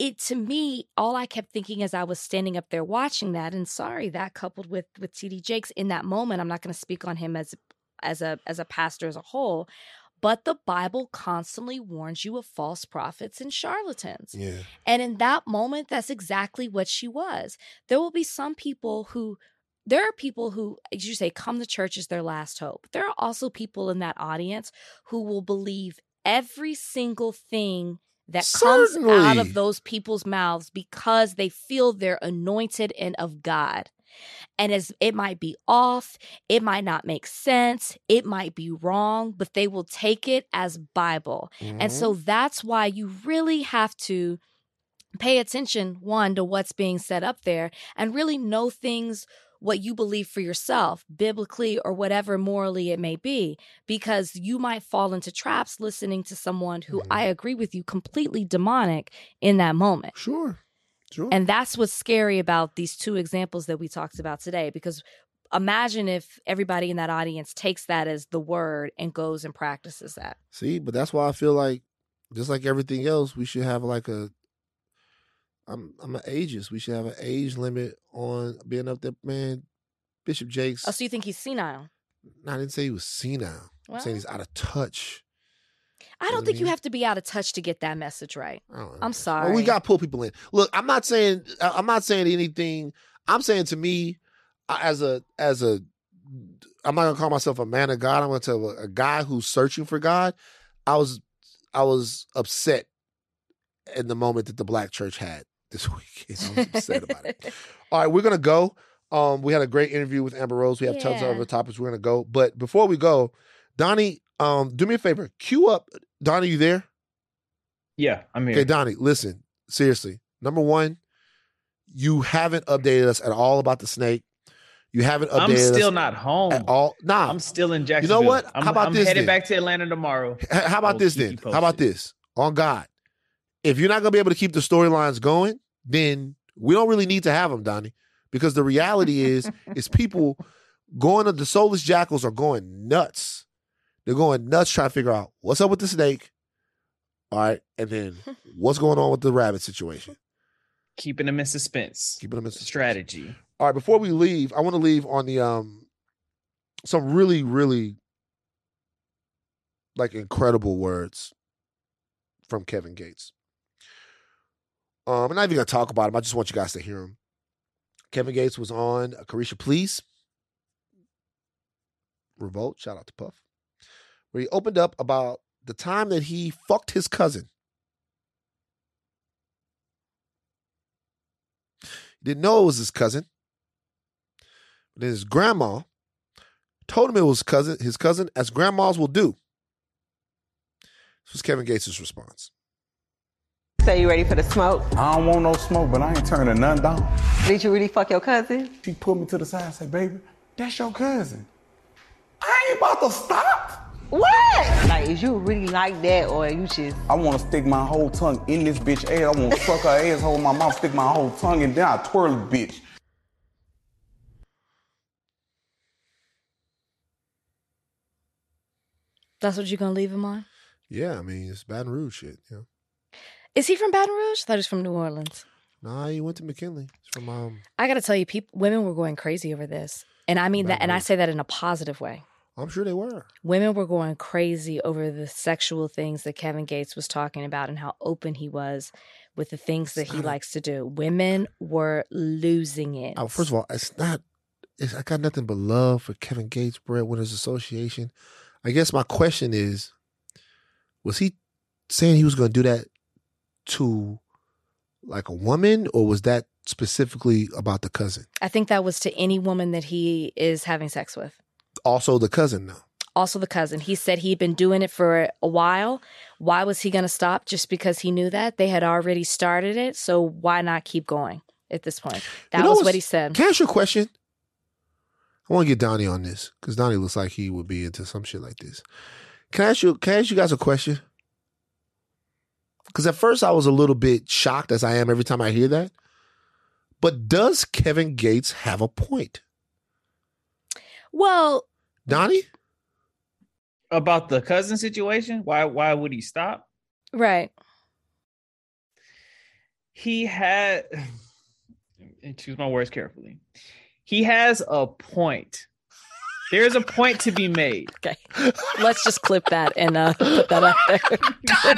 it to me, all I kept thinking as I was standing up there watching that, and sorry, that coupled with with TD Jakes in that moment, I'm not going to speak on him as as a as a pastor as a whole, but the Bible constantly warns you of false prophets and charlatans. Yeah. And in that moment, that's exactly what she was. There will be some people who, there are people who, as you say, come to church as their last hope. There are also people in that audience who will believe every single thing that comes out of those people's mouths because they feel they're anointed and of God. And as it might be off, it might not make sense, it might be wrong, but they will take it as Bible. And Mhm. so that's why you really have to pay attention, one, to what's being set up there and really know things, what you believe for yourself, biblically or whatever morally it may be, because you might fall into traps listening to someone who Mhm. I agree with you completely demonic in that moment. Sure. Sure. And that's what's scary about these two examples that we talked about today, because imagine if everybody in that audience takes that as the word and goes and practices that. See, but that's why I feel like, just like everything else, we should have like a. I'm I'm an ageist. We should have an age limit on being up there, man. Bishop Jakes. Oh, so you think he's senile? no, I didn't say he was senile. I'm saying he's out of touch. I don't think you mean? have to be out of touch to get that message right. Oh, know. I'm Well, sorry. we got to pull people in. Look, I'm not saying I- I'm not saying anything. I'm saying to me, uh, as a as a, I'm not gonna call myself a man of God. I'm gonna tell a, a guy who's searching for God. I was I was upset in the moment that the black church had this weekend. I was upset about it. All right, we're gonna go. Um, we had a great interview with Amber Rose. We have tons of other topics. We're gonna go, but before we go, Donnie, um, do me a favor. Cue up. Donnie, you there? Yeah, I'm here. Okay, Donnie, listen, seriously. Number one, you haven't updated us at all about the snake. You haven't updated us. I'm still not home. at all. Nah. I'm still in Jacksonville. You know what? How I'm, about I'm this headed then? back to Atlanta tomorrow. How about this then? How about this? On God. If you're not gonna be able to keep the storylines going, then we don't really need to have them, Donnie. Because the reality is, is people going to the soulless jackals are going nuts. They're going nuts trying to figure out what's up with the snake. All right, and then what's going on with the rabbit situation. Keeping them in suspense. Keeping them in suspense. Strategy. All right, before we leave, I want to leave on the um some really, really like incredible words from Kevin Gates. Um, I'm not even gonna talk about him. I just want you guys to hear him. Kevin Gates was on Caresha Please Revolt. Shout out to Puff, where he opened up about the time that he fucked his cousin. He didn't know it was his cousin. But then his grandma told him it was cousin, his cousin, as grandmas will do. This was Kevin Gates' response. So you ready for the smoke? I don't want no smoke, but I ain't turning none down. Did you really fuck your cousin? She pulled me to the side and said, baby, that's your cousin. I ain't about to stop. What? Like, is you really like that, or you just? I want to stick my whole tongue in this bitch ass. I want to suck her ass, hold my mouth, stick my whole tongue, and then I twirl the bitch. That's what you're gonna leave him on? Yeah, I mean it's Baton Rouge shit. Yeah. Is he from Baton Rouge? I thought he was from New Orleans. Nah, he went to McKinley. He's from um. I gotta tell you, people, women were going crazy over this, and I mean that, and I say that in a positive way. I'm sure they were. Women were going crazy over the sexual things that Kevin Gates was talking about and how open he was with the things that he likes to do. Women were losing it. Oh, first of all, it's not. It's, I got nothing but love for Kevin Gates Breadwinners Association. I guess my question is, was he saying he was going to do that to like a woman, or was that specifically about the cousin? I think that was to any woman that he is having sex with. Also, the cousin now. Also, the cousin. He said he'd been doing it for a while. Why was he going to stop? Just because he knew that they had already started it. So why not keep going at this point? That You know was what he said. Can I ask you a question? I want to get Donnie on this because Donnie looks like he would be into some shit like this. Can I ask you? Can I ask you guys a question? Because at first I was a little bit shocked, as I am every time I hear that. But does Kevin Gates have a point, Well, Donnie? About the cousin situation, why why would he stop? right. He had and choose my words carefully. He has a point. There's a point to be made. Okay. Let's just clip that and uh, put that out there.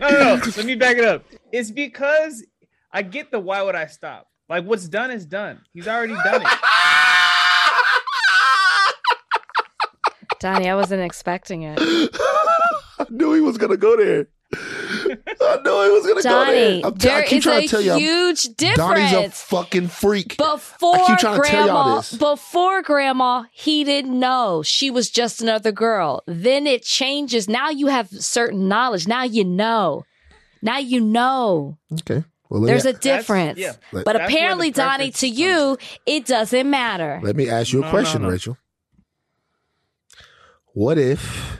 no, no, no. Let me back it up. It's because I get the why would I stop? Like what's done is done. He's already done it. Donnie, I wasn't expecting it. I knew he was gonna go there. I knew he was gonna go there. I'm t- I there keep is trying a to tell you, I'm- huge Donnie's a fucking freak. Before I keep trying to tell y'all grandma, this. before grandma, he didn't know she was just another girl. Then it changes. Now you have certain knowledge. Now you know. Now you know. Okay. Well, There's me, a difference. yeah. But That's where the apparently, Donnie, to you, it doesn't matter. let me ask you a No, no, question, no. Rachel. What if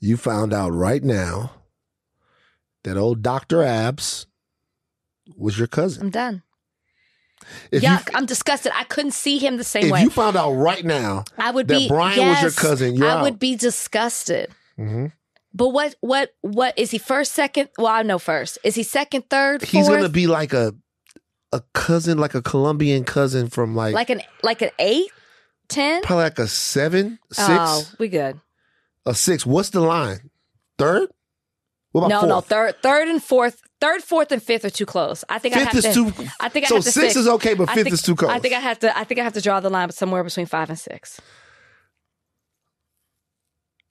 you found out right now that old Doctor Abs was your cousin? I'm done. If Yuck! you I'm disgusted. I couldn't see him the same if way. you found out right now I would that be. Bryan was your cousin, I out. would be disgusted. hmm But what? What? What is he? First, second? Well, I know first. Is he second, third, he's gonna be like a a cousin, like a Colombian cousin from like, like an like an eight, ten. probably like a seven, oh, six, Oh, we good. a six. What's the line? Third? What about No, fourth? no, third, third and fourth, third, fourth, and fifth are too close. I think I have is to. too. I think I so have to six is okay, but I fifth think- is too close. I think I have to. I think I have to draw the line somewhere between five and six.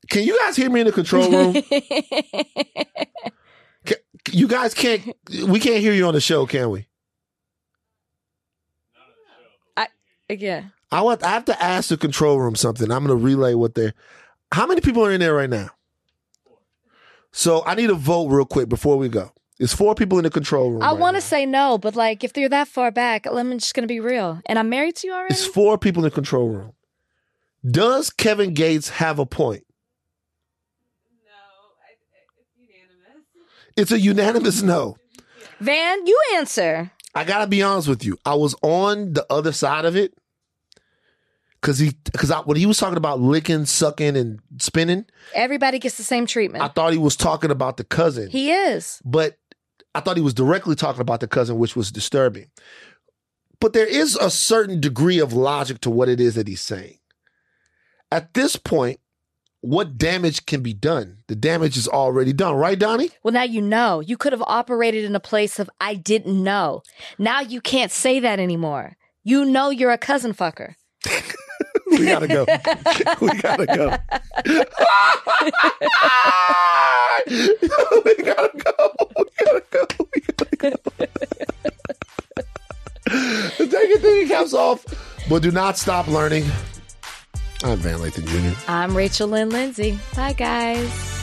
Can you guys hear me in the control room? Ca- you guys can't. We can't hear you on the show, can we? I, yeah, I want. I have to ask the control room something. I'm going to relay what they're. How many people are in there right now? So I need a vote real quick before we go. It's four people in the control room. I right want now. to say no, but like if they're that far back, I'm just gonna be real. And I'm married to you already. It's four people in the control room. Does Kevin Gates have a point? No, I, it's unanimous. It's a unanimous no. Van, you answer. I gotta be honest with you. I was on the other side of it because he because when he was talking about licking, sucking, and spinning, Everybody gets the same treatment. I thought he was talking about the cousin. he is. but I thought he was directly talking about the cousin, which was disturbing. but there is a certain degree of logic to what it is that he's saying. At this point, what damage can be done? The damage is already done, right, Donnie? Well, now you know. You could have operated in a place of I didn't know. Now you can't say that anymore. You know you're a cousin fucker. We gotta go. we gotta go. we gotta go. We gotta go. We gotta go. Take your thinking caps off, but do not stop learning. I'm Van Lathan Jr. I'm Rachel Lynn Lindsay. Bye, guys.